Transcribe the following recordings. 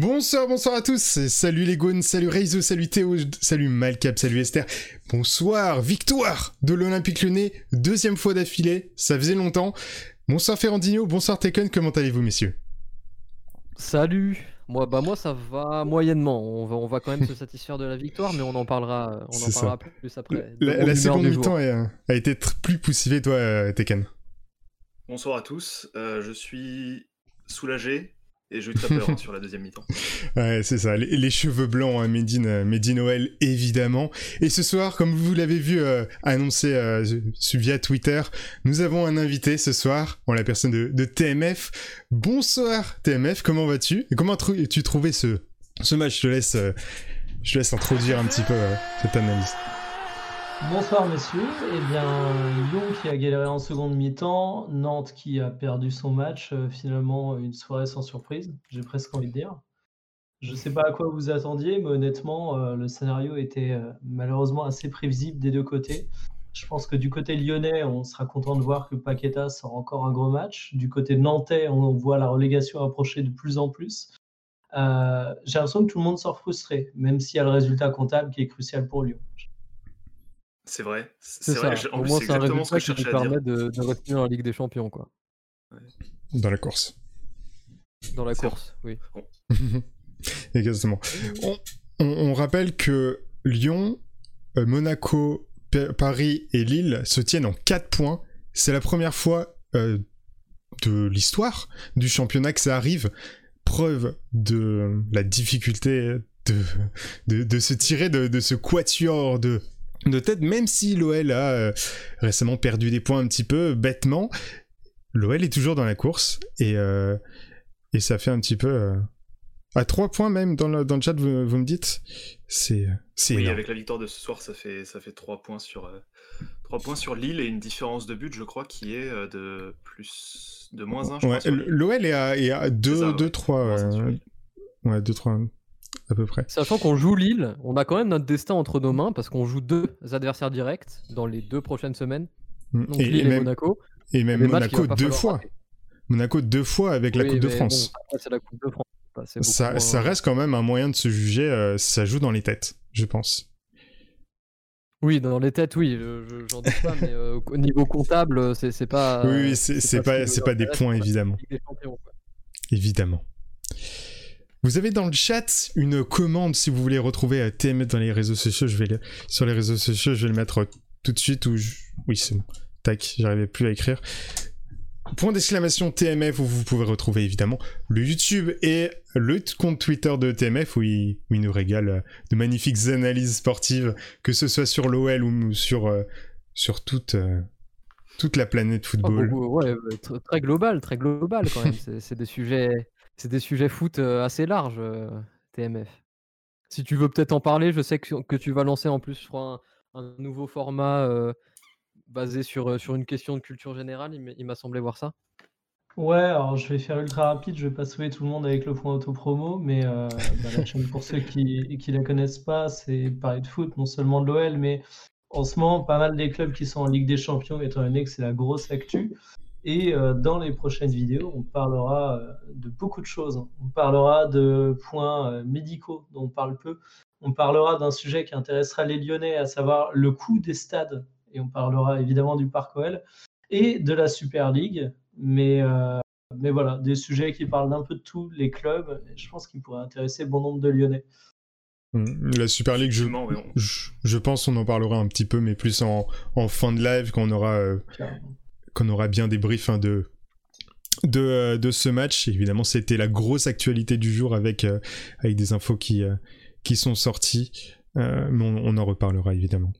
Bonsoir, bonsoir à tous. Salut les goons, salut Reizo, salut Théo, salut Malcap, salut Esther. Bonsoir, victoire de l'Olympique Lyonnais, deuxième fois d'affilée, ça faisait longtemps. Bonsoir Ferrandino, bonsoir Tekken, comment allez-vous messieurs? Salut. Moi, bah moi ça va moyennement. On va, on va quand même se satisfaire de la victoire, mais on en parlera, on en C'est ça. parlera plus après. La, seconde mi-temps a, a été plus poussivée, toi euh, Tekken. Bonsoir à tous, euh, je suis soulagé et j'ai eu très peur hein, sur la deuxième mi-temps. Ouais, c'est ça, les, cheveux blancs, hein, Made in, euh, Noël, évidemment. Et ce soir, comme vous l'avez vu euh, annoncé euh, via Twitter, nous avons un invité ce soir, en la personne de, TMF. Bonsoir TMF, comment vas-tu? Et comment tu trouvais ce, match? Je te laisse, euh, je te laisse introduire un petit peu cette analyse. Bonsoir messieurs, eh bien Lyon qui a galéré en seconde mi-temps, Nantes qui a perdu son match, euh, finalement une soirée sans surprise, j'ai presque envie de dire. Je ne sais pas à quoi vous attendiez, mais honnêtement euh, le scénario était euh, malheureusement assez prévisible des deux côtés. Je pense que du côté lyonnais, on sera content de voir que Paqueta sort encore un gros match. Du côté nantais, on voit la relégation approcher de plus en plus. J'ai l'impression que tout le monde sort frustré, même s'il y a le résultat comptable qui est crucial pour Lyon. C'est vrai, C'est vrai, ça. je- en Au plus moins, c'est exactement ce que résultat je cherchais à dire. permet de, de rester dans la Ligue des Champions, quoi. Dans la course. Dans la course, oui. Exactement. On, on- on rappelle que Lyon, euh, Monaco, Pa- Paris et Lille se tiennent en 4 points. C'est la première fois euh, de l'histoire du championnat que ça arrive. Preuve de la difficulté de, de, de se tirer de, de ce quatuor de, de tête, même si l'OL a euh, récemment perdu des points un petit peu bêtement. L'OL est toujours dans la course et, euh, et ça fait un petit peu... euh, à 3 points même dans le, dans le chat, vous, vous me dites C'est Oui, énorme. avec la victoire de ce soir, ça fait, ça fait 3 points sur, euh, trois points sur Lille et une différence de but, je crois, qui est euh, de plus de moins 1, je Ouais. L'OL est à, est à 2, C'est ça, ouais. 2 3. Moins un sur Ouais, Lille. ouais 2, 3 à peu près. Sachant qu'on joue Lille, on a quand même notre destin entre nos mains parce qu'on joue deux adversaires directs dans les deux prochaines semaines. Donc Et, Lille et et, même, Monaco. et même Monaco pas deux fois. Monaco deux fois avec la Coupe de France. bon, après, c'est la Coupe de France. Enfin, c'est beaucoup ça, moins- ça reste quand même un moyen de se juger. euh, ça joue dans les têtes, je pense. Oui, dans les têtes, oui, je- je- j'en doute pas, mais euh, au niveau comptable, c'est c'est pas. oui, oui, c'est c'est ce pas, c'est nous pas des points pas évidemment. des. Évidemment. Vous avez dans le chat une commande si vous voulez retrouver euh, TMF dans les réseaux sociaux. Je vais le- sur les réseaux sociaux, je vais le mettre euh, tout de suite. Ou je- oui, c'est bon. Tac, j'arrivais plus à écrire. Point d'exclamation TMF où vous pouvez retrouver évidemment le YouTube et le compte Twitter de TMF où il, où il nous régale euh, de magnifiques analyses sportives, que ce soit sur l'OL ou sur, sur toute, toute la planète Oh, football. beaucoup, ouais, ouais, tr- très global, très global quand même. C'est des sujets, c'est des sujets foot euh, assez larges, euh, TMF. Si tu veux peut-être en parler, je sais que, tu vas lancer en plus, un, nouveau format euh, basé sur, une question de culture générale. Il m'a- semblé voir ça. Ouais, alors je vais faire ultra rapide, je vais pas sauver tout le monde avec le point auto-promo, mais bah, pour ceux qui qui la connaissent pas, c'est parler de foot, non seulement de l'OL, mais en ce moment, pas mal des clubs qui sont en Ligue des Champions, étant donné que c'est la grosse actu. Et euh, dans les prochaines vidéos, on parlera euh, de beaucoup de choses. On parlera de points euh, médicaux dont on parle peu. On parlera d'un sujet qui intéressera les Lyonnais, à savoir le coût des stades. Et on parlera évidemment du Parc OL et de la Super League. Mais, euh, mais voilà, des sujets qui parlent d'un peu de tous les clubs. Et je pense qu'ils pourraient intéresser bon nombre de Lyonnais. Mm, La Super League, je, je, je pense on en parlera un petit peu, mais plus en, en fin de live quand on aura, euh. Qu'on aura bien des briefs hein, de, de, euh, de ce match. Évidemment, c'était la grosse actualité du jour avec, euh, avec des infos qui, euh, qui sont sorties, mais on, on en reparlera évidemment.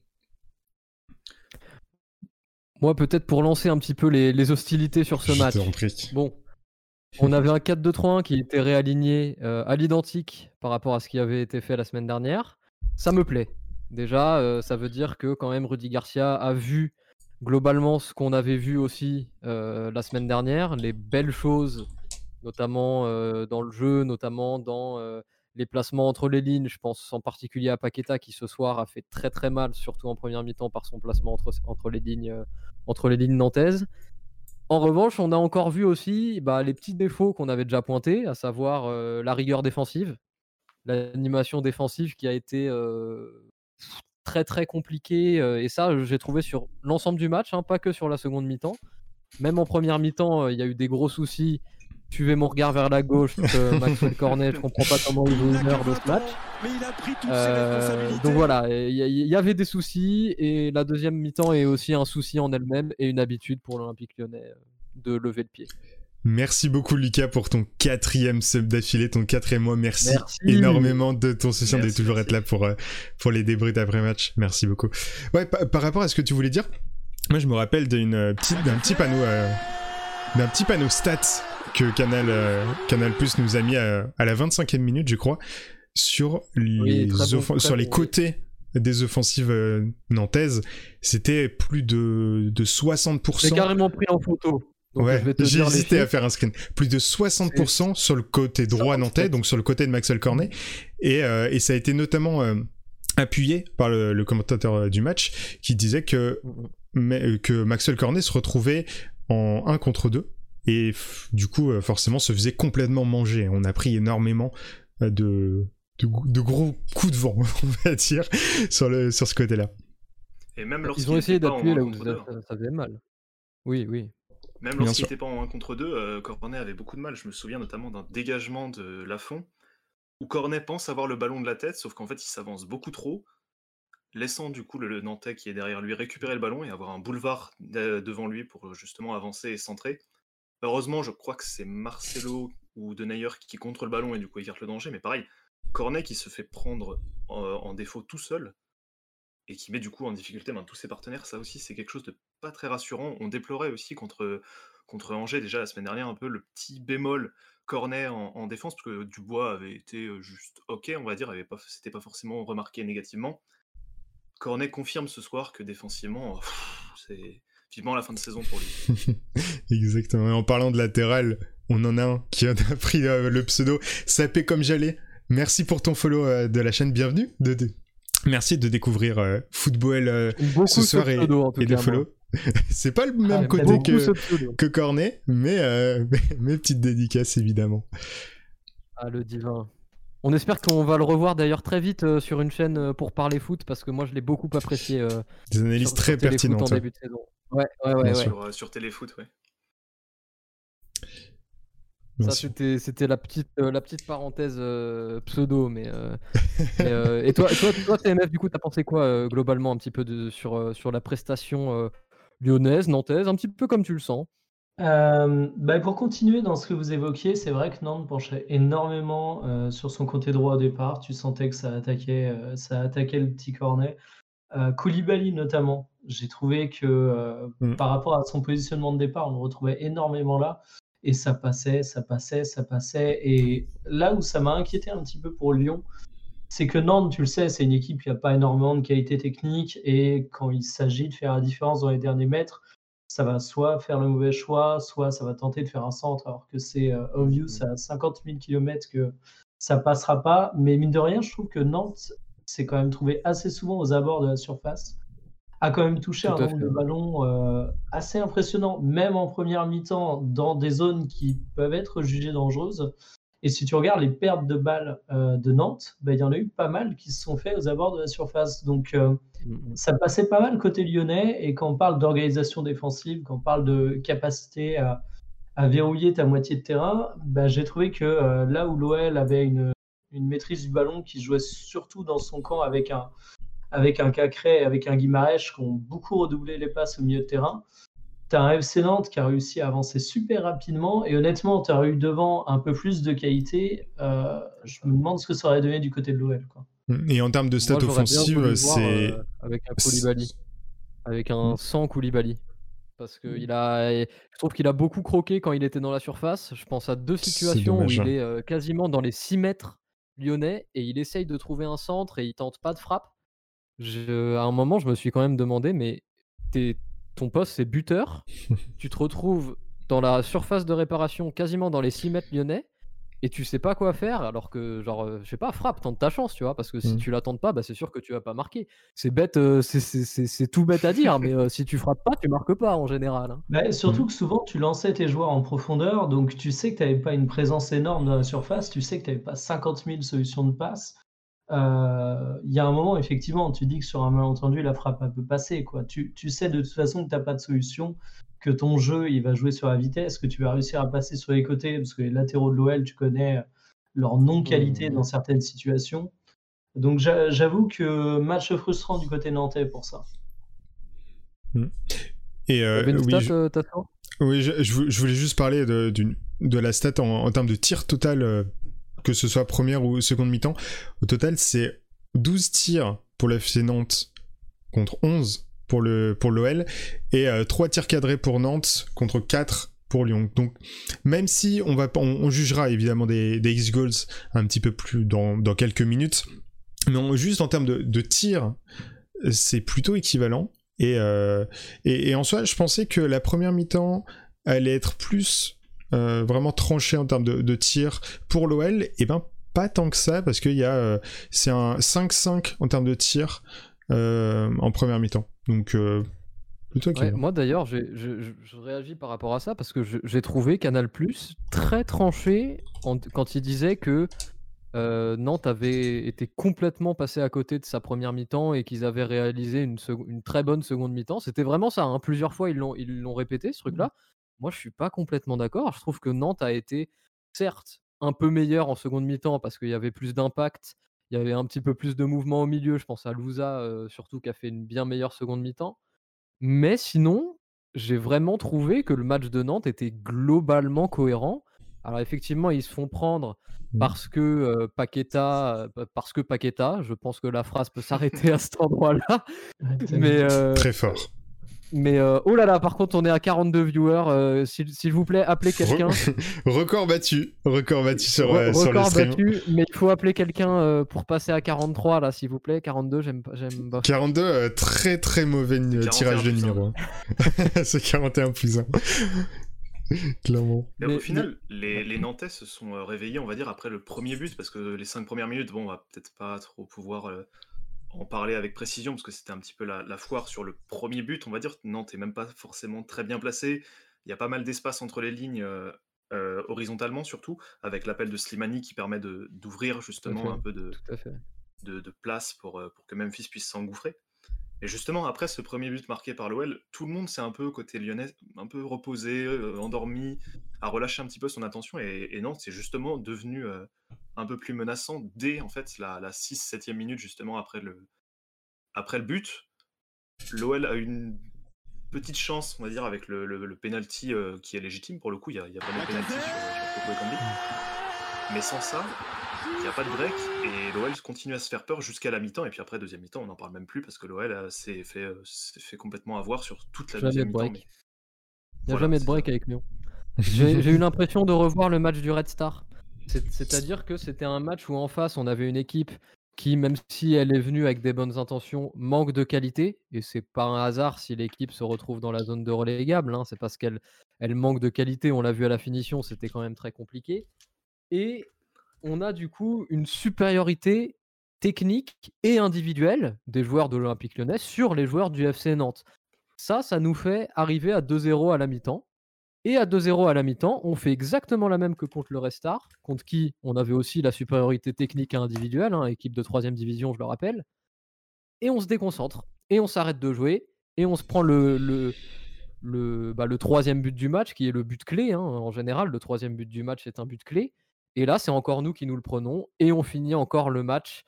Moi, peut-être pour lancer un petit peu les, les hostilités sur ce Je match. Bon, on avait un 4-2-3-1 qui était réaligné à l'identique par rapport à ce qui avait été fait la semaine dernière. Ça me plaît. Déjà, ça veut dire que quand même Rudy Garcia a vu globalement ce qu'on avait vu aussi euh, la semaine dernière, les belles choses, notamment euh, dans le jeu, notamment dans euh, les placements entre les lignes. Je pense en particulier à Paqueta qui ce soir a fait très très mal, surtout en première mi-temps par son placement entre, les lignes, nantaises. En revanche, on a encore vu aussi bah, les petits défauts qu'on avait déjà pointés, à savoir la rigueur défensive, l'animation défensive qui a été très très compliquée. euh, et ça, j'ai trouvé sur l'ensemble du match, hein, pas que sur la seconde mi-temps. Même en première mi-temps, euh, il y a eu des gros soucis. Suivez mon regard vers la gauche, euh, Maxwell Cornet, je comprends pas comment il joue une heure de ce match. Mais il a pris toutes ses Euh, responsabilités. donc voilà, il y, avait des soucis et la deuxième mi-temps est aussi un souci en elle-même et une habitude pour l'Olympique lyonnais de lever le pied. Merci beaucoup Lucas pour ton quatrième sub d'affilée, ton quatrième mois. Merci, Merci. énormément de ton soutien, de toujours merci. être là pour, euh, pour les débriefs après match. Merci beaucoup. Ouais, pa- par rapport à ce que tu voulais dire, moi je me rappelle euh, d'un petit panneau, euh, d'un petit panneau stats que Canal, euh, Canal Plus nous a mis à, à la 25e minute, je crois, sur les, bon, sur les bon, côtés des offensives nantaises. C'était plus de, de 60%. J'ai carrément pris en photo. Ouais, j'ai hésité à faire un screen. Plus de 60% sur le côté droit 57. nantais, donc sur le côté de Maxwell Cornet. Et, euh, et ça a été notamment euh, appuyé par le, le commentateur euh, du match qui disait que, mais, que Maxwell Cornet se retrouvait en 1 contre 2. Et du coup, euh, forcément, se faisait complètement manger. On a pris énormément de, de, de gros coups de vent, on va dire, sur, le, sur ce côté-là. Et même Ils ont essayé d'appuyer 1 là où contre ça, 2, ça- ça faisait mal. Oui, oui. Même lorsqu'il n'était pas en 1 contre 2, euh, Cornet avait beaucoup de mal. Je me souviens notamment d'un dégagement de Lafont où Cornet pense avoir le ballon de la tête, sauf qu'en fait il s'avance beaucoup trop, laissant du coup le, le Nantais qui est derrière lui récupérer le ballon et avoir un boulevard de- devant lui pour euh, justement avancer et centrer. Heureusement, je crois que c'est Marcelo ou Denayer qui contrôle le ballon et du coup évite le danger, mais pareil, Cornet qui se fait prendre en, en défaut tout seul et qui met du coup en difficulté ben, tous ses partenaires, ça aussi c'est quelque chose de pas très rassurant. On déplorait aussi contre, Angers déjà la semaine dernière un peu le petit bémol Cornet en, en défense, parce que Dubois avait été euh, juste ok, on va dire, c'était pas forcément remarqué négativement. Cornet confirme ce soir que défensivement, c'est vivement la fin de saison pour lui. Exactement. Et en parlant de latéral, on en a un qui a pris euh, le pseudo sapé comme j'allais. Merci pour ton follow euh, de la chaîne. Bienvenue. De, de- Merci de découvrir euh, Football euh, ce soir ce et, pseudo, en tout et cas, le moi. follow. C'est pas le même J'aime côté que, que Cornet, mais, euh, mais, mais petite dédicace évidemment. Ah, le divin. On espère qu'on va le revoir d'ailleurs très vite euh, sur une chaîne pour parler foot parce que moi je l'ai beaucoup apprécié. euh, Des analyses sur- très sur pertinentes. En ouais. début de saison. Ouais, ouais, ouais. Bien ouais. sûr. sur, euh, sur Téléfoot, ouais. Bien Ça, c'était, c'était la, petite, euh, la petite parenthèse euh, pseudo. Mais, euh, mais, euh, et toi, toi, toi, TMF, du coup, t'as pensé quoi euh, globalement un petit peu de, sur, euh, sur la prestation euh, lyonnaise, nantaise, un petit peu comme tu le sens? Euh, bah, pour continuer dans ce que vous évoquiez, c'est vrai que Nantes penchait énormément euh, sur son côté droit au départ. Tu sentais que ça attaquait, euh, ça attaquait le petit cornet. Euh, Koulibaly notamment, j'ai trouvé que euh, Mm. par rapport à son positionnement de départ, on le retrouvait énormément là. Et ça passait, ça passait, ça passait. Et là où ça m'a inquiété un petit peu pour Lyon, c'est que Nantes, tu le sais, c'est une équipe qui n'a pas énormément de qualité technique. Et quand il s'agit de faire la différence dans les derniers mètres, ça va soit faire le mauvais choix, soit ça va tenter de faire un centre, alors que c'est euh, obvious à 50 000 km que ça passera pas. Mais mine de rien, je trouve que Nantes s'est quand même trouvé assez souvent aux abords de la surface, a quand même touché Tout un nombre de ballons euh, assez impressionnant, même en première mi-temps, dans des zones qui peuvent être jugées dangereuses. Et si tu regardes les pertes de balles euh, de Nantes, ben, il y en a eu pas mal qui se sont faits aux abords de la surface. Donc, euh, ça passait pas mal côté lyonnais. Et quand on parle d'organisation défensive, quand on parle de capacité à, à verrouiller ta moitié de terrain, bah, j'ai trouvé que euh, là où l'OL avait une, une maîtrise du ballon qui jouait surtout dans son camp avec un, avec un Cacré, avec un Guimarèche qui ont beaucoup redoublé les passes au milieu de terrain. Tu as un FC Nantes qui a réussi à avancer super rapidement et honnêtement, tu as eu devant un peu plus de qualité. Euh, je me demande ce que ça aurait donné du côté de l'OL. quoi. Et en termes de stats offensives, c'est. euh, avec un Koulibaly. Avec un Mm. sans Koulibaly. Parce que il a, je trouve qu'il a beaucoup croqué quand il était dans la surface. Je pense à deux situations où il hein. est euh, quasiment dans les 6 mètres lyonnais et il essaye de trouver un centre et il tente pas de frappe. Je- à un moment, je me suis quand même demandé, mais t'es- ton poste c'est buteur. tu te retrouves dans la surface de réparation, quasiment dans les 6 mètres lyonnais. et tu sais pas quoi faire alors que genre euh, je sais pas frappe tente ta chance tu vois parce que si Mm. tu la tentes pas bah c'est sûr que tu vas pas marquer c'est bête euh, c'est- c'est c'est- c'est tout bête à dire mais euh, si tu frappes pas tu marques pas en général hein. Bah, surtout Mhm. que souvent, tu lançais tes joueurs en profondeur, donc tu sais que tu n'avais pas une présence énorme dans la surface, tu sais que tu n'avais pas 50 000 solutions de passe. Euh, Il y a un moment, effectivement, tu dis que sur un malentendu, la frappe peut passer. Quoi. Tu, tu sais de toute façon que tu n'as pas de solution, que ton jeu il va jouer sur la vitesse, que tu vas réussir à passer sur les côtés, parce que les latéraux de l'OL, tu connais leur non-qualité Mhm. dans certaines situations. Donc j'a- j'avoue que match frustrant du côté nantais pour ça. Et euh, une oui, stat, je- euh, Oui, je, je vou- je voulais juste parler de, la stat en, en termes de tir total, euh, que ce soit première ou seconde mi-temps. Au total, c'est 12 tirs pour le FC Nantes contre 11 pour, le, pour l'OL et 3 tirs cadrés pour Nantes contre 4 pour Lyon. Donc, même si on, va, on, on jugera évidemment des, des X-Goals un petit peu plus dans, dans quelques minutes, mais juste en termes de, de tirs, c'est plutôt équivalent. Et, euh, et, et en soi, je pensais que la première mi-temps allait être plus euh, vraiment tranchée en termes de, de tir pour l'OL. Et ben, pas tant que ça, parce qu'il y a. euh, c'est un 5-5 en termes de tir euh, en première mi-temps. Donc, plutôt Ouais, moi d'ailleurs, je, réagis par rapport à ça parce que j'ai trouvé Canal Plus très tranché en- quand il disait que euh, Nantes avait été complètement passé à côté de sa première mi-temps et qu'ils avaient réalisé une, une très bonne seconde mi-temps. C'était vraiment ça. hein. Plusieurs fois, ils l'ont ils l'ont répété, ce truc-là. Moi, je suis pas complètement d'accord. Je trouve que Nantes a été, certes, un peu meilleur en seconde mi-temps parce qu'il y avait plus d'impact, il y avait un petit peu plus de mouvement au milieu. Je pense à Louza, euh, surtout, qui a fait une bien meilleure seconde mi-temps. Mais sinon, j'ai vraiment trouvé que le match de Nantes était globalement cohérent. Alors effectivement, ils se font prendre Mhm. parce que euh, Paqueta, euh, pa- parce que Paqueta. Je pense que la phrase peut s'arrêter à cet endroit-là. Mais, euh, Très fort. Mais euh, oh là là, par contre, on est à 42 viewers. euh, S'il vous plaît, appelez quelqu'un. Record battu. Record battu sur, Re- euh, sur le record stream. battu, mais il faut appeler quelqu'un euh, pour passer à 43 là, s'il vous plaît. 42, j'aime pas. J'aime pas. 42, euh, très très mauvais 41 tirage de numéro. hein. c'est 41 plus 1. Clairement. Mais Mais- au final, les, les Nantais se sont euh, réveillés, on va dire, après le premier but, parce que les cinq premières minutes, bon, on va peut-être pas trop pouvoir euh, en parler avec précision, parce que c'était un petit peu la, la foire sur le premier but, on va dire. Nantes est même pas forcément très bien placé. Il y a pas mal d'espace entre les lignes, euh, euh, horizontalement surtout, avec l'appel de Slimani qui permet d'ouvrir justement fait. un peu de, place pour, euh, pour que Memphis puisse s'engouffrer. Et justement, après ce premier but marqué par l'OL, tout le monde s'est un peu, côté lyonnais, un peu reposé, euh, endormi, a relâché un petit peu son attention. Et, et Nantes, c'est justement devenu euh, un peu plus menaçant dès en fait la, la 6-7e minute, justement après le, après le but. L'OL a une petite chance, on va dire, avec le, le, le penalty euh, qui est légitime. Pour le coup, il n'y a, a pas de penalty sur, sur. Mais sans ça, il n'y a pas de break et l'OL continue à se faire peur jusqu'à la mi-temps. Et puis après, deuxième mi-temps, on n'en parle même plus parce que l'OL euh, s'est fait, complètement avoir sur toute la Jamais deuxième de mi-temps. break. mais- Il n'y a Voilà, jamais de break ça. avec Lyon. J'ai eu l'impression de revoir le match du Red Star. C'est- C'est-à-dire que c'était un match où en face, on avait une équipe qui, même si elle est venue avec des bonnes intentions, manque de qualité. Et c'est pas un hasard si l'équipe se retrouve dans la zone de relégable. hein, C'est parce qu'elle elle manque de qualité. On l'a vu à la finition, c'était quand même très compliqué. Et on a du coup une supériorité technique et individuelle des joueurs de l'Olympique lyonnais sur les joueurs du FC Nantes. Ça, ça nous fait arriver à 2-0 à la mi-temps. Et à 2-0 à la mi-temps, on fait exactement la même que contre le Restart, contre qui on avait aussi la supériorité technique et individuelle, hein, équipe de 3 division, je le rappelle. Et on se déconcentre, et on s'arrête de jouer, et on se prend le, le, le, bah, troisième but du match, qui est le but clé. hein. En général, le troisième but du match est un but clé. Et là, c'est encore nous qui nous le prenons, et on finit encore le match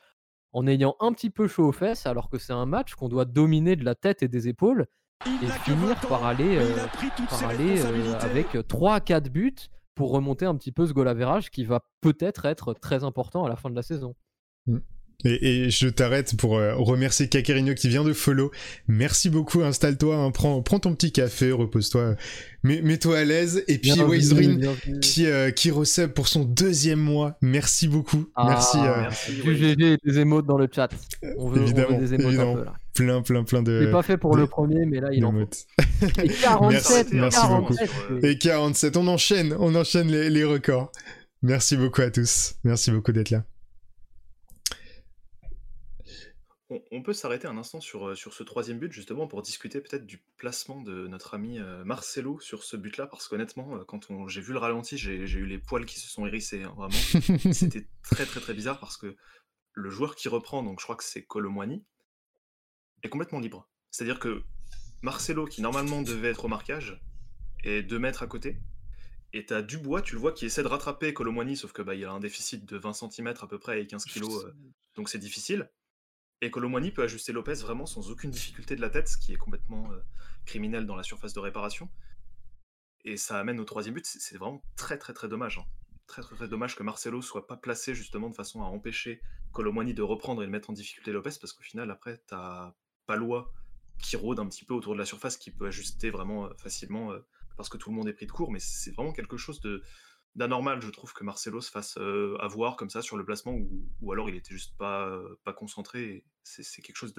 en ayant un petit peu chaud aux fesses, alors que c'est un match qu'on doit dominer de la tête et des épaules, et finir par aller, euh, par aller euh, avec 3-4 buts pour remonter un petit peu ce goal average qui va peut-être être très important à la fin de la saison. Et, et je t'arrête pour euh, remercier Kakerino qui vient de follow. Merci beaucoup, installe-toi, hein, prends, prends ton petit café, repose-toi, mets- mets-toi à l'aise. Et puis Wazerin qui, euh, qui pour son deuxième mois. Merci beaucoup. Ah, Merci. euh, Merci, Du ouais. GG et des émotes dans le chat. On veut, on veut Évidemment, des émotes évidemment. un peu là. plein, plein, plein de. L'ai pas fait pour de- le premier, mais là il en faut. Et 47, Merci, merci 47, beaucoup. c'est- Et 47, on enchaîne, on enchaîne les, les records. Merci beaucoup à tous. Merci beaucoup d'être là. On, peut s'arrêter un instant sur, euh, sur ce troisième but, justement, pour discuter peut-être du placement de notre ami euh, Marcelo sur ce but-là, parce qu'honnêtement, euh, quand j'ai vu le ralenti, j'ai eu les poils qui se sont hérissés, hein, vraiment. C'était très très très bizarre parce que le joueur qui reprend, donc je crois que c'est Colomwani, est complètement libre. C'est-à-dire que Marcelo, qui normalement devait être au marquage, est deux mètres à côté. Et t'as Dubois, tu le vois, qui essaie de rattraper Colomwani, sauf que bah, il a un déficit de 20 cm à peu près et 15 kg, donc c'est difficile. Et Colomwani peut ajuster Lopez vraiment sans aucune difficulté de la tête, ce qui est complètement euh, criminel dans la surface de réparation. Et ça amène au troisième but. C'est vraiment très très très dommage. Hein. Très, très très dommage que Marcelo soit pas placé justement de façon à empêcher Colomwani de reprendre et de mettre en difficulté Lopez, parce qu'au final, après, t'as Palois qui rôde un petit peu autour de la surface, qui peut ajuster vraiment euh, facilement, euh, parce que tout le monde est pris de court, mais c'est vraiment quelque chose de, d'anormal, je trouve, que Marcelo se fasse euh, avoir comme ça sur le placement, ou, alors il était juste pas, euh, pas concentré. C'est quelque chose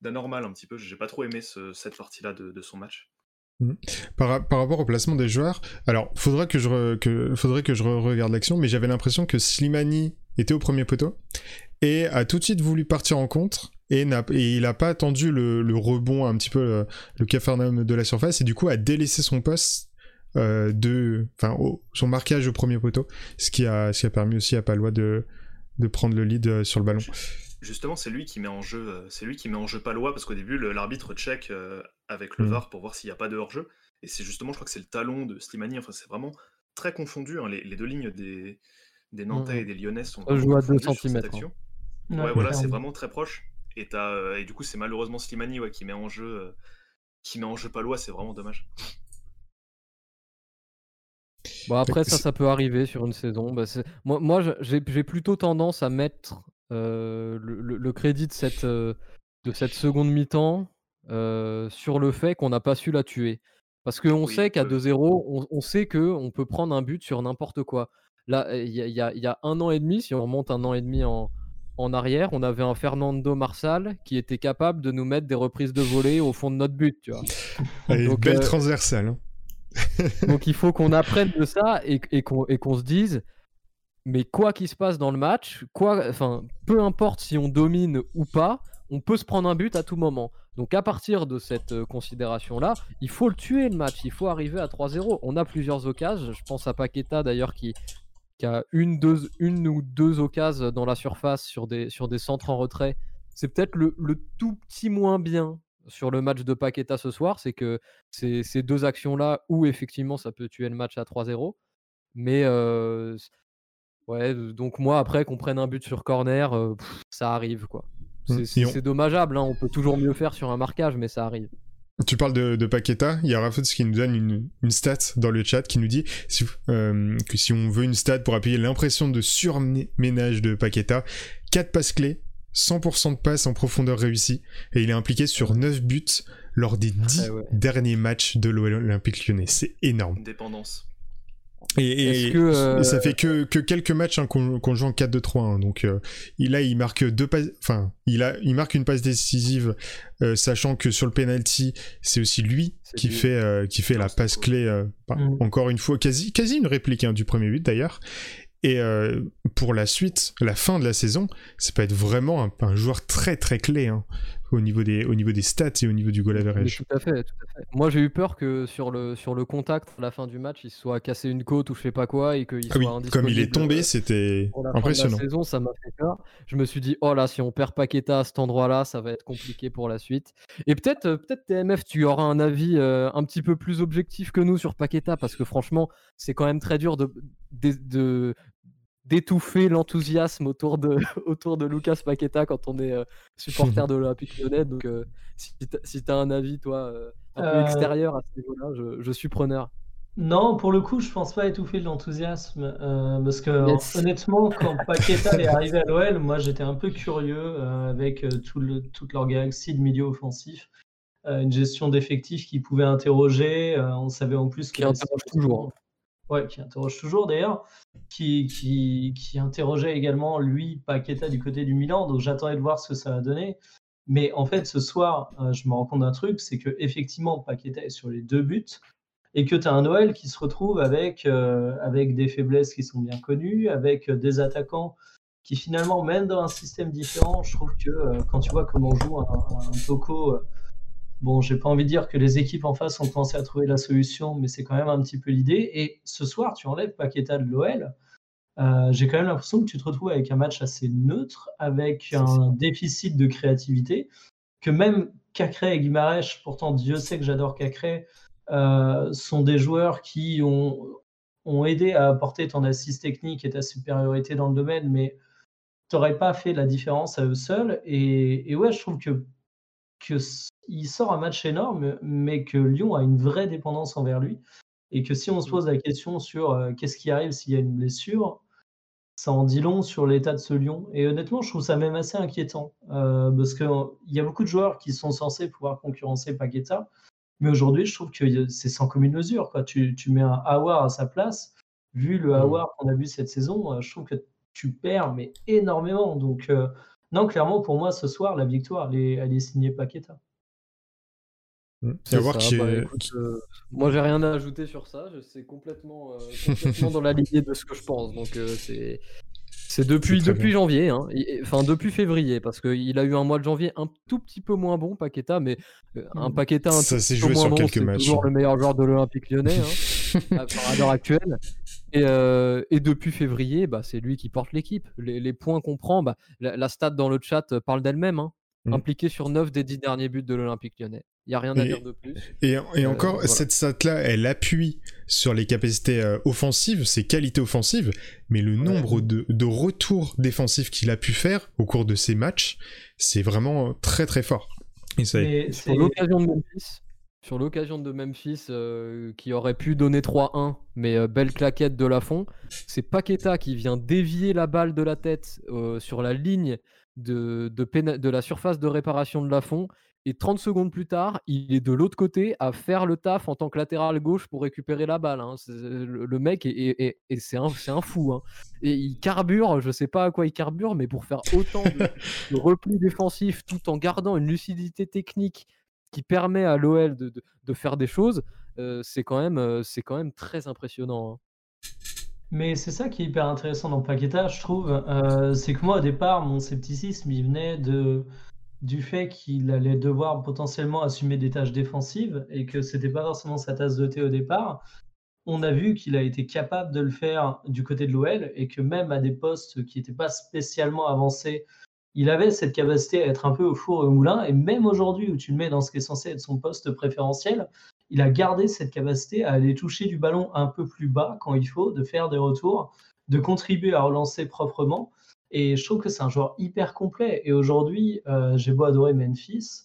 d'anormal un petit peu. J'ai pas trop aimé cette partie-là de, son match. Mmh. Par, rapport au placement des joueurs, alors faudrait que je, que, faudrait que je regarde l'action, mais j'avais l'impression que Slimani était au premier poteau et a tout de suite voulu partir en contre et, et il a pas attendu le, rebond un petit peu le, le de la surface et du coup a délaissé son poste euh, de, enfin, son marquage au premier poteau, ce qui a, ce qui a permis aussi à Palois de, de prendre le lead euh, sur le ballon. Justement, c'est lui qui met en jeu, euh, c'est lui qui met en jeu Palois parce qu'au début, l'arbitre check avec le mm. VAR pour voir s'il n'y a pas de hors-jeu. Et c'est justement, je crois que c'est le talon de Slimani. Enfin, c'est vraiment très confondu. Hein. Les, les, deux lignes des, des Nantais mm. et des Lyonnais sont. On joue à 2 cm. Hein. Ouais, voilà, c'est vraiment très proche. Et, et du coup, c'est malheureusement Slimani ouais, qui met en jeu, qui met en jeu Palois. C'est vraiment dommage. Bon, après, ça, ça peut arriver sur une saison. Bah, moi, moi j'ai plutôt tendance à mettre euh, le, crédit de cette, euh, de cette seconde mi-temps euh, sur le fait qu'on n'a pas su la tuer. Parce qu'on sait qu'à 2-0, on, sait qu'on peut prendre un but sur n'importe quoi. Là, il y, y, a un an et demi, si on remonte un an et demi en, en arrière, on avait un Fernando Marsal qui était capable de nous mettre des reprises de volée au fond de notre but. Tu vois. Donc, belle transversale. Hein. Donc il faut qu'on apprenne de ça et, qu'on se dise, mais quoi qu'il se passe dans le match, quoi, enfin, peu importe si on domine ou pas, on peut se prendre un but à tout moment. Donc à partir de cette euh, considération-là, il faut le tuer le match, il faut arriver à 3-0. On a plusieurs occasions, je pense à Paqueta d'ailleurs qui, a une, deux, une ou deux occasions dans la surface sur des, sur des centres en retrait. C'est peut-être le, le, tout petit moins bien sur le match de Paqueta ce soir, c'est que ces, ces deux actions-là, où effectivement ça peut tuer le match à 3-0. Mais ouais, donc moi, après qu'on prenne un but sur corner, ça arrive quoi. Mmh, c'est dommageable, hein, on peut toujours mieux faire sur un marquage, mais ça arrive. Tu parles de, de Paqueta, il y a Rafut qui nous donne une, une, stat dans le chat qui nous dit que si on veut une stat pour appuyer l'impression de surménage de Paqueta, 4 passes clés, 100% de passes en profondeur réussie et il est impliqué sur 9 buts lors des 10 derniers matchs de l'Olympique lyonnais. C'est énorme. Dépendance. Et, euh, ça fait que, quelques matchs hein, qu'on joue en 4-2-3. Hein. donc euh, là, il marque deux passes, enfin, il, a, il marque une passe décisive, euh, sachant que sur le penalty, c'est aussi lui qui fait, qui fait la passe clé. Mm. Encore une fois, quasi, quasi une réplique hein, du premier but d'ailleurs. Et euh, pour la suite, la fin de la saison, ça peut être vraiment un, joueur très très clé hein, au, niveau des, au niveau des stats et au niveau du goal average. Tout à fait, tout à fait. Moi j'ai eu peur que sur le, sur le contact, à la fin du match, il soit cassé une côte ou je sais pas quoi et qu'il ah soit Comme il est tombé, c'était impressionnant. la saison, ça m'a fait peur. Je me suis dit, oh là, si on perd Paqueta à cet endroit-là, ça va être compliqué pour la suite. Et peut-être euh, peut-être TMF, tu auras un avis euh, un petit peu plus objectif que nous sur Paqueta parce que franchement, c'est quand même très dur de, de, d'étouffer l'enthousiasme autour de, autour de Lucas Paqueta quand on est euh, supporter de l'Olympique Lyonnais. Donc, euh, si tu as un avis, toi, euh, un peu extérieur à ce niveau-là, je, suis preneur. Non, pour le coup, je pense pas étouffer l'enthousiasme. parce que, honnêtement, quand Paqueta est arrivé à l'OL, moi, j'étais un peu curieux avec tout le, toute leur galaxie de milieu offensif. une gestion d'effectifs qui pouvait interroger. on savait en plus qu'il interroge toujours. Ouais, qui interroge toujours d'ailleurs, qui, qui, qui, interrogeait également lui Paqueta du côté du Milan. Donc j'attendais de voir ce que ça va donner. Mais en fait, ce soir, euh, je me rends compte d'un truc, c'est que effectivement Paqueta est sur les deux buts. et que tu as un Noël qui se retrouve avec, euh, avec des faiblesses qui sont bien connues, avec des attaquants qui finalement, même dans un système différent, je trouve que euh, quand tu vois comment joue un, un euh, bon, j'ai pas envie de dire que les équipes en face ont pensé à trouver la solution, mais c'est quand même un petit peu l'idée. Et ce soir, tu enlèves Paqueta de l'OL. Euh, j'ai quand même l'impression que tu te retrouves avec un match assez neutre, avec un déficit de créativité, que même Cacré et Guimarães, pourtant Dieu sait que j'adore Cacré, euh, sont des joueurs qui ont, ont aidé à apporter ton assise technique et ta supériorité dans le domaine, mais tu n'aurais pas fait la différence à eux seuls. Et, et ouais, je trouve que, que il sort un match énorme, mais que Lyon a une vraie dépendance envers lui. Et que si on se pose la question sur euh, qu'est-ce qui arrive s'il y a une blessure, ça en dit long sur l'état de ce Lyon. Et honnêtement, je trouve ça même assez inquiétant. Euh, parce qu'il y a beaucoup de joueurs qui sont censés pouvoir concurrencer Paqueta. Mais aujourd'hui, je trouve que c'est sans commune mesure. Quoi. Tu, tu mets un Hawar à sa place. Vu le Hawar qu'on a vu cette saison, euh, je trouve que tu perds mais énormément. Donc, euh, non, clairement, pour moi, ce soir, la victoire, elle est, elle est signée Paqueta. C'est voir ça, qui bah, est- écoute, euh, moi j'ai rien à ajouter sur ça, je- c'est complètement, euh, complètement dans la lignée de ce que je pense. Donc euh, c'est c'est depuis, janvier, hein, enfin depuis février, parce qu'il a eu un mois de janvier un tout petit peu moins bon, Paqueta, mais euh, un Mhm. Paqueta un Ça tout s'est petit peu joué sur bon, quelques c'est matchs. toujours le meilleur joueur de l'Olympique lyonnais hein, à l'heure actuelle. Et, euh, et depuis février, bah, c'est lui qui porte l'équipe. Les, les points qu'on prend, bah, la, la stat dans le chat euh, parle d'elle-même. hein. Mhm. Impliqué sur 9 des 10 derniers buts de l'Olympique lyonnais. Il n'y a rien à Et- dire de plus. Et, et Euh, encore, voilà. cette stat-là, elle appuie sur les capacités euh, offensives, ses qualités offensives, mais le nombre de, de retours défensifs qu'il a pu faire au cours de ces matchs, c'est vraiment très très fort. Et ça, c'est- l'occasion de Memphis, sur l'occasion de Memphis euh, qui aurait pu donner 3-1, mais euh, belle claquette de Lafont, c'est Paqueta qui vient dévier la balle de la tête euh, sur la ligne de, de, péna- de la surface de réparation de Lafont. Et 30 secondes plus tard, il est de l'autre côté à faire le taf en tant que latéral gauche pour récupérer la balle. hein. Le, le mec, est, est- est- est- c'est un, c'est un fou. hein. Et il carbure, je sais pas à quoi il carbure, mais pour faire autant de, de repli défensif tout en gardant une lucidité technique qui permet à l'OL de, de- faire des choses, c'est quand, même, quand même très impressionnant. hein. Mais c'est ça qui est hyper intéressant dans Paqueta, je trouve. C'est que moi, au départ, mon scepticisme, il venait de, du fait qu'il allait devoir potentiellement assumer des tâches défensives et que c'était pas forcément sa tasse de thé au départ. On a vu qu'il a été capable de le faire du côté de l'OL et que même à des postes qui n'étaient pas spécialement avancés, il avait cette capacité à être un peu au four et au moulin. Et même aujourd'hui, où tu le mets dans ce qui est censé être son poste préférentiel, il a gardé cette capacité à aller toucher du ballon un peu plus bas quand il faut, de faire des retours, de contribuer à relancer proprement. Et je trouve que c'est un joueur hyper complet. Et aujourd'hui, euh, j'ai beau adorer Memphis.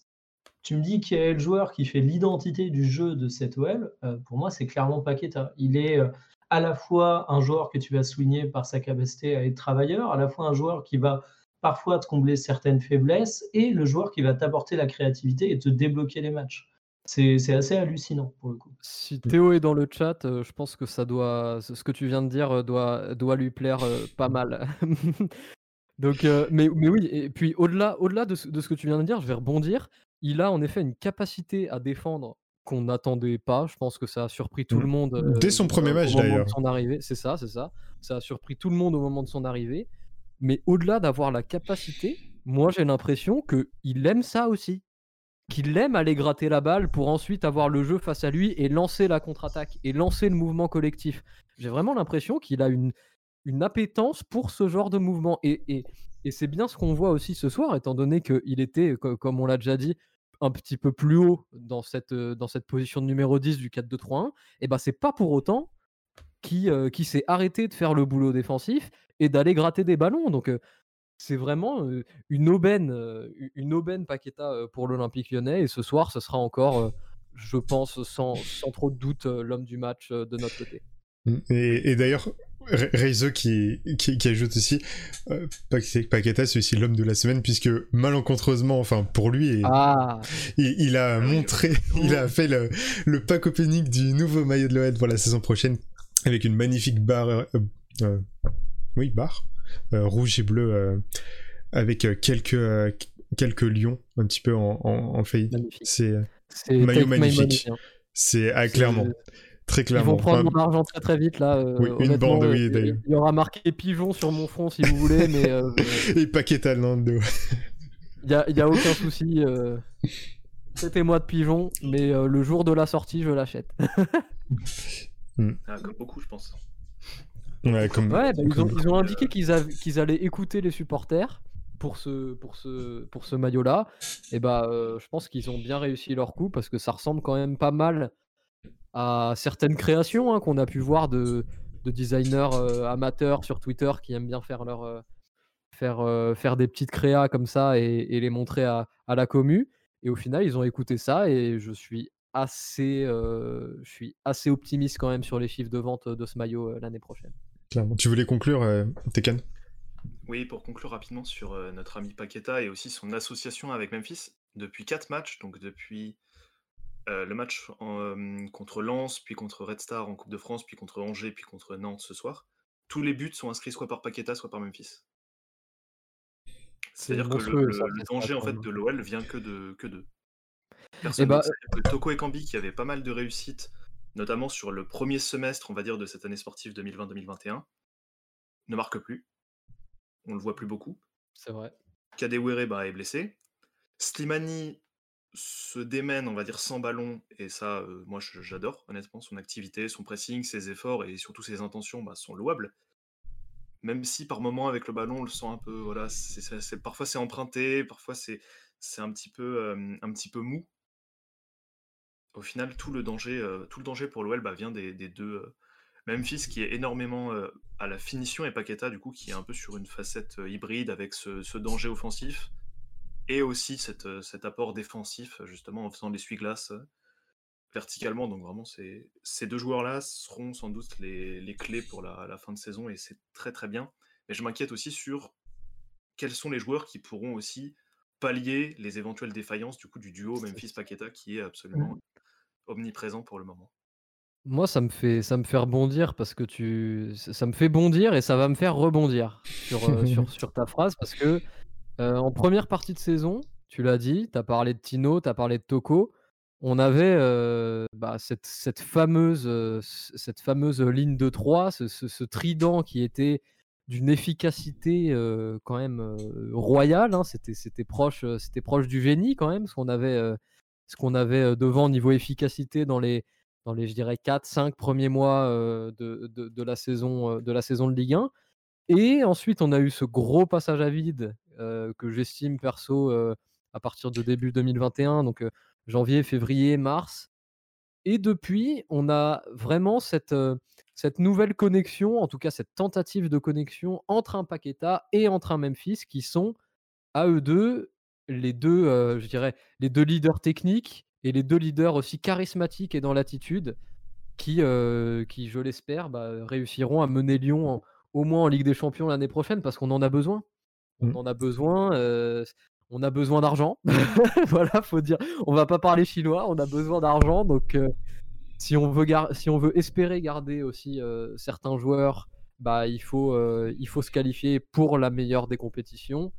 Tu me dis quel est le joueur qui fait l'identité du jeu de cette OL. euh, pour moi, c'est clairement Paqueta. Il est euh, à la fois un joueur que tu vas souligner par sa capacité à être travailleur, à la fois un joueur qui va parfois te combler certaines faiblesses, et le joueur qui va t'apporter la créativité et te débloquer les matchs. C'est assez hallucinant pour le coup. Si Théo est dans le chat, euh, je pense que ça doit, ce que tu viens de dire euh, doit, doit lui plaire euh, pas mal. Donc, euh, mais, mais oui, et puis au-delà, au-delà de, ce, de ce que tu viens de dire, je vais rebondir. Il a en effet une capacité à défendre qu'on n'attendait pas. Je pense que ça a surpris tout Mm. le monde. euh, Dès son premier match, au d'ailleurs. son arrivée. C'est ça, c'est ça. Ça a surpris tout le monde au moment de son arrivée. Mais au-delà d'avoir la capacité, moi j'ai l'impression qu'il aime ça aussi. Qu'il aime aller gratter la balle pour ensuite avoir le jeu face à lui et lancer la contre-attaque et lancer le mouvement collectif. J'ai vraiment l'impression qu'il a une, une appétence pour ce genre de mouvement. Et, c'est bien ce qu'on voit aussi ce soir, étant donné qu'il était, co- comme on l'a déjà dit, un petit peu plus haut dans cette, euh, position de numéro 10 du 4-2-3-1. Et ben c'est pas pour autant qui, euh, qui s'est arrêté de faire le boulot défensif et d'aller gratter des ballons. Donc euh, c'est vraiment euh, une aubaine, euh, une aubaine Paqueta euh, pour l'Olympique lyonnais. Et ce soir, ce sera encore, euh, je pense, sans, sans trop de doute, euh, l'homme du match euh, de notre côté. Et, et d'ailleurs, Re- Reizo qui, qui, qui ajoute aussi, euh, Paquet- Paqueta c'est aussi l'homme de la semaine puisque malencontreusement, enfin pour lui, et- Ah, il, il a Ah montré, il a fait le, le pack opening du nouveau maillot de l'OL pour la saison prochaine avec une magnifique barre, euh, euh, oui barre, euh, rouge et bleu euh, avec euh, quelques euh, quelques lions un petit peu en, en, magnifique. C'est Maillot magnifique. Hein. c'est ah, clairement. Très Ils clairement. vont prendre Enfin, mon argent très très vite là. euh, Oui, une bande, oui, d'ailleurs. Il y aura marqué pigeon sur mon front si vous voulez, mais euh, Et Paqueta Nando. il y a, il y a aucun souci. euh, Traitez-moi de pigeon, mais euh, le jour de la sortie, je l'achète. Ah, comme beaucoup, je pense. Ouais, comme. Ouais, bah, ils, ont, comme- ils ont indiqué qu'ils allaient écouter les supporters pour ce, pour ce, pour ce maillot-là. Et bah, euh, je pense qu'ils ont bien réussi leur coup parce que ça ressemble quand même pas mal à certaines créations hein, qu'on a pu voir de, de designers euh, amateurs sur Twitter qui aiment bien faire leur euh, faire, euh, faire des petites créas comme ça et, et les montrer à, à la commu. Et au final, ils ont écouté ça et je suis assez, je suis assez optimiste quand même sur les chiffres de vente de ce maillot l'année prochaine. Clairement. Tu voulais conclure, euh, Tekken? Oui, pour conclure rapidement sur euh, notre ami Paqueta et aussi son association avec Memphis, depuis 4 matchs, donc depuis euh, le match en, euh, contre Lens, puis contre Red Star en Coupe de France, puis contre Angers, puis contre Nantes ce soir, tous les buts sont inscrits soit par Paqueta, soit par Memphis. C'est C'est-à-dire que le, danger en fait de l'OL vient que de que d'eux. Personne bah, d'autre. C'est-à-dire que Toko et Kambi qui avaient pas mal de réussite, notamment sur le premier semestre, on va dire, de cette année sportive 2020-2021, ne marque plus. On le voit plus beaucoup. C'est vrai. Kadewere bah, est blessé. Slimani se démène, on va dire, sans ballon, et ça, euh, moi, j'adore, honnêtement, son activité, son pressing, ses efforts et surtout ses intentions bah, sont louables. Même si par moment, avec le ballon, on le sent un peu, voilà, c'est, parfois c'est emprunté, parfois c'est, c'est un, petit peu, euh, un petit peu mou. Au final, tout le danger, euh, tout le danger pour l'OL bah, vient des, des deux. euh, Memphis qui est énormément euh, à la finition et Paqueta du coup qui est un peu sur une facette euh, hybride avec ce, ce danger offensif et aussi cette, euh, cet apport défensif justement en faisant l'essuie-glace euh, verticalement. Donc vraiment c'est- ces deux joueurs-là seront sans doute les, les clés pour la, la fin de saison et c'est très très bien. Mais je m'inquiète aussi sur quels sont les joueurs qui pourront aussi pallier les éventuelles défaillances du coup du duo Memphis-Paqueta qui est absolument omniprésent pour le moment? Moi, ça me fait, ça me fait rebondir parce que tu, ça me fait bondir et ça va me faire rebondir sur, euh, sur, sur ta phrase parce que euh, en première partie de saison, tu l'as dit, tu as parlé de Tino, tu as parlé de Toko. On avait euh, bah, cette, cette, fameuse, cette fameuse ligne de 3, ce, ce- ce trident qui était d'une efficacité quand même royale. hein. C'était, c'était proche, c'était proche du génie quand même, ce qu'on avait, ce qu'on avait devant niveau efficacité dans les, dans les je dirais 4-5 premiers mois de, de- la saison, de la saison de Ligue 1. Et ensuite, on a eu ce gros passage à vide que j'estime perso à partir de début 2021, donc janvier, février, mars. Et depuis, on a vraiment cette, cette nouvelle connexion, en tout cas cette tentative de connexion entre un Paqueta et entre un Memphis qui sont à eux deux les deux, euh, je dirais, les deux leaders techniques et les deux leaders aussi charismatiques et dans l'attitude qui, euh, qui je l'espère, bah, réussiront à mener Lyon en- au moins en Ligue des Champions l'année prochaine parce qu'on en a besoin. On Mm. en a besoin. euh, on a besoin d'argent. voilà, faut dire. On va pas parler chinois. On a besoin d'argent. Donc, si on veut si on veut espérer garder aussi certains joueurs, bah il faut il faut se qualifier pour la meilleure des compétitions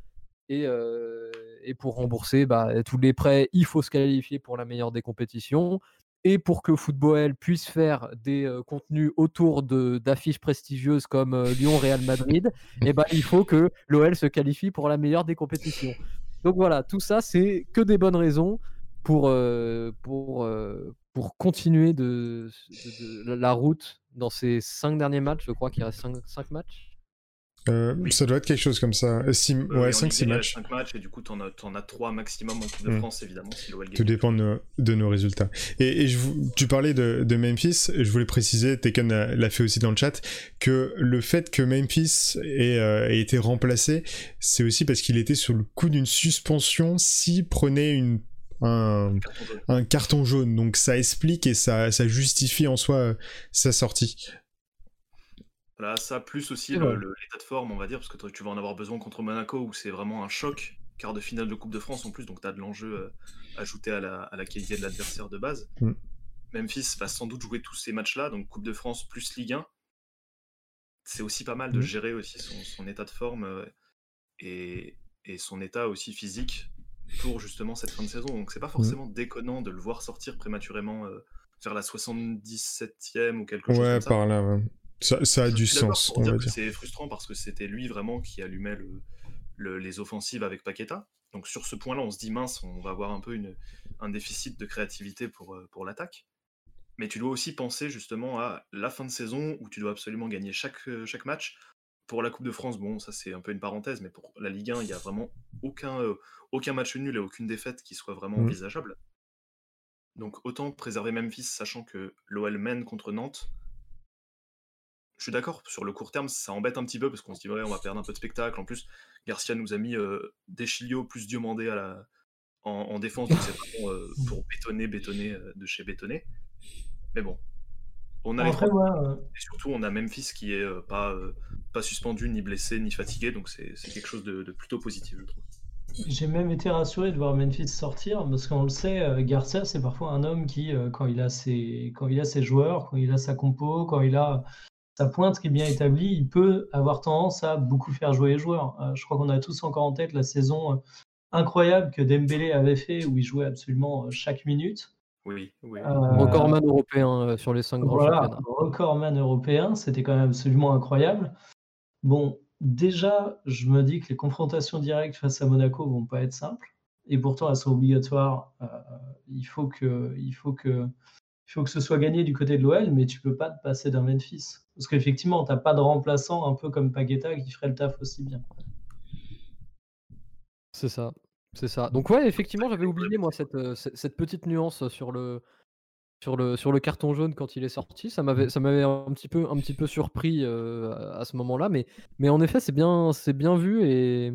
et, euh, et pour rembourser bah, tous les prêts, il faut se qualifier pour la meilleure des compétitions. Et pour que Football puisse faire des euh, contenus autour d'affiches prestigieuses comme euh, Lyon-Real Madrid, eh ben, il faut que l'OL se qualifie pour la meilleure des compétitions. Donc voilà, tout ça, c'est que des bonnes raisons pour, pour, pour continuer de- de la route dans ces cinq derniers matchs. Je crois qu'il reste cinq, cinq matchs. Euh. Ça doit être quelque chose comme ça. Euh, six- Euh, ouais, et en 5-6 Ligue 1, il matchs. reste cinq matchs et du coup, t'en as, t'en as 3 maximum en Coupe de Mm. France, évidemment, si gagne. Tout dépend de nos, de nos résultats. Et, et je, vous- tu parlais de, de Memphis, je voulais préciser, Tekken l'a fait aussi dans le chat, que le fait que Memphis ait, euh, ait été remplacé, c'est aussi parce qu'il était sous le coup d'une suspension s'il prenait une, un, Carton jaune. un carton jaune. Donc ça explique et ça, ça justifie en soi euh, sa sortie. Voilà, ça, plus aussi l'état de forme, on va dire, parce que tu vas en avoir besoin contre Monaco, où c'est vraiment un choc, quart de finale de Coupe de France en plus, donc tu as de l'enjeu euh, ajouté à la, à la qualité de l'adversaire de base. Mm. Memphis va sans doute jouer tous ces matchs-là, donc Coupe de France plus Ligue 1. C'est aussi pas mal de Mm. gérer aussi son, son état de forme euh, et, et son état aussi physique pour justement cette fin de saison. Donc c'est pas forcément déconnant de le voir sortir prématurément euh, vers la 77e ou quelque chose Ouais, comme ça. par là, ouais. Ça, ça a du sens, on va dire. c'est frustrant parce que c'était lui vraiment qui allumait le, le- les offensives avec Paqueta. Donc sur ce point-là, on se dit mince, on va avoir un peu une, un déficit de créativité pour, euh, pour l'attaque. Mais tu dois aussi penser justement à la fin de saison où tu dois absolument gagner chaque, euh, chaque match. Pour la Coupe de France, bon, ça c'est un peu une parenthèse, mais pour la Ligue 1, il n'y a vraiment aucun, euh, aucun match nul et aucune défaite qui soit vraiment Mhm. envisageable. Donc autant préserver Memphis, sachant que l'OL mène contre Nantes. Je suis d'accord, sur le court terme, ça embête un petit peu parce qu'on se dit, ouais, on va perdre un peu de spectacle. En plus, Garcia nous a mis euh, Deschilio plus Diomandé à la... en, en défense, donc c'est vraiment euh, pour bétonner, bétonner euh, de chez bétonner. Mais bon, on a les trois euh, et surtout, on a Memphis qui est euh, pas, euh, pas suspendu, ni blessé, ni fatigué, donc c'est c'est quelque chose de, de plutôt positif, je trouve. j'ai même été rassuré de voir Memphis sortir parce qu'on le sait, euh, Garcia, c'est parfois un homme qui, quand il a ses, quand il a ses joueurs, quand il a sa compo, quand il a sa pointe qui est bien établie, il peut avoir tendance à beaucoup faire jouer les joueurs. Euh, je crois qu'on a tous encore en tête la saison euh, incroyable que Dembélé avait fait où il jouait absolument euh, chaque minute. Oui, oui. Euh, Recordman européen sur les 5 grands Voilà, championnats. recordman européen, c'était quand même absolument incroyable. Bon, déjà, je me dis que les confrontations directes face à Monaco vont pas être simples, et pourtant elles sont obligatoires. Euh, il faut que, il faut que, il faut que ce soit gagné du côté de l'OL, mais tu peux pas te passer d'un Memphis, parce qu'effectivement, t'as pas de remplaçant un peu comme Paqueta qui ferait le taf aussi bien. C'est ça. C'est ça. Donc ouais, effectivement, j'avais oublié moi cette, euh, cette petite nuance sur le sur le sur le carton jaune quand il est sorti. Ça m'avait un petit peu un petit peu surpris euh, à, à ce moment-là, mais mais en effet, c'est bien vu et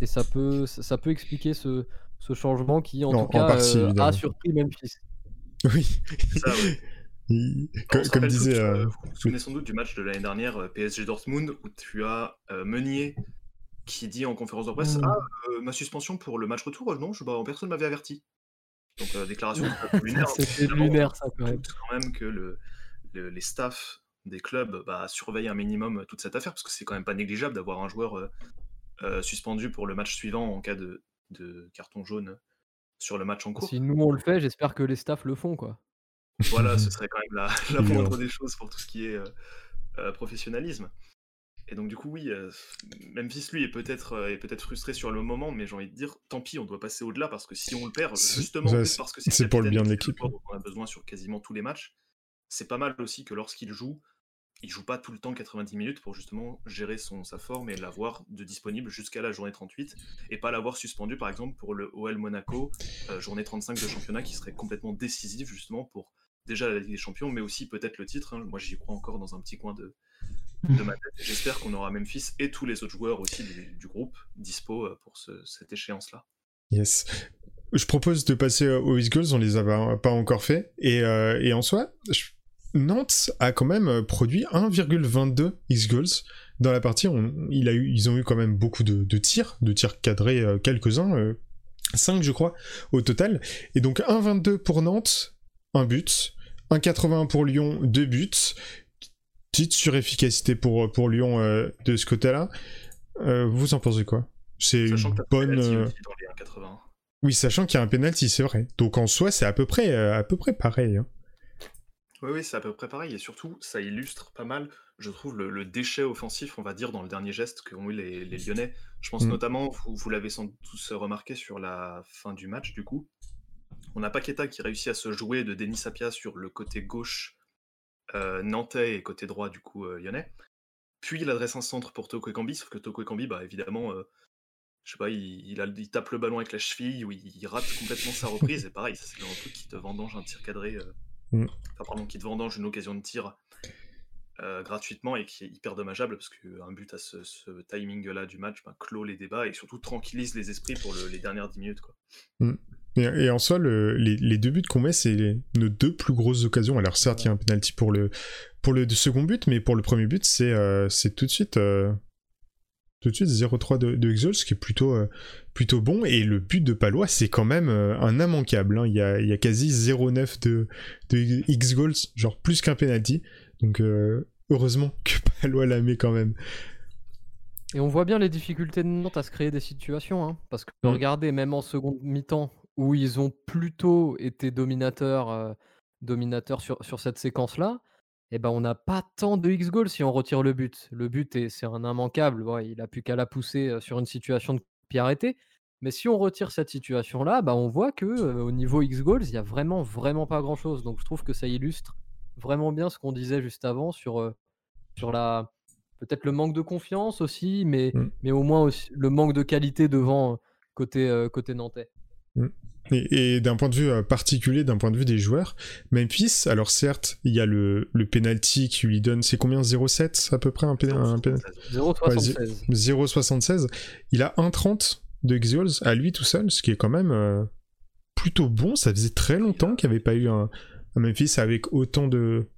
et ça peut ça, ça peut expliquer ce ce changement qui en En- tout en cas partie, euh, a surpris Memphis. Oui. Ça, ouais. Il- Comme disait. tous, euh, euh, vous vous souvenez sans doute du match de l'année dernière euh, PSG Dortmund où tu as euh, Meunier qui dit en conférence de presse Mm. Ah, euh, ma suspension pour le match retour, non, je, bah, personne ne m'avait averti. Donc, déclaration lunaire. C'était lunaire ça quand même. quand même que le, le- les staffs des clubs bah, surveillent un minimum toute cette affaire parce que c'est quand même pas négligeable d'avoir un joueur suspendu pour le match suivant en cas de, de carton jaune sur le match en cours. Si nous on le fait, j'espère que les staffs le font quoi. Voilà, ce serait quand même la, la moindre des choses pour tout ce qui est euh, euh, professionnalisme. Et donc du coup, oui, euh, Memphis, lui, est peut-être euh, est peut-être frustré sur le moment, mais j'ai envie de dire, tant pis, on doit passer au-delà, parce que si on le perd, justement, ouais, parce que c'est pour le bien de l'équipe. on a besoin sur quasiment tous les matchs, c'est pas mal aussi que lorsqu'il joue, il joue pas tout le temps 90 minutes pour justement gérer son, sa forme et l'avoir de disponible jusqu'à la journée 38, et pas l'avoir suspendu, par exemple, pour le OL Monaco, euh, journée 35 de championnat, qui serait complètement décisif, justement, pour déjà la Ligue des Champions, mais aussi peut-être le titre. hein. Moi, j'y crois encore dans un petit coin de, de ma tête. J'espère qu'on aura Memphis et tous les autres joueurs aussi du, groupe dispo euh, pour ce- cette échéance-là. Yes. Je propose de passer euh, aux Eagles, on les a pas encore fait. Et, euh, en soi, Nantes a quand même euh, produit 1,22 Eagles dans la partie. Il a eu, ils ont eu quand même beaucoup de, de tirs, de tirs cadrés, euh, quelques-uns, 5 je crois, au total. Et donc 1,22 pour Nantes, un but. 1,81 pour Lyon, deux buts. Petite surefficacité pour, pour Lyon euh, de ce côté-là. Euh, vous en pensez quoi? C'est une bonne... euh, 1,80. oui, sachant qu'il y a un penalty, c'est vrai. Donc en soi, c'est à peu près, à peu près pareil. hein. Oui, oui, c'est à peu près pareil. Et surtout, ça illustre pas mal, je trouve, le, le déchet offensif, on va dire, dans le dernier geste qu'ont eu les, les Lyonnais. Je pense Mm. notamment, vous, vous l'avez sans doute tous remarqué sur la fin du match, du coup. On a Paqueta qui réussit à se jouer de Denis Sapia sur le côté gauche euh, nantais et côté droit, du coup, euh, lyonnais. Puis il adresse un centre pour Toko Ekambi, sauf que Toko Ekambi, bah, évidemment, euh, je sais pas, il, il a- il tape le ballon avec la cheville ou il, il rate complètement sa reprise. Et pareil, ça, c'est un truc qui te vendange un tir cadré. Mm. Enfin, pardon, qui te vendange une occasion de tir euh, gratuitement et qui est hyper dommageable parce qu'un but à ce, ce timing-là du match bah, clôt les débats et surtout tranquillise les esprits pour le- les dernières 10 minutes. Quoi. Et, et en soi, le- les, les deux buts qu'on met, c'est nos deux plus grosses occasions. Alors certes, il y a un penalty pour le, pour le second but, mais pour le premier but, c'est euh, c'est tout de suite... euh, tout de suite 0-3 de, de Exol, ce qui est plutôt, euh, plutôt bon. Et le but de Palois, c'est quand même euh, un immanquable. hein. Il, y a, il y a quasi 0-9 de, de X-Goals, genre plus qu'un penalty. Donc euh, heureusement que Palois la met quand même. Et on voit bien les difficultés de Nantes à se créer des situations, hein, parce que Mm. regardez, même en seconde mi-temps, où ils ont plutôt été dominateurs, euh, dominateur sur, sur cette séquence-là, eh ben, on n'a pas tant de X-goals si on retire le but. Le but, est, c'est un immanquable. il a plus qu'à la pousser sur une situation de pied arrêté. Mais si on retire cette situation-là, bah, on voit que au niveau X-goals, il y a vraiment, vraiment pas grand-chose. Donc je trouve que ça illustre vraiment bien ce qu'on disait juste avant sur, sur la peut-être le manque de confiance aussi, mais, mmh. mais au moins aussi le manque de qualité devant côté, côté nantais. Mmh. Et, d'un point de vue euh, particulier, d'un point de vue des joueurs, Memphis, alors certes, il y a le, le penalty qui lui donne, c'est combien 0,7 à peu près un, penalty 0,76. il a 1,30 de Xiols à lui tout seul, ce qui est quand même euh, plutôt bon. Ça faisait très longtemps qu'il n'y avait pas eu un, Memphis avec autant de.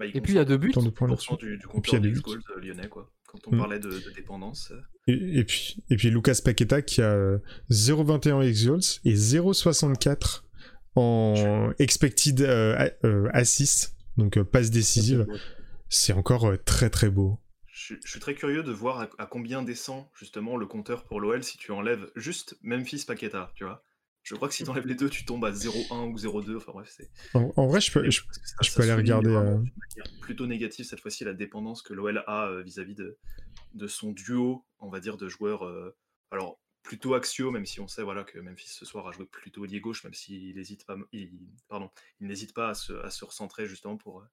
Bah, et puis il y a deux buts. De points du, du compteur du euh, lyonnais, quoi quand on mm. parlait de, dépendance. Et, puis, et puis Lucas Paqueta qui a 0,21 exiols et 0,64 en expected euh, euh, assist, donc euh, passe décisive. C'est encore très très beau. Je, suis très curieux de voir à, combien descend justement le compteur pour l'OL si tu enlèves juste Memphis Paqueta, tu vois. Je crois que si tu enlèves les deux, tu tombes à 0,1 ou 0,2. Enfin bref, c'est. En, vrai, je peux, je, peux aller regarder. Euh... Plutôt négatif cette fois-ci la dépendance que l'OL a euh, vis-à-vis de, de son duo, on va dire, de joueurs. Euh, alors plutôt axio, même si on sait voilà que Memphis ce soir a joué plutôt lié gauche, même s'il n'hésite pas, il, pardon, il n'hésite pas à se, à se, recentrer justement pour euh,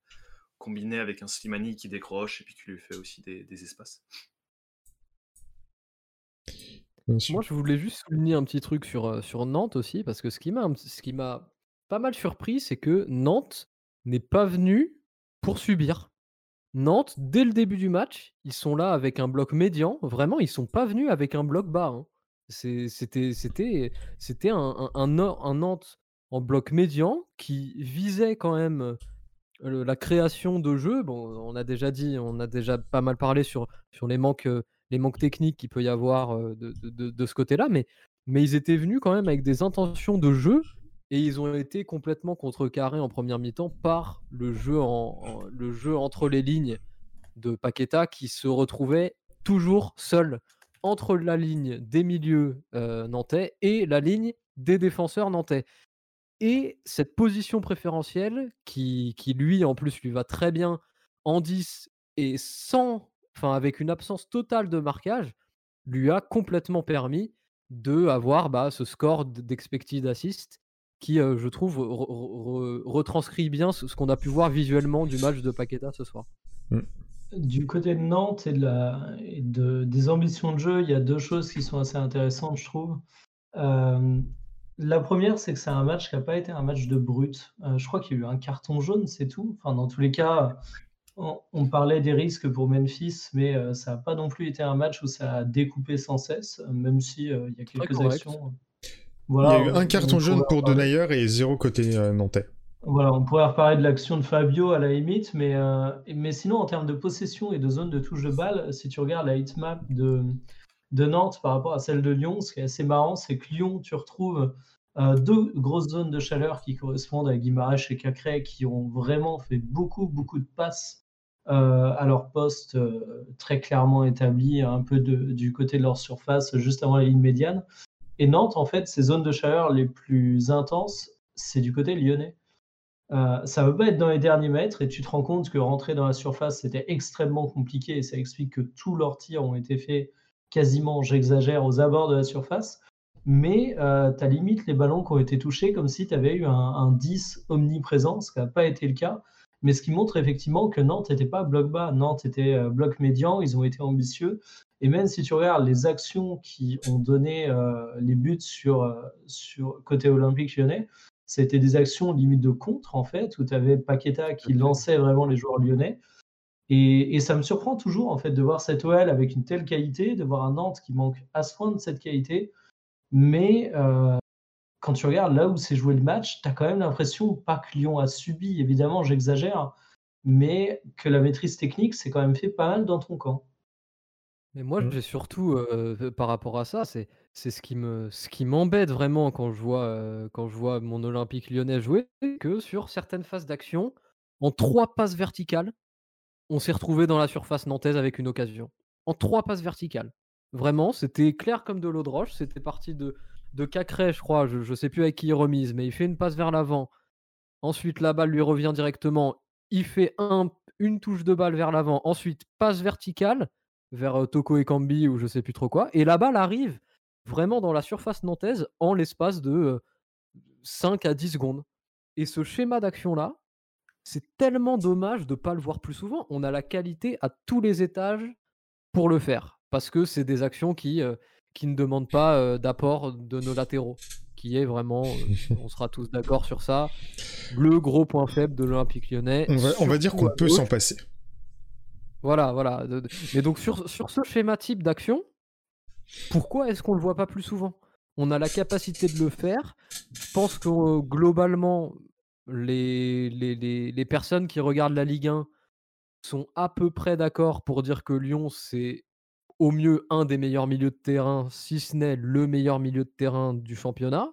combiner avec un Slimani qui décroche et puis qui lui fait aussi des, des espaces. Moi, je voulais juste souligner un petit truc sur, sur Nantes aussi, parce que ce qui m'a ce qui m'a pas mal surpris, c'est que Nantes n'est pas venu pour subir. Nantes, dès le début du match, ils sont là avec un bloc médian. Vraiment, ils sont pas venus avec un bloc bas. Hein. c'était c'était c'était un, un, un, Nantes en bloc médian qui visait quand même la création de jeu. Bon, on a déjà dit, on a déjà pas mal parlé sur, sur les manques les manques techniques qu'il peut y avoir de, de, ce côté-là, mais, mais ils étaient venus quand même avec des intentions de jeu et ils ont été complètement contrecarrés en première mi-temps par le jeu, en, le jeu entre les lignes de Paqueta qui se retrouvait toujours seul entre la ligne des milieux nantais et la ligne des défenseurs nantais. Et cette position préférentielle, qui, qui lui en plus lui va très bien en 10 et sans enfin avec une absence totale de marquage, lui a complètement permis de avoir bah, ce score d'expected assist qui, euh, je trouve, retranscrit bien ce, qu'on a pu voir visuellement du match de Paqueta ce soir. Mmh. Du côté de Nantes et, de la, de, des ambitions de jeu, il y a deux choses qui sont assez intéressantes, je trouve. Euh, la première, c'est que c'est un match qui n'a pas été un match de brut. Euh, je crois qu'il y a eu un carton jaune, c'est tout. Enfin, dans tous les cas, on, parlait des risques pour Memphis, mais euh, ça n'a pas non plus été un match où ça a découpé sans cesse, même si euh, il y a quelques actions. il y a eu un carton jaune pour Denayer et zéro côté euh, nantais. Voilà, on pourrait reparler de l'action de Fabio à la limite, mais, mais sinon, en termes de possession et de zone de touche de balle, si tu regardes la hitmap de, de Nantes par rapport à celle de Lyon, ce qui est assez marrant, c'est que Lyon, tu retrouves deux grosses zones de chaleur qui correspondent à Guimaraes et Cacré, qui ont vraiment fait beaucoup, beaucoup de passes à leur poste euh, très clairement établi, un peu du côté de leur surface, juste avant la ligne médiane. Et Nantes, en fait, ces zones de chaleur les plus intenses, c'est du côté lyonnais. Euh, ça ne veut pas être dans les derniers mètres et tu te rends compte que rentrer dans la surface, c'était extrêmement compliqué et ça explique que tous leurs tirs ont été faits quasiment, j'exagère, aux abords de la surface. Mais euh, tu as limite les ballons qui ont été touchés comme si tu avais eu un 10 omniprésent, ce qui n'a pas été le cas mais ce qui montre effectivement que Nantes n'était pas bloc bas, Nantes était euh, bloc médian, ils ont été ambitieux. Et même si tu regardes les actions qui ont donné euh, les buts sur, euh, sur côté olympique lyonnais, c'était des actions limite de contre en fait, où tu avais Paqueta qui lançait vraiment les joueurs lyonnais. Et, et, ça me surprend toujours en fait de voir cette OL avec une telle qualité, de voir un Nantes qui manque à ce point de cette qualité. Mais quand tu regardes là où s'est joué le match, tu as quand même l'impression, pas que Lyon a subi, évidemment, j'exagère, mais que la maîtrise technique s'est quand même fait pas mal dans ton camp. Mais moi, mmh. j'ai surtout, euh, par rapport à ça, c'est c'est ce qui me ce qui m'embête vraiment quand je vois, euh, quand je vois mon Olympique lyonnais jouer, que sur certaines phases d'action, en trois passes verticales, on s'est retrouvé dans la surface nantaise avec une occasion. En trois passes verticales. Vraiment, c'était clair comme de l'eau de roche, c'était parti de de Cacré, je crois, je, ne sais plus avec qui il remise, mais il fait une passe vers l'avant. Ensuite, la balle lui revient directement. Il fait un, une touche de balle vers l'avant. Ensuite, passe verticale vers euh, Toko et Kambi ou je sais plus trop quoi. Et la balle arrive vraiment dans la surface nantaise en l'espace de euh, 5 à 10 secondes. Et ce schéma d'action-là, c'est tellement dommage de ne pas le voir plus souvent. On a la qualité à tous les étages pour le faire. Parce que c'est des actions qui, euh, qui ne demandent pas euh, d'apport de nos latéraux. Qui est vraiment, euh, on sera tous d'accord sur ça, le gros point faible de l'Olympique lyonnais. On va, on va dire qu'on peut s'en passer. Voilà, voilà. Mais donc sur, sur ce schéma type d'action, pourquoi est-ce qu'on le voit pas plus souvent? On a la capacité de le faire. Je pense que euh, globalement, les, les, les- les personnes qui regardent la Ligue 1 sont à peu près d'accord pour dire que Lyon, c'est au mieux un des meilleurs milieux de terrain, si ce n'est le meilleur milieu de terrain du championnat.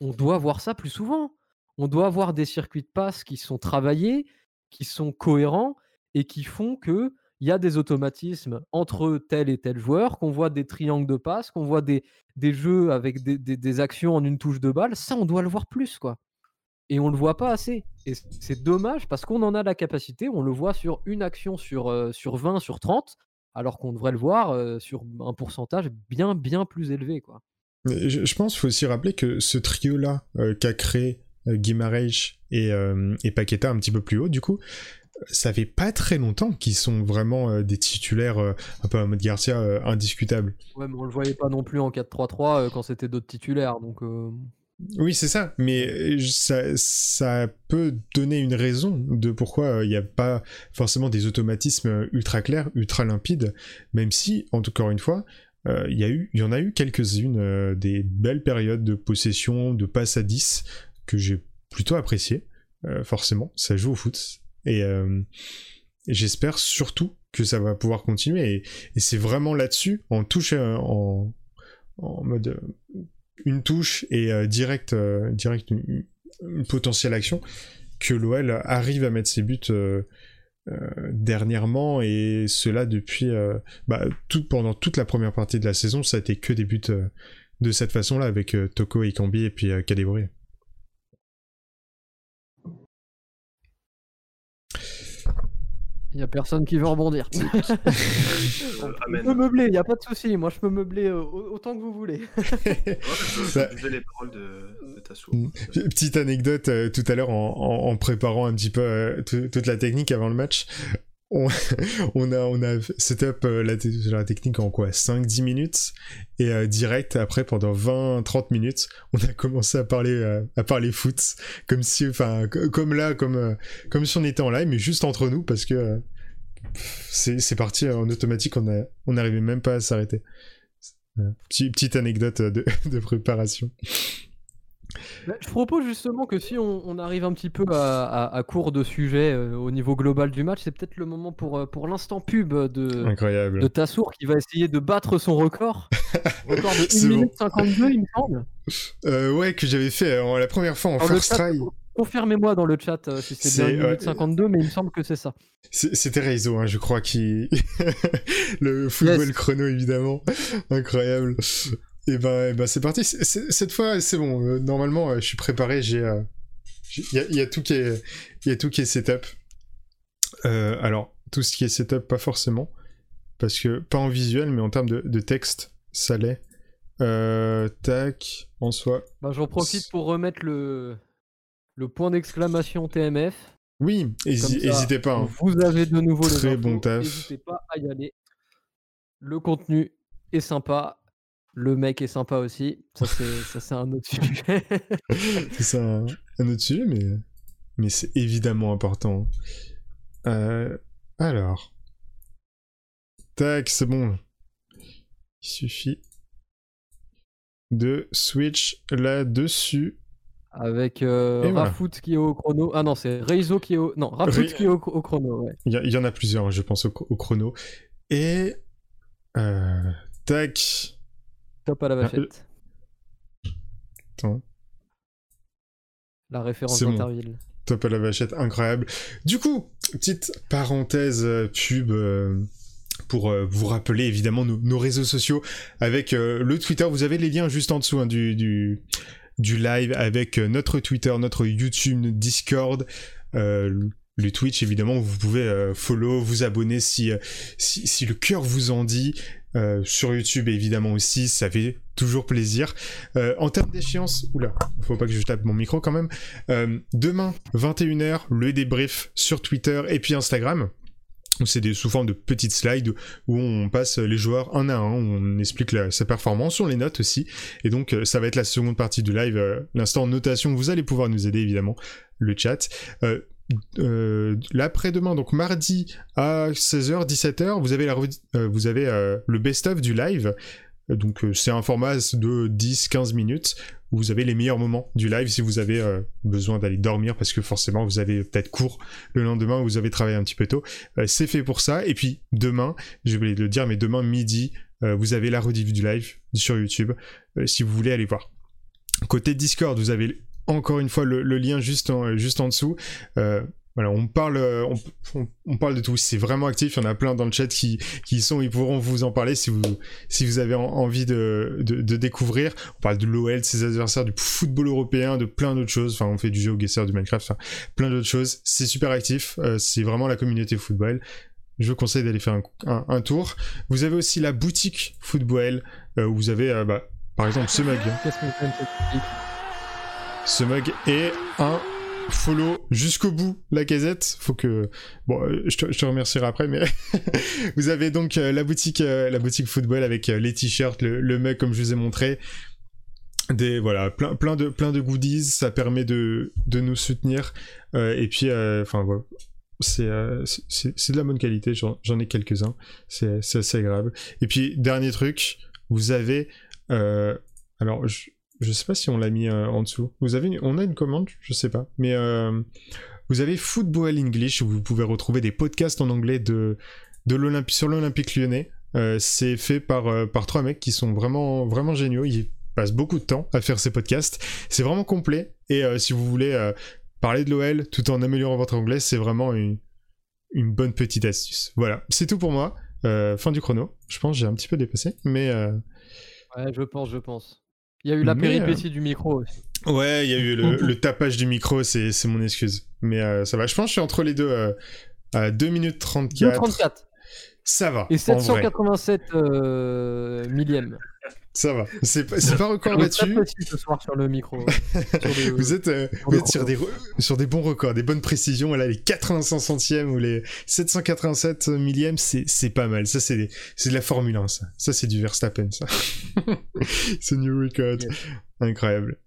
On doit voir ça plus souvent. On doit avoir des circuits de passe qui sont travaillés, qui sont cohérents et qui font que il y a des automatismes entre tel et tel joueur, qu'on voit des triangles de passe, qu'on voit des, jeux avec des, actions en une touche de balle. Ça, on doit le voir plus, quoi. Et on le voit pas assez. Et c'est dommage parce qu'on en a la capacité. On le voit sur une action sur, euh, sur 20, sur 30, alors qu'on devrait le voir sur un pourcentage bien, bien plus élevé, quoi. Je, pense qu'il faut aussi rappeler que ce trio-là qu'a créé Guimarães et, et Paqueta un petit peu plus haut, du coup, ça fait pas très longtemps qu'ils sont vraiment euh, des titulaires euh, un peu en mode Garcia euh, indiscutables. Ouais, mais on le voyait pas non plus en 4-3-3 euh, quand c'était d'autres titulaires. Donc, Oui, c'est ça, mais euh, ça, ça peut donner une raison de pourquoi euh, il n'y a pas forcément des automatismes euh, ultra clairs, ultra limpides, même si, en tout cas une fois, il y, y en a eu quelques-unes, des belles périodes de possession, de passe à 10, que j'ai plutôt apprécié, euh, forcément, ça joue au foot, et, j'espère surtout que ça va pouvoir continuer, et, c'est vraiment là-dessus, en touche, en mode... une touche et euh, direct, euh, une, potentielle action que l'OL arrive à mettre ses buts euh, dernièrement. Et cela depuis bah, pendant toute la première partie de la saison ça a été que des buts de cette façon là avec Toko et Kambi et puis euh, il y a personne qui veut rebondir. Je peux meubler, il n'y a pas de souci. Moi, je peux meubler euh, au- autant que vous voulez. Ouais, je, je Ça- buvais les paroles de, de Tassou. Petite anecdote euh, tout à l'heure en, en- en préparant un petit peu euh, tout- toute la technique avant le match. On, a, on a setup euh, la, te- la technique en quoi? 5-10 minutes? Et euh, direct après pendant 20-30 minutes on a commencé à parler foot. Comme si on était en live mais juste entre nous parce que euh, c'est parti en automatique on a n'arrivait même pas à s'arrêter. Petite anecdote de, de préparation Je propose justement que si on, on arrive un petit peu à, à- à court de sujet euh, au niveau global du match, c'est peut-être le moment pour, euh, pour l'instant pub de, incroyable de Tassour qui va essayer de battre son record. record de 1 C'est minute 52, il me semble. Euh, ouais, que j'avais fait la première fois en Alors, first try. Confirmez-moi dans le chat si c'est bien C'est, 1 minute ouais. 52, mais il me semble que c'est ça. C'était Reizo, hein, je crois, qui. le football Yes. chrono, évidemment. Incroyable. Et ben, eh ben c'est parti. Cette fois, c'est bon. Euh, normalement, euh, je suis préparé. J'ai. euh, Il y, a, il y a tout qui est, il y a tout qui est setup. Alors, tout ce qui est setup, pas forcément. Parce que, pas en visuel, mais en termes de, de texte, ça l'est. Tac, en soi. Bah, J'en profite pour remettre le, le point d'exclamation TMF. Oui, n'hésitez pas. hein. Vous avez de nouveau Très infos, bon taf. N'hésitez pas à y aller. Le contenu est sympa. Le mec est sympa aussi. Ça, c'est un autre sujet. c'est ça un, un autre sujet, mais, mais c'est évidemment important. Euh, alors. Tac, c'est bon. Il suffit de switch là-dessus. Avec euh, Et voilà. Rafoot qui est au chrono. Ah non, c'est Reizo qui est au. Non, Rafoot qui est au, au chrono. Ouais. Il y, en a plusieurs, je pense, au, au chrono. Et. euh, tac. Top à la vachette. Attends. La référence bon. d'Interville. Top à la vachette, incroyable. Du coup, petite parenthèse euh, pub euh, pour euh, vous rappeler évidemment nos, nos réseaux sociaux avec euh, le Twitter. Vous avez les liens juste en dessous hein, du, du, du live avec euh, notre Twitter, notre YouTube, notre Discord, le Twitch évidemment. Vous pouvez follow, vous abonner si, si, si le cœur vous en dit. Euh, sur YouTube évidemment aussi, ça fait toujours plaisir. Euh, en termes d'échéance, oula, faut pas que je tape mon micro quand même. Euh, demain, 21h, le débrief sur Twitter et puis Instagram. C'est sous forme de petites slides où on passe les joueurs un à un, où on explique sa performance, on les note aussi. Et donc euh, ça va être la seconde partie du live, l'instant notation, vous allez pouvoir nous aider évidemment, le chat. Euh, l'après-demain, donc mardi à 16h, 17h, vous avez, la, euh, vous avez euh, le best-of du live. Donc c'est un format de 10-15 minutes où vous avez les meilleurs moments du live si vous avez besoin d'aller dormir parce que forcément vous avez peut-être cours le lendemain vous avez travaillé un petit peu tôt. C'est fait pour ça. Et puis demain, je voulais le dire, mais demain midi, vous avez la rediff du live sur YouTube si vous voulez aller voir. Côté Discord, vous avez encore une fois le, lien juste en, juste en dessous. Euh, voilà, on parle, euh, on, parle de tout. C'est vraiment actif. Il y en a plein dans le chat qui, qui sont. Ils pourront vous en parler si vous, si vous avez en- envie de, de, découvrir. On parle de l'OL, de ses adversaires, du football européen, de plein d'autres choses. Enfin, on fait du GeoGuessr, du Minecraft, enfin, plein d'autres choses. C'est super actif. Euh, c'est vraiment la communauté football. Je vous conseille d'aller faire un, un- tour. Vous avez aussi la boutique football où vous avez, bah, par exemple, ce mug qu'on fait de cette musique Ce mug est un follow jusqu'au bout la casette. Faut que bon euh, je te, je remercierai après mais vous avez donc euh, la boutique euh, la boutique football avec les t-shirts le, mug comme je vous ai montré. Des voilà plein de goodies. Ça permet de nous soutenir. Et puis enfin voilà. C'est de la bonne qualité. J'en ai quelques uns c'est assez agréable. Et puis dernier truc vous avez alors je, je sais pas si on l'a mis euh, en dessous. Vous avez on a une commande, je sais pas. Mais euh, vous avez Football English où vous pouvez retrouver des podcasts en anglais de, de l'Olympi- sur l'Olympique lyonnais. Euh, c'est fait par, par trois mecs qui sont vraiment, vraiment géniaux. Ils passent beaucoup de temps à faire ces podcasts. C'est vraiment complet. Et si vous voulez parler de l'OL tout en améliorant votre anglais, c'est vraiment une, une bonne petite astuce. Voilà, c'est tout pour moi. Fin du chrono. Je pense j'ai un petit peu dépassé. Mais Ouais, je pense, je pense. Il y a eu la Mais, euh, péripétie du micro aussi. Ouais, il y a eu le, le tapage du micro, c'est mon excuse. Mais euh, ça va, je pense que je suis entre les deux. euh, à 2 minutes 34. 2,34 Ça va. et en vrai. 787 euh, millième. Ça va. C'est pas, pas record précis ce soir sur le micro. sur le- Vous êtes, euh, sur vous le êtes sur, des, re- sur des bons records, des bonnes précisions. Là, les 85 centièmes ou les 787 millièmes, c'est pas mal. Ça, c'est de la Formule 1, ça. Ça, c'est du Verstappen, ça. c'est new record. Yes. Incroyable.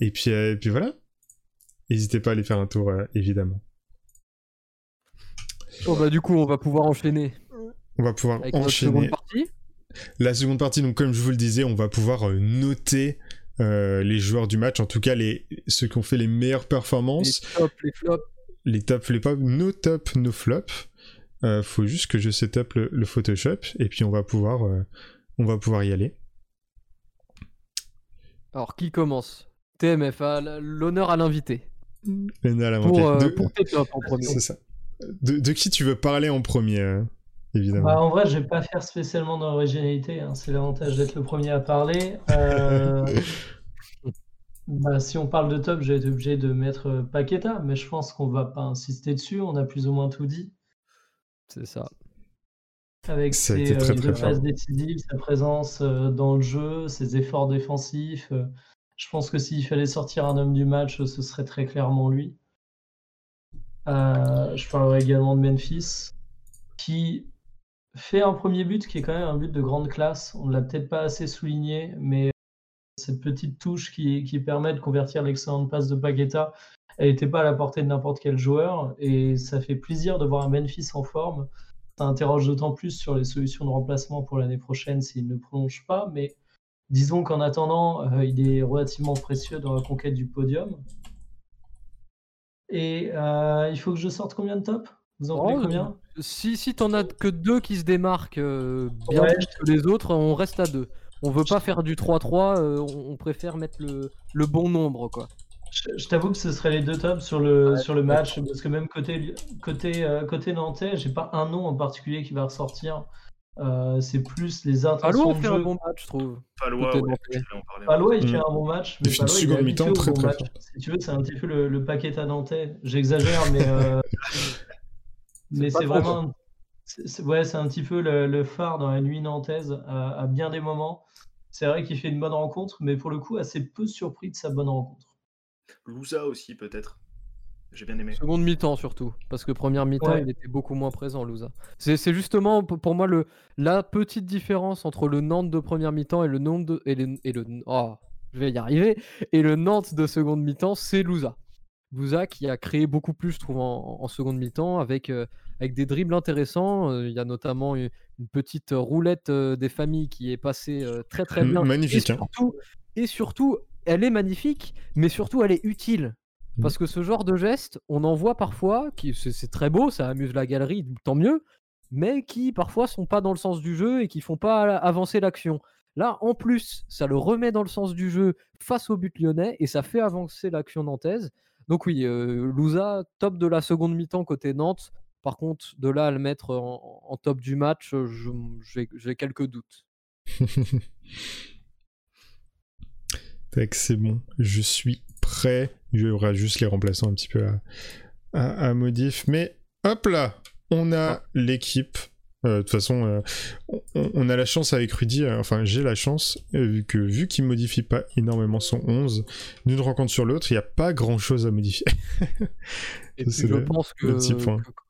Et puis, euh, et puis voilà. N'hésitez pas à aller faire un tour, euh, évidemment. Bon, bah, du coup, on va pouvoir enchaîner On va pouvoir avec enchaîner. seconde partie. La seconde partie, donc comme je vous le disais, on va pouvoir euh, noter euh, les joueurs du match, en tout cas les, ceux qui ont fait les meilleures Les performances, tops, les flops. les tops, les pas, nos tops, nos flops. Euh, faut juste que je setup le, le Photoshop et puis on va pouvoir, euh, on va pouvoir y aller. Alors, qui commence? TMF, à l- l'honneur à l'invité. Pour, de, pour tes tops en premier. c'est ça. De, de qui tu veux parler en premier, évidemment. Bah, en vrai, je vais pas faire spécialement d'originalité. hein. C'est l'avantage d'être le premier à parler. Euh, bah, si on parle de top, j'ai été obligé de mettre euh, Paqueta, mais je pense qu'on va pas insister dessus. On a plus ou moins tout dit. C'est ça. Avec Ça ses très, euh, très deux passes décisives, sa présence euh, dans le jeu, ses efforts défensifs. je pense que s'il fallait sortir un homme du match, ce serait très clairement lui. Euh, je parlerai également de Memphis, qui fait un premier but qui est quand même un but de grande classe. On ne l'a peut-être pas assez souligné, mais cette petite touche qui, qui permet de convertir l'excellente passe de Paqueta, elle n'était pas à la portée de n'importe quel joueur. Et ça fait plaisir de voir un Memphis en forme. Ça interroge d'autant plus sur les solutions de remplacement pour l'année prochaine s'il ne prolonge pas. Mais disons qu'en attendant, euh, il est relativement précieux dans la conquête du podium. Et euh, il faut que je sorte combien de tops? Vous en voulez Oh, combien? Si, si t'en as que deux qui se démarquent euh, bien Ouais. plus que les autres, on reste à deux. On veut pas faire du 3-3, euh, on, on préfère mettre le, le bon nombre, quoi. Je, je t'avoue que ce serait les deux tops sur le, Ouais, sur le match, parce que même côté, côté, euh, côté nantais, j'ai pas un nom en particulier qui va ressortir. Euh, c'est plus les Palois intentions de fait un bon match, je trouve. Palois, ouais. Palois, il Mm. fait un bon match, Il mais fait une Palois, il est mi-temps très, bon très match. fort. Si tu veux, c'est un petit peu le, le Paqueta nantais. J'exagère, mais, euh, mais c'est vraiment. c'est- ouais, c'est un petit peu le, le phare dans la nuit nantaise à, à bien des moments. C'est vrai qu'il fait une bonne rencontre, mais pour le coup, assez peu surpris de sa bonne rencontre. Louza aussi, peut-être. J'ai bien aimé. Seconde mi-temps surtout, parce que première mi-temps, Ouais. il était beaucoup moins présent, Louza. C'est c'est justement pour moi le, la petite différence entre le Nantes de première mi-temps et le Nantes de, et le, et le oh, je vais y arriver et le Nantes de seconde mi-temps, c'est Louza. Louza qui a créé beaucoup plus, je trouve, en, en seconde mi-temps avec euh, avec des dribbles intéressants. Euh, Il y a notamment une, une petite roulette euh, des familles qui est passée très très bien. Magnifique, Et hein. surtout, et surtout, elle est magnifique, mais surtout, elle est utile. Mhm. Parce que ce genre de geste, on en voit parfois, qui c'est c'est très beau, ça amuse la galerie, tant mieux, mais qui parfois sont pas dans le sens du jeu et qui font pas avancer l'action. Là, en plus, ça le remet dans le sens du jeu face au but lyonnais et ça fait avancer l'action nantaise. Donc oui, Louza, top de la seconde mi-temps côté Nantes. Par contre, de là à le mettre en, en top du match, j'ai quelques doutes. Tac, c'est bon. Je suis prêt. Il y aura juste les remplaçants un petit peu à, à, à modif. Mais hop là, on a l'équipe. Euh, De toute façon, euh, on, on a la chance avec Rudy, euh, enfin j'ai la chance, vu que vu qu'il modifie pas énormément son 11, d'une rencontre sur l'autre, il n'y a pas grand chose à modifier. Et je le- pense que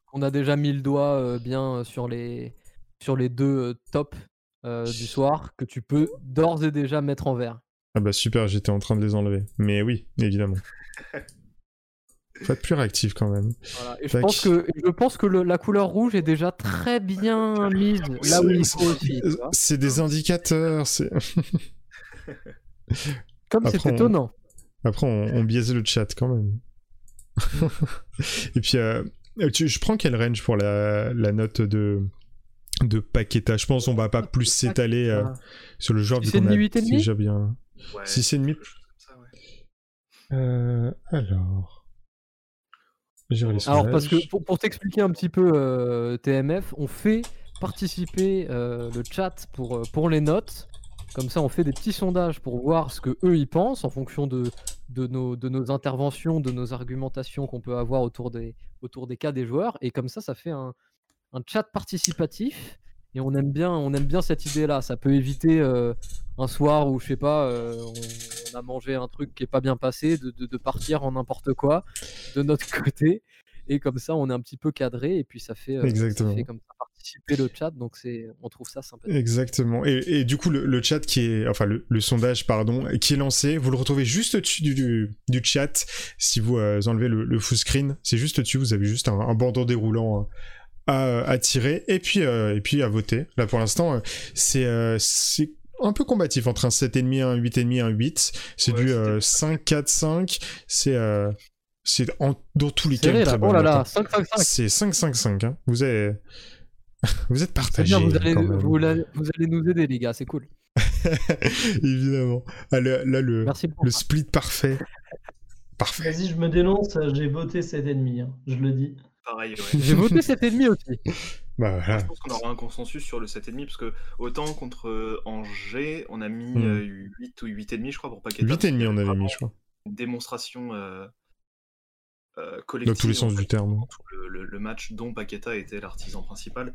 qu'on a déjà mis le doigt bien sur les sur les deux tops euh, du soir que tu peux d'ores et déjà mettre en vert. Ah bah super, j'étais en train de les enlever. Mais oui, évidemment. Faut être plus réactif quand même. Voilà. Et je pense que je pense que le- la couleur rouge est déjà très bien mise là où il faut aussi. C'est des indicateurs. c'est- Comme c'est on- étonnant. Après, on, on biaise le chat quand même. Et puis, euh, tu- je prends quel range pour la, la note de, de Paqueta? Je pense qu'on va pas plus s'étaler euh, sur le joueur vu C'est qu'on a demi, huit et demi? déjà bien. Ouais, Si c'est demi. quelque chose comme ça, ouais. Euh, alors. Gérer les Alors parce que pour, pour t'expliquer un petit peu euh, TMF, on fait participer euh, le chat pour, euh, pour les notes. Comme ça, on fait des petits sondages pour voir ce que eux ils pensent en fonction de, de, nos, de nos interventions, de nos argumentations qu'on peut avoir autour des, autour des cas des joueurs. Et comme ça, ça fait un, un chat participatif. Et on aime bien, on aime bien cette idée-là. Ça peut éviter euh, un soir où je sais pas, euh, on, on a mangé un truc qui est pas bien passé, de, de- de partir en n'importe quoi de notre côté. Et comme ça, on est un petit peu cadré. Et puis ça fait, euh, ça Exactement. fait comme ça participer le chat. Donc c'est, on trouve ça sympathique. Exactement. Et, et du coup, le, le chat qui est, enfin le, le sondage, pardon, qui est lancé, vous le retrouvez juste au-dessus du, du, du chat. Si vous enlevez le, le full screen, c'est juste au-dessus. Vous avez juste un, un bandeau déroulant à, à tirer et puis euh, et puis à voter. Là, pour l'instant, euh, c'est euh, c'est un peu combatif entre un 7,5, un 8,5, un 8. C'est Ouais, du euh, pas 5, 4, 5. C'est euh, en- dans tous les cas là. Oh là là, hein. 5 5 5 C'est 5, 5, 5. hein. Vous êtes vous êtes partagés. vous allez, vous, vous allez nous aider, les gars, c'est cool. Évidemment. Ah, là, là, le, le split parfait. Parfait. Vas-y, je me dénonce, j'ai voté cet ennemi, hein, je le dis. Pareil, ouais. J'ai voté 7,5 aussi. Bah voilà. Je pense qu'on aura un consensus sur le 7,5 parce que autant contre euh, Angers, on a mis euh, 8 ou 8,5 je crois pour Paqueta. 8,5 on avait mis, je crois. Une démonstration euh, euh, Dans collective. tous les sens en du terme. tout Le, le- le match dont Paqueta était l'artisan principal.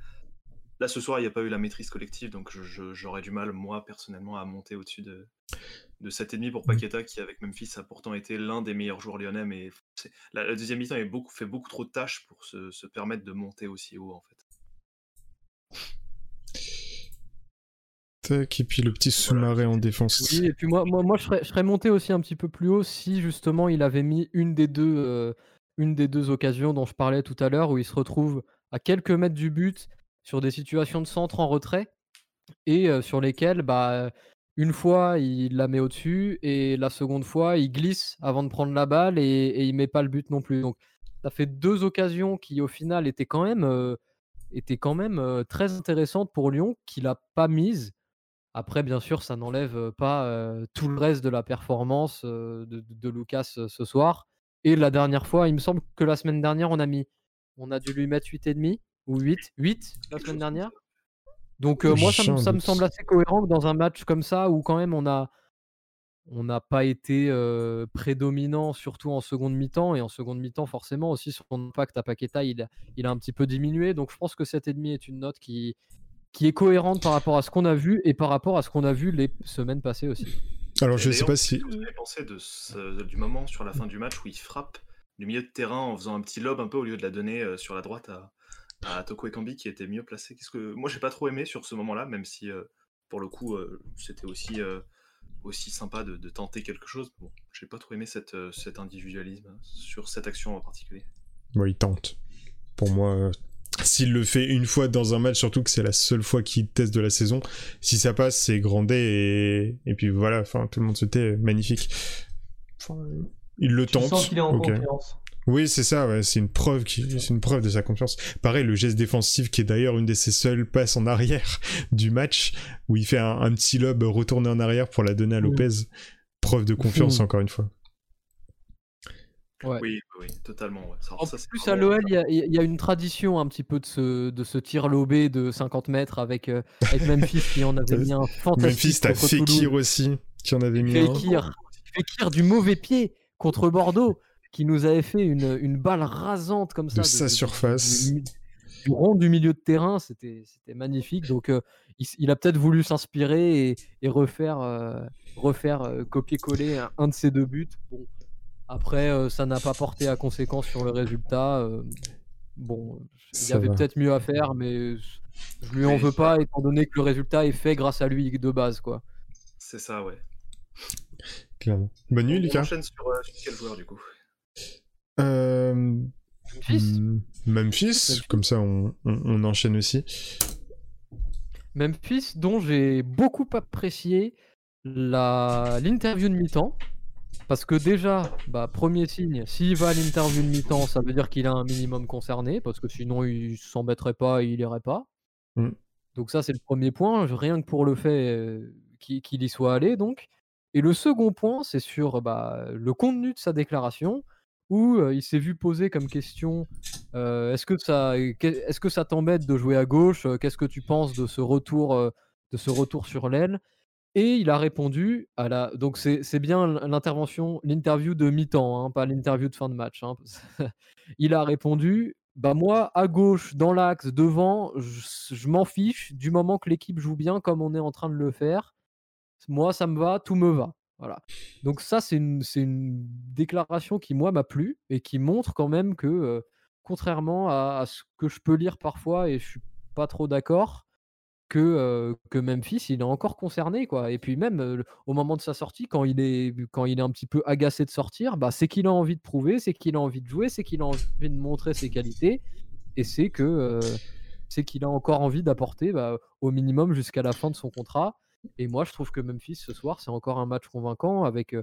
Là ce soir, il n'y a pas eu la maîtrise collective, donc j'aurais du mal, moi personnellement, à monter au-dessus de, de 7,5 pour Hmm. Paqueta, qui avec Memphis a pourtant été l'un des meilleurs joueurs lyonnais, mais c'est- la, la deuxième mi-temps est beaucoup, fait beaucoup trop de tâches pour se, se permettre de monter aussi haut en fait. Tac, et puis le petit sous-marin en défense. Oui, et puis moi, moi, moi je, serais, je serais monté aussi un petit peu plus haut si justement il avait mis une des deux, euh, une des deux occasions dont je parlais tout à l'heure, où il se retrouve à quelques mètres du but sur des situations de centre en retrait et euh, sur lesquelles, bah, une fois il la met au-dessus et la seconde fois il glisse avant de prendre la balle et, et il met pas le but non plus. Donc ça fait deux occasions qui au final étaient quand même, euh, étaient quand même euh, très intéressantes pour Lyon qu'il a pas mises. Après, bien sûr, ça n'enlève euh, pas euh, tout le reste de la performance de, de- Lucas ce soir. Et la dernière fois, il me semble que la semaine dernière, on a mis, on a dû lui mettre 8,5 ou 8, 8 la semaine dernière. Donc euh, moi, ça, me- ça semble assez cohérent que dans un match comme ça, où quand même on a on n'a pas été euh, prédominant, surtout en seconde mi-temps, et en seconde mi-temps, forcément aussi son impact à Paqueta, il, a- il a un petit peu diminué. Donc je pense que 7,5 est une note qui, qui est cohérente par rapport à ce qu'on a vu et par rapport à ce qu'on a vu les semaines passées aussi. Alors, Et je sais d'ailleurs, pas si. vous avez pensé de ce- du moment sur la fin du match où il frappe du milieu de terrain en faisant un petit lob un peu au lieu de la donner euh, sur la droite à, à Toko Ekambi qui était mieux placé Qu'est-ce que moi j'ai pas trop aimé sur ce moment-là, même si euh, pour le coup euh, c'était aussi euh, aussi sympa de, de tenter quelque chose. Bon, j'ai pas trop aimé cette, euh, cet individualisme hein, sur cette action en particulier. Ouais, il tente. Pour moi, euh, s'il le fait une fois dans un match, surtout que c'est la seule fois qu'il teste de la saison, si ça passe, c'est grandé et, et puis voilà, enfin, tout le monde se tait, magnifique. Enfin, il le Tu tente. sens qu'il est en confiance. Oui, c'est ça, ouais, c'est une preuve qui, c'est une preuve de sa confiance. Pareil, le geste défensif qui est d'ailleurs une de ses seules passes en arrière du match, où il fait un, un petit lob retourné en arrière pour la donner à Mm. Lopez. Preuve de confiance, Mm. encore une fois. Ouais. Oui, oui, totalement. ouais. Ça- En ça, plus, à l'OL, il y, a- il y a une tradition un petit peu de ce, de ce tir lobé de 50 mètres avec, euh, avec Memphis qui en avait mis un fantastique Memphis, t'as Fekir Toulouse. aussi, qui en avait mis un. Fekir, Fekir du mauvais pied contre Bordeaux, qui nous avait fait une, une balle rasante comme ça. De sa surface. Du, du rond du milieu de terrain, c'était c'était magnifique. Donc, euh, il, a peut-être voulu s'inspirer et, et refaire, euh, refaire euh, copier-coller un, un de ses deux buts. Bon, après, euh, ça n'a pas porté à conséquence sur le résultat. euh, bon, il y avait va. peut-être mieux à faire, mais je lui en veux pas, étant donné que le résultat est fait grâce à lui de base, quoi. C'est ça, ouais. Clairement. Bonne nuit, On Lucas. enchaîne sur, euh, sur quel joueur du coup? Euh, Memphis, hmm, Memphis, comme ça on, on- on enchaîne aussi. Memphis, dont j'ai beaucoup apprécié la- l'interview de mi-temps. Parce que déjà, bah, premier signe, s'il va à l'interview de mi-temps, ça veut dire qu'il a un minimum concerné, parce que sinon il s'embêterait pas et il irait pas. Mm. Donc ça, c'est le premier point, rien que pour le fait euh, qu'il qu'il y soit allé, donc. Et le second point, c'est sur bah, le contenu de sa déclaration, où il s'est vu poser comme question est-ce que ça, est-ce que ça t'embête de jouer à gauche Qu'est-ce que tu penses de ce retour, de ce retour sur l'aile? Et il a répondu à la. Donc c'est bien l'intervention, l'interview de mi-temps, hein, pas l'interview de fin de match. hein. il a répondu bah moi à gauche dans l'axe devant, je m'en fiche du moment que l'équipe joue bien comme on est en train de le faire. Moi ça me va, tout me va. Donc ça c'est une, déclaration qui moi m'a plu et qui montre quand même que contrairement à, ce que je peux lire parfois et je suis pas trop d'accord que, que Memphis il est encore concerné quoi. Et puis même au moment de sa sortie quand il est quand il est un petit peu agacé de sortir bah c'est qu'il a envie de prouver c'est qu'il a envie de jouer c'est qu'il a envie de montrer ses qualités et c'est que c'est qu'il a encore envie d'apporter bah, au minimum jusqu'à la fin de son contrat et moi je trouve que Memphis ce soir c'est encore un match convaincant avec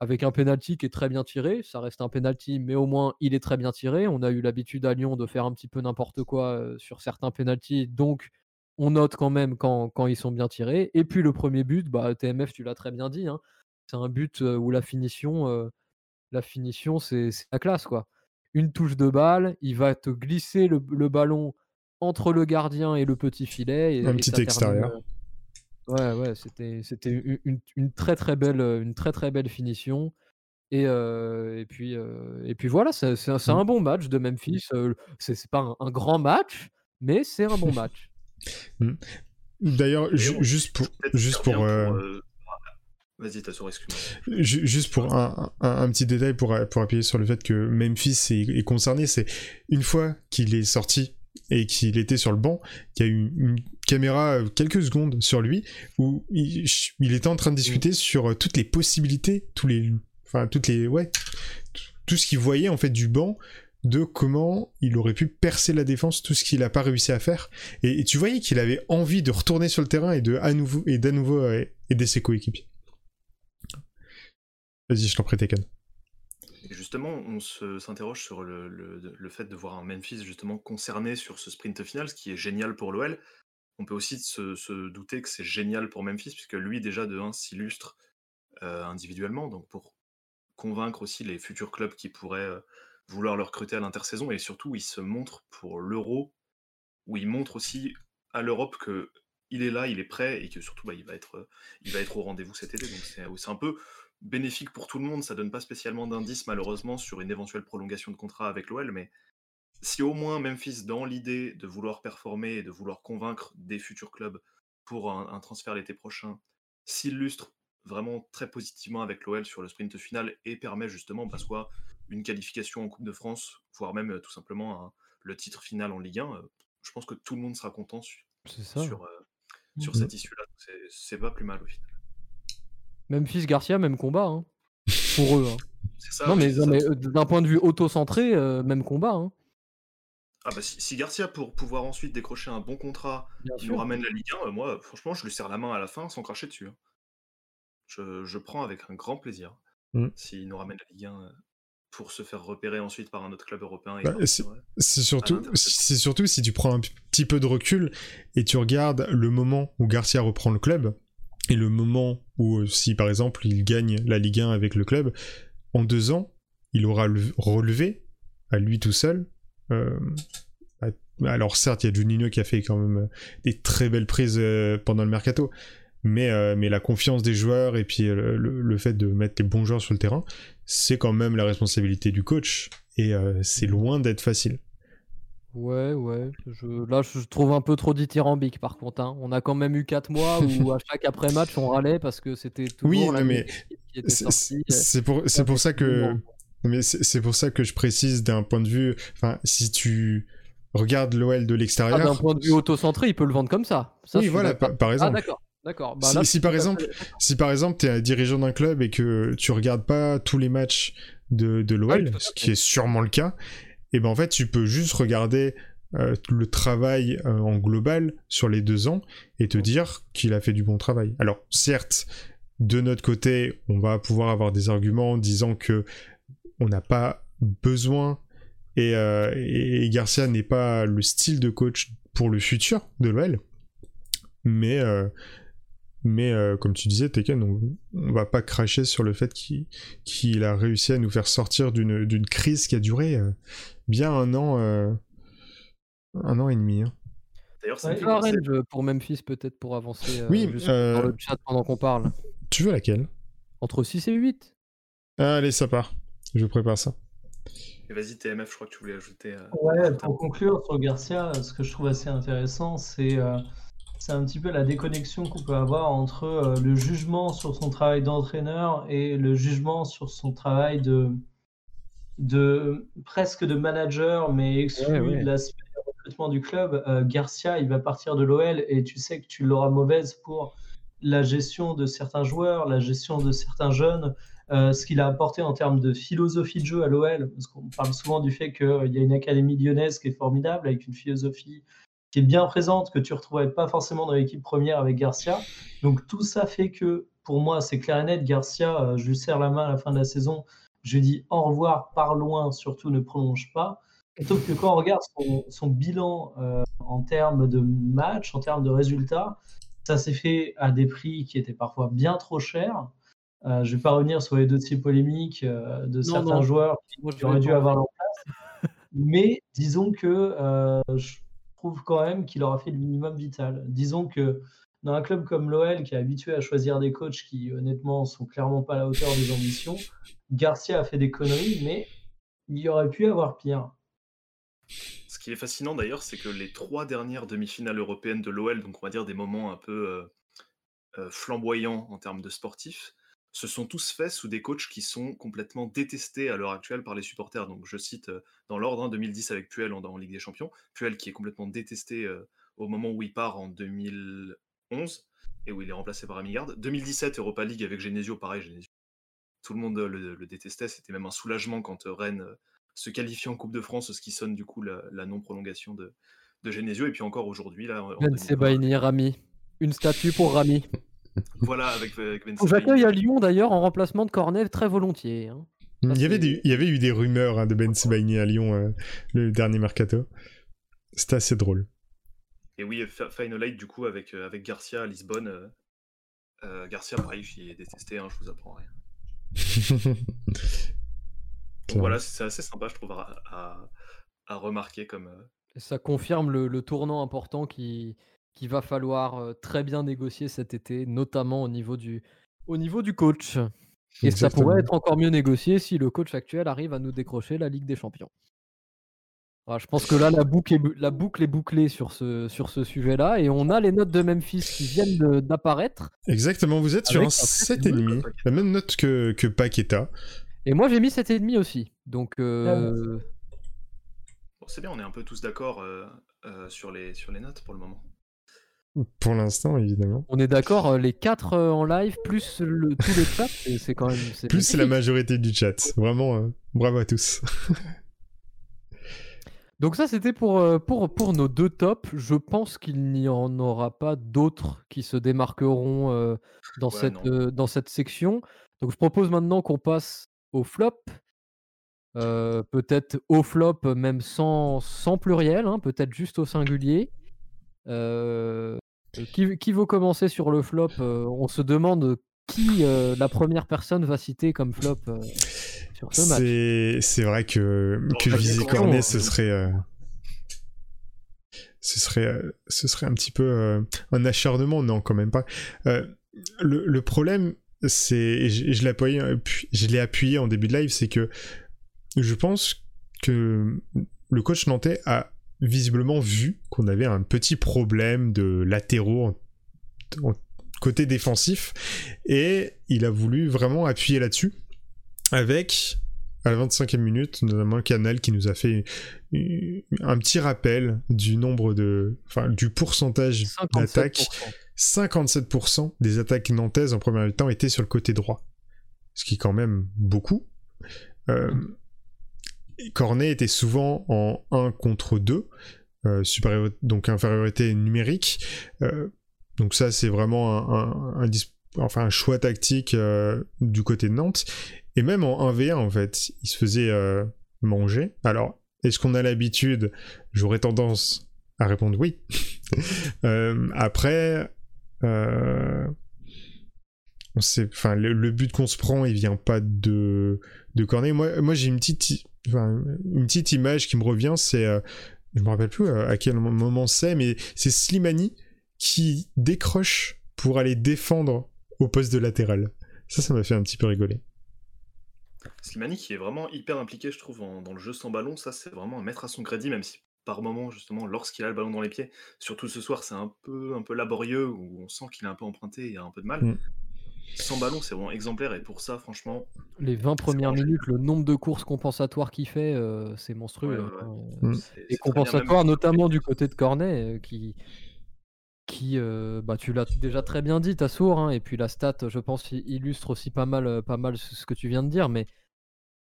avec un penalty qui est très bien tiré, ça reste un penalty, mais au moins il est très bien tiré. On a eu l'habitude à Lyon de faire un petit peu n'importe quoi sur certains penalties, donc on note quand même quand, quand ils sont bien tirés. Et puis le premier but, bah, TMF, tu l'as très bien dit, hein, c'est un but où la finition, euh, la finition, c'est la classe quoi. Une touche de balle, il va te glisser le, le ballon entre le gardien et le petit filet. Et, Un et petit termine, extérieur. Ouais, ouais, c'était c'était une, très très belle une très très belle finition. Et, euh, et puis euh, et puis voilà, c'est c'est un, c'est Mm. un bon match de Memphis. c'est c'est pas un, un grand match, mais c'est un bon match. D'ailleurs, ju- D'ailleurs, juste pour, juste pour, euh, Vas-y, t'as excuse-moi. ju- juste pour un, un- un petit détail pour, pour appuyer sur le fait que Memphis est, est concerné, c'est une fois qu'il est sorti et qu'il était sur le banc, il y a eu une caméra euh, quelques secondes sur lui où il, il était en train de discuter sur euh, toutes les possibilités, tous les, enfin toutes les, ouais, tout ce qu'il voyait en fait du banc de comment il aurait pu percer la défense, tout ce qu'il n'a pas réussi à faire. Et, et tu voyais qu'il avait envie de retourner sur le terrain et de à nouveau et d'à nouveau euh, aider ses coéquipiers. Vas-y, je t'en prie, Tekken. Et justement, on s'interroge sur le, fait de voir un Memphis justement concerné sur ce sprint final, ce qui est génial pour l'OL. On peut aussi se, douter que c'est génial pour Memphis, puisque lui, déjà, de 1, s'illustre euh, individuellement, donc pour convaincre aussi les futurs clubs qui pourraient euh, vouloir le recruter à l'intersaison, et surtout, il se montre pour l'Euro, où il montre aussi à l'Europe que il est là, il est prêt et que surtout bah, être, il va être au rendez-vous cet été. Donc c'est un peu bénéfique pour tout le monde. Ça donne pas spécialement d'indice malheureusement sur une éventuelle prolongation de contrat avec l'OL, mais si au moins Memphis, dans l'idée de vouloir performer et de vouloir convaincre des futurs clubs pour un, transfert l'été prochain, s'illustre vraiment très positivement avec l'OL sur le sprint final et permet justement bah, soit une qualification en Coupe de France, voire même euh, tout simplement le titre final en Ligue 1, euh, je pense que tout le monde sera content sur, sur, euh, sur mmh. cette issue-là. C'est pas plus mal au final. Memphis Garcia, même combat hein, pour eux. Hein. Ça, non, mais, d'un point de vue auto-centré, même combat. Hein. Ah bah si, Garcia pour pouvoir ensuite décrocher un bon contrat qui nous ramène la Ligue 1, moi franchement je lui serre la main à la fin sans cracher dessus. Je, je, prends avec un grand plaisir mmh. s'il nous ramène la Ligue 1 pour se faire repérer ensuite par un autre club européen. Bah, c'est surtout, surtout si tu prends un petit peu de recul et tu regardes le moment où Garcia reprend le club et le moment où, si par exemple il gagne la Ligue 1 avec le club, en deux ans, il aura relevé à lui tout seul. Euh, alors certes, il y a Juninho qui a fait quand même des très belles prises euh, pendant le mercato, mais, euh, la confiance des joueurs et puis le, fait de mettre les bons joueurs sur le terrain, c'est quand même la responsabilité du coach et euh, c'est loin d'être facile. Ouais, ouais. Là, je trouve un peu trop dithyrambique par contre. Hein. On a quand même eu 4 mois où à chaque après-match, on râlait parce que c'était toujours oui, la mais qui était C'est pour, pour ça que. Mais c'est pour ça que je précise d'un point de vue. Enfin, si tu regardes l'OL de l'extérieur. Ah, d'un point de vue auto-centré, il peut le vendre comme ça. oui, voilà, par, ah, exemple. Ah, d'accord. D'accord. Bah, si, par exemple, si par exemple tu es dirigeant d'un club et que tu regardes pas tous les matchs de, de l'OL, ce qui est sûrement le cas, et ben en fait tu peux juste regarder euh, le travail euh, en global sur les deux ans et te dire qu'il a fait du bon travail. Alors certes, de notre côté, on va pouvoir avoir des arguments disant que on n'a pas besoin et, euh, Garcia n'est pas le style de coach pour le futur de l'OL. Mais mais comme tu disais, Tekken, on, on, va pas cracher sur le fait qu'il a réussi à nous faire sortir d'une crise qui a duré bien un an, euh, un an et demi. Hein. D'ailleurs, c'est un range pour Memphis peut-être pour avancer oui, dans le chat pendant qu'on parle. Tu veux laquelle? Entre 6 et 8. Allez, ça part. Je prépare ça. Vas-y, TMF, je crois que tu voulais ajouter. ouais, pour conclure sur Garcia, ce que je trouve assez intéressant, c'est c'est un petit peu la déconnexion qu'on peut avoir entre euh, le jugement sur son travail d'entraîneur et le jugement sur son travail de, de presque de manager, mais exclu de l'aspect recrutement du club. Euh, Garcia, il va partir de l'OL et tu sais que tu l'auras mauvaise pour la gestion de certains joueurs, la gestion de certains jeunes, euh, ce qu'il a apporté en termes de philosophie de jeu à l'OL, parce qu'on parle souvent du fait qu'il y a une académie lyonnaise qui est formidable, avec une philosophie qui est bien présente, que tu ne retrouvais pas forcément dans l'équipe première avec Garcia. Donc tout ça fait que, pour moi, c'est clair et net, Garcia, euh, je lui serre la main à la fin de la saison, je dis au revoir, par loin, surtout ne prolonge pas. Sauf que quand on regarde son, bilan euh, en termes de match, en termes de résultats, ça s'est fait à des prix qui étaient parfois bien trop chers. Euh, je ne vais pas revenir sur les dossiers polémiques de certains joueurs qui, auraient dû avoir leur place. Mais disons que trouve quand même qu'il aura fait le minimum vital. Disons que dans un club comme l'OL, qui est habitué à choisir des coachs qui, honnêtement, sont clairement pas à la hauteur des ambitions, Garcia a fait des conneries, mais il y aurait pu avoir pire. Ce qui est fascinant d'ailleurs, c'est que les trois dernières demi-finales européennes de l'OL, donc on va dire des moments un peu euh, euh, flamboyants en termes de sportifs, se sont tous faits sous des coachs qui sont complètement détestés à l'heure actuelle par les supporters. Donc je cite euh, dans l'ordre 2010 hein, avec Puel en, Ligue des Champions, Puel qui est complètement détesté au moment où il part en 2011 et où il est remplacé par Amigard. 2017 Europa League avec Genesio, pareil, Genesio. Tout le monde le, détestait, c'était même un soulagement quand euh, Rennes se qualifie en Coupe de France, ce qui sonne du coup la, non-prolongation de, de Genesio. Et puis encore aujourd'hui, là. Ben Rami. Une statue pour Rami. voilà, avec, avec J'accueille à Lyon d'ailleurs en remplacement de Cornet très volontiers. Hein. Il y, avait il y avait eu des rumeurs hein, de Ben Sebaini à Lyon euh, le dernier mercato. C'était assez drôle. Et oui, Final Eight du coup avec, euh, avec Garcia à Lisbonne. Euh, Garcia, pareil, il est détesté, hein, je vous apprends rien. voilà, c'est assez sympa, je trouve, à, à, remarquer comme. Ça confirme le, le, tournant important qui, qu'il va falloir très bien négocier cet été, notamment au niveau du, au niveau du coach. Et ça pourrait être encore mieux négocié si le coach actuel arrive à nous décrocher la Ligue des Champions. Je pense que là, la boucle est, la boucle est bouclée sur ce, sur ce sujet-là. Et on a les notes de Memphis qui viennent d'apparaître. Exactement, vous êtes sur un 7,5. La même note que, que Paqueta. Et moi, j'ai mis 7,5 aussi. Donc. Euh, c'est bien, on est un peu tous d'accord euh, euh, sur, les, sur les notes pour le moment. Pour l'instant, évidemment. On est d'accord, les 4 en live, plus le, tout le chat, c'est quand même. Plus la majorité du chat. Vraiment, bravo à tous. Donc ça, c'était pour, pour, pour nos deux tops. Je pense qu'il n'y en aura pas d'autres qui se démarqueront dans, cette, dans cette section. Donc je propose maintenant qu'on passe au flop. peut-être au flop, même sans, sans pluriel, hein, peut-être juste au singulier. qui, qui veut commencer sur le flop? On se demande qui la première personne va citer comme flop sur ce match. C'est vrai que, que viser Cornet, ce serait. ce serait, ce serait un petit peu un acharnement, non, quand même pas. le, le problème, c'est je, je l'ai appuyé, en début de live, c'est que je pense que le coach nantais a visiblement vu qu'on avait un petit problème de latéraux en, côté défensif et il a voulu vraiment appuyer là-dessus avec à la 25e minute notamment canal qui nous a fait un petit rappel du nombre de enfin du pourcentage d'attaques 57% des attaques nantaises en premier temps étaient sur le côté droit. Ce qui est quand même beaucoup. Euh, Cornet était souvent en 1 contre 2, euh, donc infériorité numérique. Euh, donc ça c'est vraiment un, enfin, un choix tactique euh, du côté de Nantes. Et même en 1v1 en fait, il se faisait manger. Alors, est-ce qu'on a l'habitude? J'aurais tendance à répondre oui. après, euh, on sait, enfin, le, but qu'on se prend, il vient pas de de Cornet. Moi, moi, j'ai une petite, une petite image qui me revient. C'est, euh, je me rappelle plus euh, à quel moment c'est, mais c'est Slimani qui décroche pour aller défendre au poste de latéral. Ça, ça m'a fait un petit peu rigoler. Slimani qui est vraiment hyper impliqué, je trouve, dans le jeu sans ballon. Ça, c'est vraiment un mettre à son crédit, même si par moment, justement, lorsqu'il a le ballon dans les pieds. Surtout ce soir, c'est un peu, un peu laborieux, où on sent qu'il est un peu emprunté et a un peu de mal. Mm. Sans ballon, c'est vraiment exemplaire, et pour ça, franchement. Les 20 premières minutes, le nombre de courses compensatoires qu'il fait, euh, c'est monstrueux. Hein. Mm. Et compensatoire, notamment du côté de Cornet, euh, qui. Qui, euh, bah, tu l'as déjà très bien dit, Tassour, hein, et puis la stat, je pense, illustre aussi pas mal, pas mal ce que tu viens de dire, mais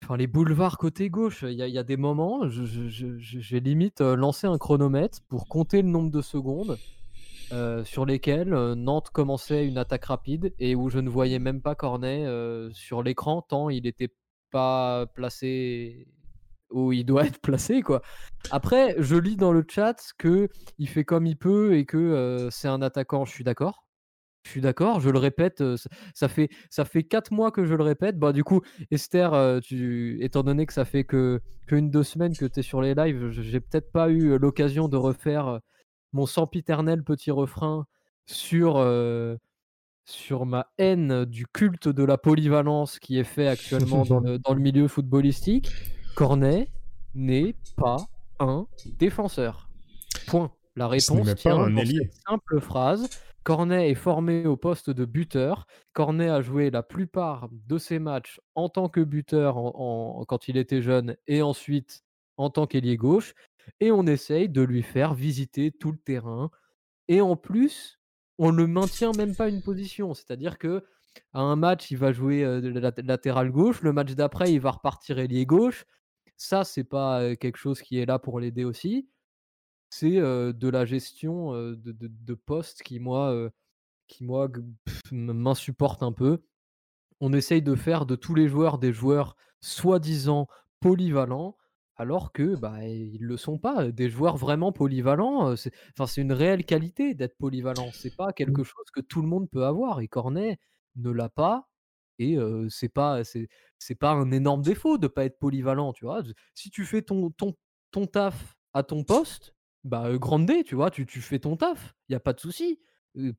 Enfin, les boulevards côté gauche, il y, a des moments, j'ai limite euh, lancé un chronomètre pour compter le nombre de secondes euh, sur lesquelles euh, Nantes commençait une attaque rapide et où je ne voyais même pas Cornet sur l'écran tant il n'était pas placé où il doit être placé quoi. Après, je lis dans le chat que il fait comme il peut et que c'est un attaquant, je suis d'accord. Je suis d'accord, je le répète, ça fait ça fait quatre mois que je le répète. Bah du coup, Esther, tu, étant donné que ça fait que qu'une deux semaines que tu es sur les lives, j'ai peut-être pas eu l'occasion de refaire mon sempiternel petit refrain sur sur ma haine du culte de la polyvalence qui est fait actuellement dans, le, dans le milieu footballistique. Cornet n'est pas un défenseur. Point. La réponse tient cette simple phrase. Cornet est formé au poste de buteur. Cornet a joué la plupart de ses matchs en tant que buteur quand il était jeune et ensuite en tant qu'ailier gauche. Et on essaye de lui faire visiter tout le terrain. Et en plus, on ne maintient même pas une position. C'est-à-dire que à un match, il va jouer euh, latéral gauche. Le match d'après, il va repartir ailier gauche. Ça, c'est pas quelque chose qui est là pour l'aider aussi c'est de la gestion de, de, poste qui, moi, qui, moi m'insupporte un peu. On essaye de faire de tous les joueurs des joueurs soi-disant polyvalents, alors que bah, ils le sont pas. Des joueurs vraiment polyvalents, c'est enfin, une réelle qualité d'être polyvalent. C'est pas quelque mmh. chose que tout le monde peut avoir. Et Cornet ne l'a pas. Et c'est pas c'est pas un énorme défaut de pas être polyvalent, tu vois? Si tu fais ton ton ton taf à ton poste, bah, euh, grande D, tu vois? Tu tu fais ton taf, il y a pas de souci.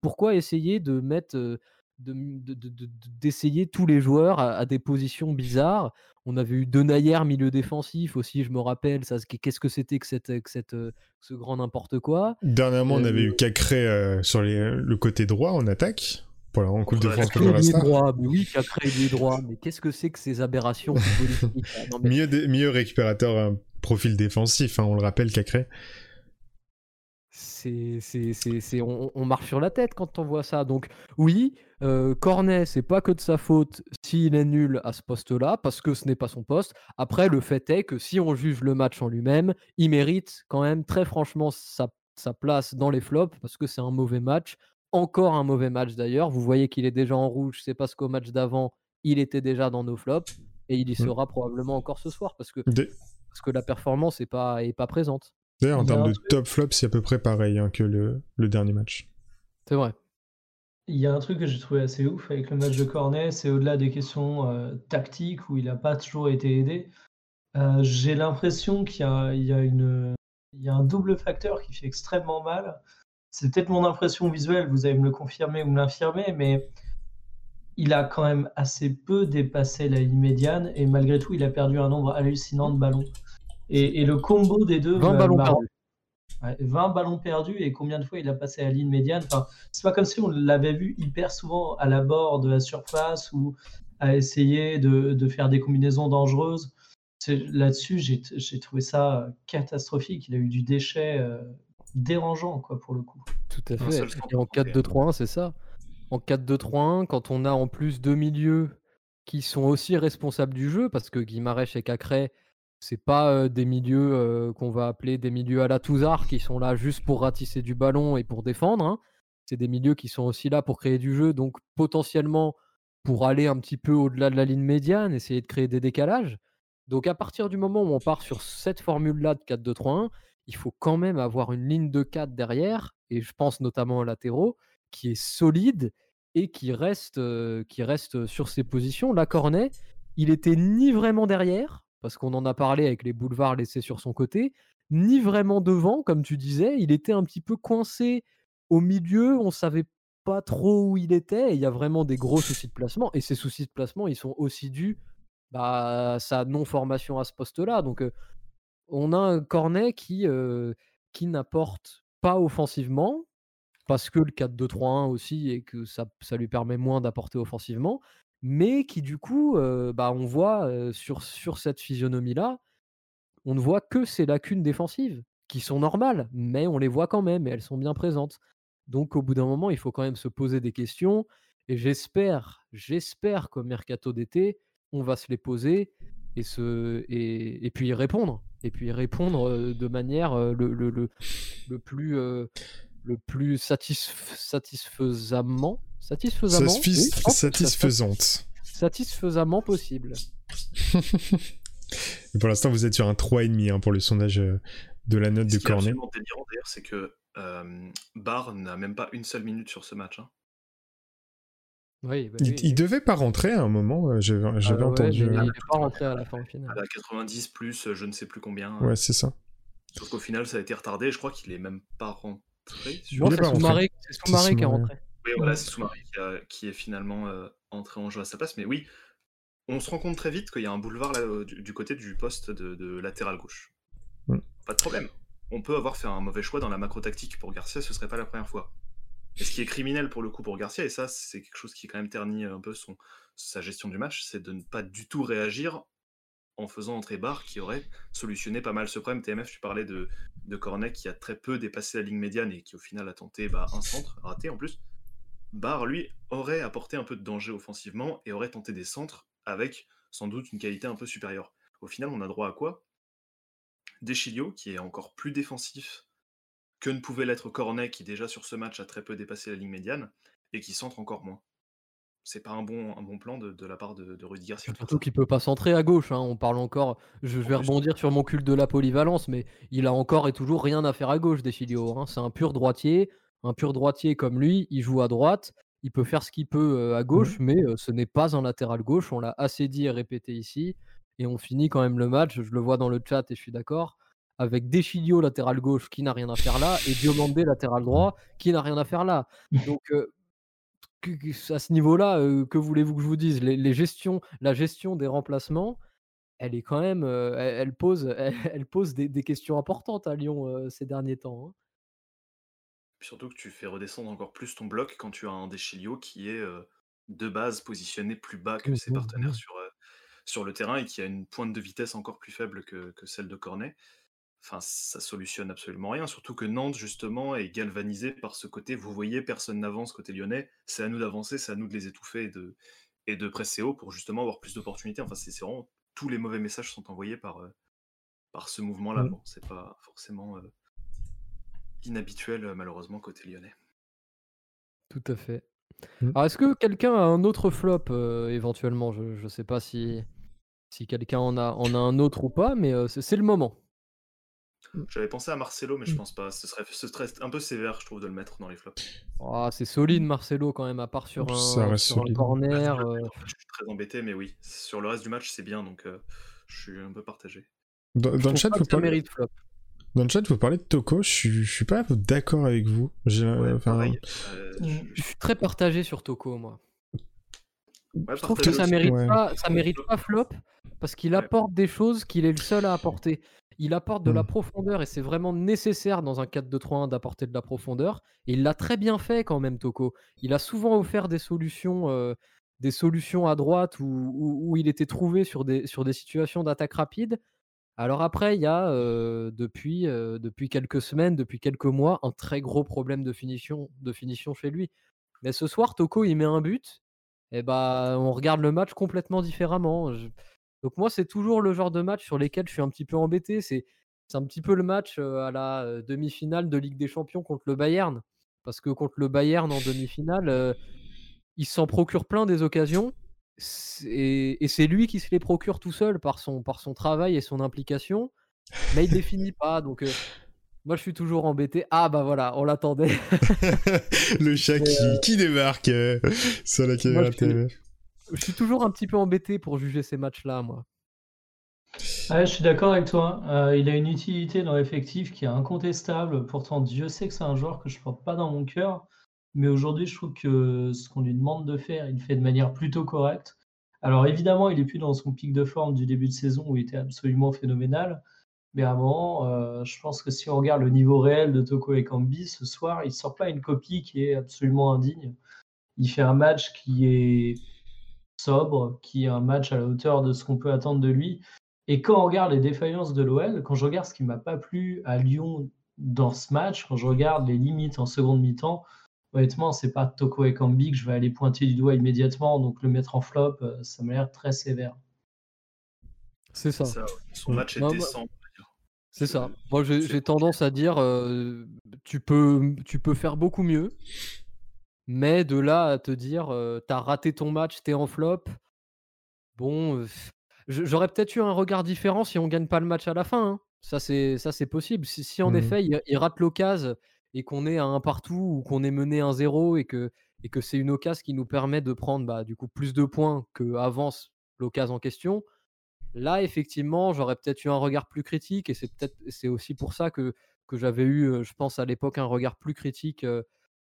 Pourquoi essayer de mettre, heu, de de d'essayer tous les joueurs à à des positions bizarres? On avait eu Denayer, milieu défensif aussi, je me rappelle, ça qu'est qu'est-ce que c'était que cette, que cette, ce grand n'importe quoi? Dernièrement, on avait eu Cacré, sur les le côté droit en attaque, pour la rencontre de France la Star. mais oui, Cacré ailier droit, mais qu'est-ce que c'est que ces aberrations? Non mais Mieux dé mieux récupérateur, heu, profil défensif, hein, on le rappelle, Cacré. C'est c'est c'est c'est on on marche sur la tête quand on voit ça. Donc oui, heu, Cornet, c'est pas que de sa faute s'il est nul à ce poste-là, parce que ce n'est pas son poste. Après, le fait est que si on juge le match en lui-même, il mérite quand même très franchement sa sa place dans les flops, parce que c'est un mauvais match. Encore un mauvais match d'ailleurs. Vous voyez qu'il est déjà en rouge, c'est parce qu'au match d'avant, il était déjà dans nos flops et il y Mmh. sera probablement encore ce soir parce que parce que la performance est pas est pas présente. d'ailleurs, en termes de truc- top flop, c'est à peu près pareil, hein, que le le dernier match. C'est vrai. Il y a un truc que j'ai trouvé assez ouf avec le match de Cornet, c'est au-delà des questions euh, tactiques où il n'a pas toujours été aidé. euh, j'ai l'impression qu'il y a, il y a une, il y a un double facteur qui fait extrêmement mal. C'est peut-être mon impression visuelle, vous allez me le confirmer ou me l'infirmer, mais il a quand même assez peu dépassé la ligne médiane et malgré tout, il a perdu un nombre hallucinant de ballons. Et, et le combo des deux 20 me- ballons perdus. Ouais, 20 ballons perdus et combien de fois il a passé la ligne médiane. Enfin, c'est pas comme si on l'avait vu hyper souvent à la bord de la surface ou à essayer de, de faire des combinaisons dangereuses. Là-dessus, j'ai j'ai trouvé ça catastrophique. Il a eu du déchet euh, dérangeant, quoi, pour le coup. Tout à fait. Et en tenté, 4-2-3-1, c'est ça. En 4-2-3-1, quand on a en plus deux milieux qui sont aussi responsables du jeu, parce que Guimarães et Cacré, c'est pas euh, des milieux euh, qu'on va appeler des milieux à la Touzard qui sont là juste pour ratisser du ballon et pour défendre. hein. C'est des milieux qui sont aussi là pour créer du jeu, donc potentiellement pour aller un petit peu au-delà de la ligne médiane, essayer de créer des décalages. Donc à partir du moment où on part sur cette formule-là de 4-2-3-1, il faut quand même avoir une ligne de 4 derrière, et je pense notamment aux latéraux, qui est solide et qui reste, euh, qui reste sur ses positions. La Cornet, il était ni vraiment derrière, parce qu'on en a parlé avec les boulevards laissés sur son côté, ni vraiment devant, comme tu disais. Il était un petit peu coincé au milieu, on savait pas trop où il était, il y a vraiment des gros soucis de placement, et ces soucis de placement, ils sont aussi dus bah, à sa non-formation à ce poste-là. Donc, euh, on a un Cornet qui, n'apporte pas offensivement, parce que le 4-2-3-1 aussi, et que ça, lui permet moins d'apporter offensivement, mais qui du coup, bah, on voit sur, sur cette physionomie-là, on ne voit que ses lacunes défensives, qui sont normales, mais on les voit quand même, et elles sont bien présentes. Donc au bout d'un moment, il faut quand même se poser des questions, et j'espère, j'espère qu'au mercato d'été, on va se les poser et, se, et, et puis y répondre. Et puis y répondre euh, de manière euh, le, le, le, le plus, euh, le plus satisf- satisfaisamment, satisfaisamment, Ça se fis- oui, je pense que ça- satisfaisante. satisfaisamment possible. Et pour l'instant, vous êtes sur un 3,5 hein, pour le sondage de la note Ce de qui est Cornet. absolument délirant d'ailleurs, c'est que euh, Barr n'a même pas une seule minute sur ce match. hein. Oui, bah Il, oui. il devait pas rentrer à un moment, euh, j'avais Ah ouais, entendu. mais euh, il n'est pas rentré à la fin À finale. la 90 plus je ne sais plus combien. Ouais, c'est ça. Sauf qu'au final, ça a été retardé. Je crois qu'il est même pas rentré. Il c'est. Soumaré, qui est rentré. Oui, voilà, c'est Soumaré qui, a- qui est finalement euh, entré en jeu à sa place. Mais oui, on se rend compte très vite qu'il y a un boulevard là, du, du côté du poste de, de latéral gauche. Mm. Pas de problème. On peut avoir fait un mauvais choix dans la macro-tactique pour Garcia, ce serait pas la première fois. Et ce qui est criminel pour le coup pour Garcia, et ça, c'est quelque chose qui quand même ternit un peu son, sa gestion du match, c'est de ne pas du tout réagir en faisant entrer Barre qui aurait solutionné pas mal ce problème. TMF, tu parlais de, de qui a très peu dépassé la ligne médiane et qui au final a tenté bah, un centre, raté en plus. Barre, lui, aurait apporté un peu de danger offensivement et aurait tenté des centres avec sans doute une qualité un peu supérieure. Au final, on a droit à quoi? Deschilio, qui est encore plus défensif que ne pouvait l'être Cornet, qui déjà sur ce match a très peu dépassé la ligne médiane, et qui centre encore moins. C'est pas un bon, un bon plan de, de la part de, de Rudy Garcia. Surtout qu'il peut pas centrer à gauche. hein. On parle encore. Je vais En plus. rebondir sur mon culte de la polyvalence, mais il a encore et toujours rien à faire à gauche, Deschilio. hein. C'est un pur droitier. Un pur droitier comme lui, il joue à droite. Il peut faire ce qu'il peut euh, à gauche, mais euh, ce n'est pas un latéral gauche. On l'a assez dit et répété ici. Et on finit quand même le match. Je le vois dans le chat et je suis d'accord. Avec Deschilio latéral gauche qui n'a rien à faire là et Diomandé latéral droit qui n'a rien à faire là. Donc euh, à ce niveau-là, euh, que voulez-vous que je vous dise? Les, gestions, La gestion des remplacements, elle est quand même, euh, elle, pose, elle, pose des, questions importantes à Lyon ces derniers temps. Hein. Surtout que tu fais redescendre encore plus ton bloc quand tu as un Deschilio qui est de base positionné plus bas que ses partenaires sur, sur le terrain et qui a une pointe de vitesse encore plus faible que, celle de Cornet. Enfin, ça solutionne absolument rien. Surtout que Nantes, justement, est galvanisé par ce côté. Vous voyez, personne n'avance côté lyonnais. C'est à nous d'avancer, c'est à nous de les étouffer et de, et de presser haut pour justement avoir plus d'opportunités. Enfin, c'est vraiment tous les mauvais messages sont envoyés par, par ce mouvement-là. Bon, c'est pas forcément inhabituel, malheureusement, côté lyonnais. Tout à fait. Mmh. Alors, est-ce que quelqu'un a un autre flop éventuellement? Je ne sais pas si, si quelqu'un en a, en a un autre ou pas, mais c'est le moment. Mmh. J'avais pensé à Marcelo, mais je mmh. pense pas. Ce serait, ce serait un peu sévère, je trouve, de le mettre dans les flops. Ah, c'est solide Marcelo quand même, à part sur un, sur un corner. Je suis très embêté, mais oui. Sur le reste du match, c'est bien, donc je suis un peu partagé. Dans, le chat, vous parlez... mérite flop. Dans le chat, vous parlez de Toko, je suis, je suis pas d'accord avec vous. Euh, je suis très partagé sur Toko, moi. je trouve que ça mérite, pas, ça mérite pas flop parce qu'il apporte des choses qu'il est le seul à apporter. Il apporte de la mm. profondeur et c'est vraiment nécessaire dans un 4-2-3-1 d'apporter de la profondeur. Et il l'a très bien fait quand même, Toko. Il a souvent offert des solutions, euh, des solutions à droite où, où, il était trouvé sur des, sur des situations d'attaque rapide. Alors après, il y a depuis, depuis quelques semaines, depuis quelques mois, un très gros problème de finition, de finition chez lui. Mais ce soir, Toko, il met un but, et bah, on regarde le match complètement différemment. Donc moi, c'est toujours le genre de match sur lesquels je suis un petit peu embêté. C'est un petit peu le match à la demi-finale de Ligue des Champions contre le Bayern. Parce que contre le Bayern en demi-finale, il s'en procure plein des occasions et, c'est lui qui se les procure tout seul par son, par son travail et son implication, mais il définit pas. Donc, euh, moi, je suis toujours embêté. Ah, bah voilà, on l'attendait. le chat qui, euh, qui, débarque euh, sur la caméra je, je suis toujours un petit peu embêté pour juger ces matchs-là, moi. je suis d'accord avec toi. il a une utilité dans l'effectif qui est incontestable. Pourtant, Dieu sait que c'est un joueur que je porte pas dans mon cœur. Mais aujourd'hui, je trouve que ce qu'on lui demande de faire, il le fait de manière plutôt correcte. Alors évidemment, il n'est plus dans son pic de forme du début de saison où il était absolument phénoménal. Mais à un moment, euh, je pense que si on regarde le niveau réel de Toko Ekambi, ce soir, il ne sort pas une copie qui est absolument indigne. Il fait un match qui est sobre, qui est un match à la hauteur de ce qu'on peut attendre de lui. Et quand on regarde les défaillances de l'OL, quand je regarde ce qui ne m'a pas plu à Lyon dans ce match, quand je regarde les limites en seconde mi-temps, honnêtement, c'est pas Toko et Kambi que je vais aller pointer du doigt immédiatement. Donc le mettre en flop, euh, ça m'a l'air très sévère. C'est ça. Son match était C'est ça. Moi, j'ai tendance à dire, euh, tu, peux, tu peux faire beaucoup mieux, mais de là à te dire, euh, t'as raté ton match, t'es en flop. Bon, j'aurais peut-être eu un regard différent si on gagne pas le match à la fin. Hein. Ça, c'est possible. Si, en mmh. effet, il, il rate l'occasion et qu'on est à un partout ou qu'on est mené 1-0 et que, et que c'est une occasion qui nous permet de prendre bah, du coup plus de points que avance l'occasion en question, là effectivement j'aurais peut-être eu un regard plus critique et c'est peut-être c'est aussi pour ça que, que j'avais eu, je pense à l'époque, un regard plus critique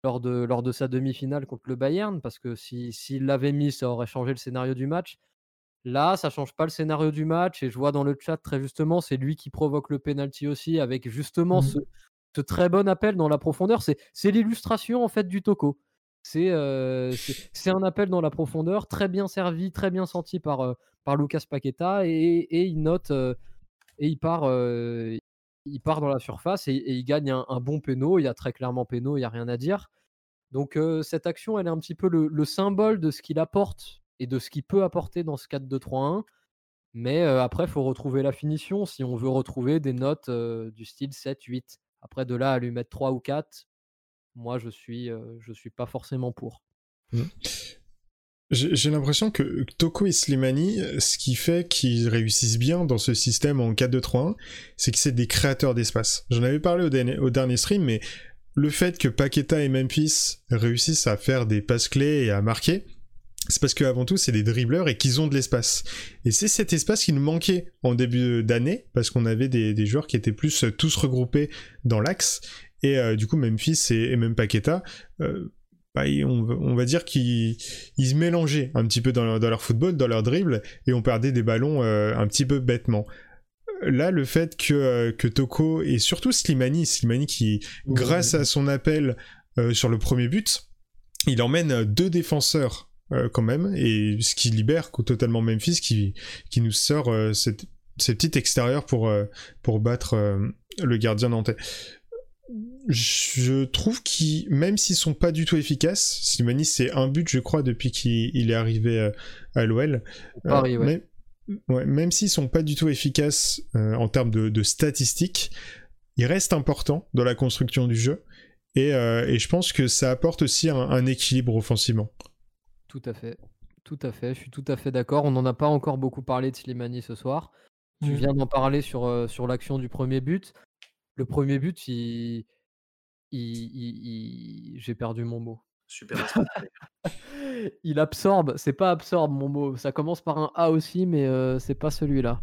lors, de, lors de sa demi-finale contre le Bayern parce que s'il si, l'avait mis, ça aurait changé le scénario du match. Là, ça change pas le scénario du match et je vois dans le chat très justement, c'est lui qui provoque le penalty aussi avec justement mmh ce, très bon appel dans la profondeur. C'est l'illustration en fait du Toko. C'est un appel dans la profondeur, très bien servi, très bien senti par, par Lucas Paqueta et, il note et il part, il part dans la surface et, il gagne un, bon péno. Il y a très clairement péno, il n'y a rien à dire. Donc cette action, elle est un petit peu le, symbole de ce qu'il apporte et de ce qu'il peut apporter dans ce 4-2-3-1. Mais après, il faut retrouver la finition si on veut retrouver des notes du style 7-8. Après, de là à lui mettre 3 ou 4, moi, je suis, je suis pas forcément pour. Mmh. J'ai l'impression que Toko et Slimani, ce qui fait qu'ils réussissent bien dans ce système en 4-2-3-1, c'est que c'est des créateurs d'espace. J'en avais parlé au dernier, stream, mais le fait que Paqueta et Memphis réussissent à faire des passes clés et à marquer, c'est parce qu'avant tout, c'est des dribbleurs et qu'ils ont de l'espace. Et c'est cet espace qui nous manquait en début d'année, parce qu'on avait des, joueurs qui étaient plus euh, tous regroupés dans l'axe. Et euh, du coup, Memphis et, même Paqueta, euh, bah, on, va dire qu'ils se mélangeaient un petit peu dans leur, football, dans leur dribble, et on perdait des ballons un petit peu bêtement là, le fait que, que Toko et surtout Slimani, Slimani qui, grâce à son appel sur le premier but, il emmène deux défenseurs euh, quand même, et ce qui libère totalement Memphis, qui, qui nous sort euh, cette, ces petits extérieurs pour, euh, pour battre le gardien nantais. Je trouve qu'ils, même s'ils sont pas du tout efficaces, Slimani c'est un but je crois depuis qu'il est arrivé à l'OL. Paris, ouais. Même, s'ils sont pas du tout efficaces en termes de, statistiques, ils restent importants dans la construction du jeu. Et, et, je pense que ça apporte aussi un équilibre offensivement. Tout à fait. Tout à fait. Je suis tout à fait d'accord. On n'en a pas encore beaucoup parlé de Slimani ce soir. Tu mmh. viens d'en parler sur, euh, sur l'action du premier but. Le premier but, il... il, j'ai perdu mon mot. Super. il absorbe, c'est pas absorbe mon mot. Ça commence par un A aussi, mais euh, c'est pas celui-là.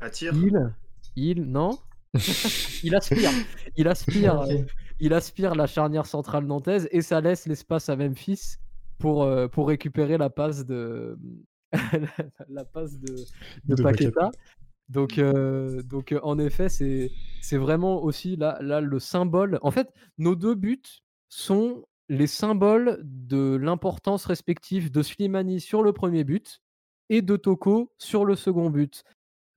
Attire. Il, il, non? il aspire, il aspire, il aspire la charnière centrale nantaise et ça laisse l'espace à Memphis pour, euh, pour récupérer la passe de, la, passe de, de, Paqueta. Donc, euh, donc, euh, en effet, c'est, c'est vraiment aussi là, là le symbole. En fait, nos deux buts sont les symboles de l'importance respective de Slimani sur le premier but et de Toko sur le second but.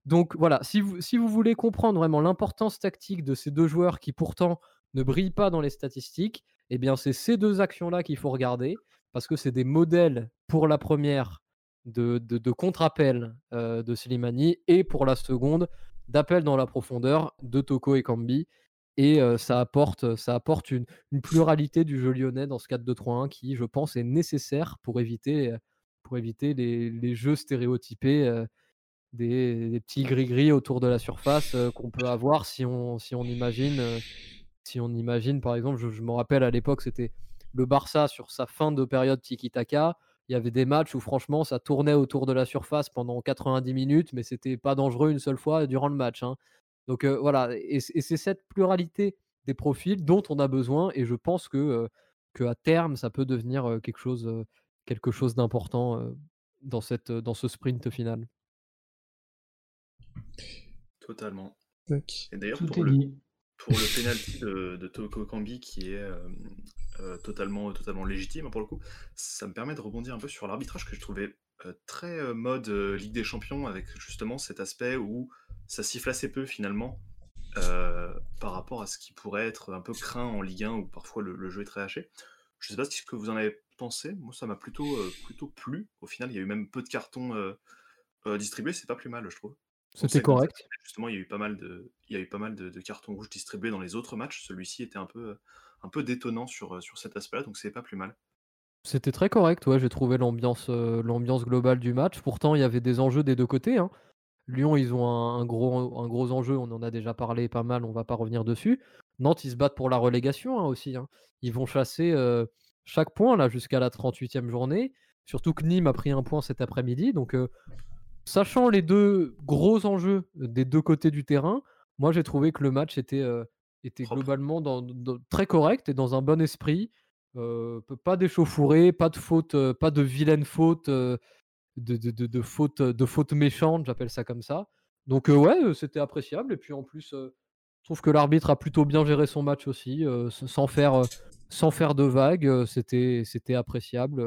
Donc voilà, si vous, si vous voulez comprendre vraiment l'importance tactique de ces deux joueurs qui pourtant ne brillent pas dans les statistiques, eh bien c'est ces deux actions-là qu'il faut regarder parce que c'est des modèles pour la première de, contre-appel euh, de Slimani et pour la seconde d'appel dans la profondeur de Toko et Kambi. Et euh, ça apporte, ça apporte une, pluralité du jeu lyonnais dans ce 4-2-3-1 qui, je pense, est nécessaire pour éviter, pour éviter les, jeux stéréotypés euh, des, petits gris-gris autour de la surface qu'on peut avoir si on, si on imagine, si on imagine par exemple, je, je me rappelle à l'époque, c'était le Barça sur sa fin de période tiki-taka, il y avait des matchs où franchement ça tournait autour de la surface pendant 90 minutes, mais c'était pas dangereux une seule fois durant le match. Hein. Donc euh, voilà, et, c'est cette pluralité des profils dont on a besoin, et je pense que, euh, que à terme ça peut devenir quelque chose, quelque chose d'important dans, cette, dans ce sprint final. Totalement. Et d'ailleurs, pour le, pour le penalty de, de Toko Kambi qui est euh, totalement, totalement légitime hein, pour le coup. Ça me permet de rebondir un peu sur l'arbitrage que je trouvais euh, très euh, mode Ligue des Champions avec justement cet aspect où ça siffle assez peu finalement par rapport à ce qui pourrait être un peu craint en Ligue 1 où parfois le, jeu est très haché. Je sais pas ce que vous en avez pensé. Moi, ça m'a plutôt, plutôt plu. Au final, il y a eu même peu de cartons distribués. C'est pas plus mal, je trouve. C'était correct. Justement, il y a eu pas mal de, il y a eu pas mal de, de cartons rouges distribués dans les autres matchs. Celui-ci était un peu, un peu détonnant sur, euh, sur cet aspect-là, donc c'est pas plus mal. C'était très correct, ouais, j'ai trouvé l'ambiance euh, l'ambiance globale du match. Pourtant, il y avait des enjeux des deux côtés. Hein. Lyon, ils ont un, gros, un gros enjeu, on en a déjà parlé pas mal, on va pas revenir dessus. Nantes, ils se battent pour la relégation hein, aussi. Hein. Ils vont chasser euh, chaque point là jusqu'à la 38e journée. Surtout que Nîmes a pris un point cet après-midi. Donc, sachant les deux gros enjeux des deux côtés du terrain, moi j'ai trouvé que le match était, était globalement dans, très correct et dans un bon esprit. Euh, pas d'échauffourée, pas de faute, euh, pas de vilaine faute, euh, de, de, de, faute, de faute méchante, j'appelle ça comme ça. Donc ouais, c'était appréciable. Et puis en plus, je trouve que l'arbitre a plutôt bien géré son match aussi, sans faire, sans faire de vagues. c'était, c'était appréciable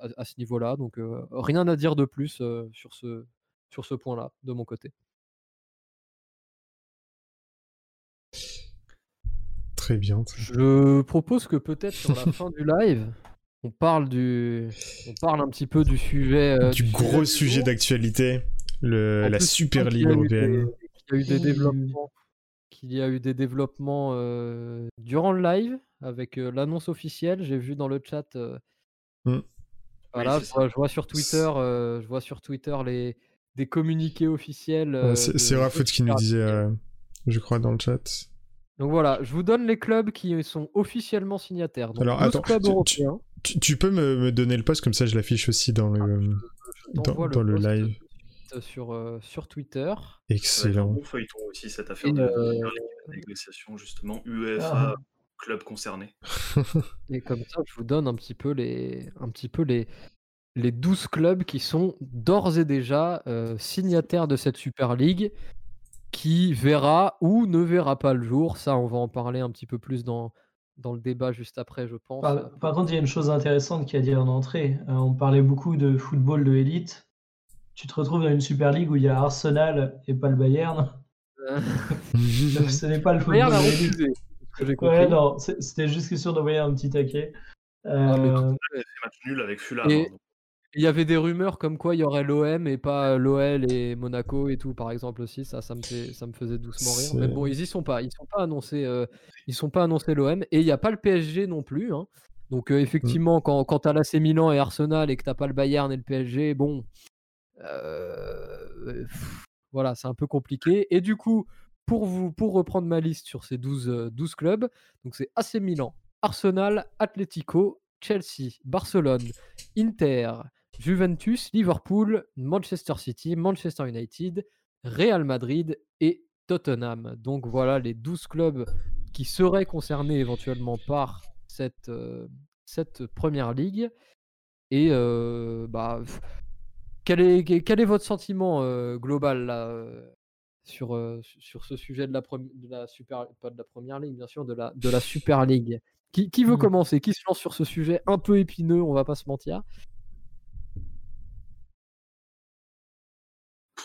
à, à, ce niveau-là. Donc rien à dire de plus sur ce, sur ce point-là de mon côté. Bien. Je propose que peut-être sur la fin du live, on parle du, on parle un petit peu du sujet, euh, du, gros sujet d'actualité, le la Super Ligue européenne. Il y a eu des développements, qu'il y a eu des développements euh, durant le live avec euh, l'annonce officielle. J'ai vu dans le chat. Mm. Voilà, je, vois, sur Twitter, je vois sur Twitter les des communiqués officiels. c'est Rafoot qui nous disait, je crois, dans le chat. Donc voilà, je vous donne les clubs qui sont officiellement signataires. Donc Alors, 12 attends, clubs tu- européens. Tu, tu peux me, me donner le post comme ça je l'affiche aussi dans le Je dans, le live. Sur, euh, sur Twitter. Excellent. bon feuilleton aussi, cette affaire euh, de négociation, justement, UEFA, Ah. club concerné. Et comme ça, je vous donne un petit peu les, un petit peu les, les 12 clubs qui sont d'ores et déjà euh, signataires de cette Super League, qui verra ou ne verra pas le jour. Ça, on va en parler un petit peu plus dans, dans le débat juste après, je pense. Par, par contre, il y a une chose intéressante qui a dit en entrée. Euh, on parlait beaucoup de football de élite. Tu te retrouves dans une Super League où il y a Arsenal et pas le Bayern. Euh, Ce n'est pas le football Bayern a de Ouais, non, c'est- c'était juste question d'envoyer un petit taquet. Ah, mais Euh, Il a fait match nul avec Fulham. Et- hein, donc. Il y avait des rumeurs comme quoi il y aurait l'OM et pas l'OL et Monaco et tout, par exemple aussi. Ça, ça me, fait, ça me faisait doucement rire. Mais bon, ils y sont pas. Ils sont pas annoncés. euh, ils sont pas annoncés l'OM et il n'y a pas le PSG non plus. hein. Donc euh, effectivement, quand, quand tu as l'AC Milan et Arsenal et que t'as pas le Bayern et le PSG, bon, euh, pff, voilà, c'est un peu compliqué. Et du coup, pour vous, pour reprendre ma liste sur ces 12, euh, 12 clubs, donc c'est AC Milan, Arsenal, Atlético, Chelsea, Barcelone, Inter, Juventus, Liverpool, Manchester City, Manchester United, Real Madrid et Tottenham. Donc voilà les 12 clubs qui seraient concernés éventuellement par cette, euh, cette première ligue. Et euh, bah, quel, est, quel est votre sentiment euh, global là, sur, sur ce sujet de la, de la super, pas de la première ligue, bien sûr, de la, de la Super League qui, qui veut Mm. commencer? Qui se lance sur ce sujet un peu épineux, on va pas se mentir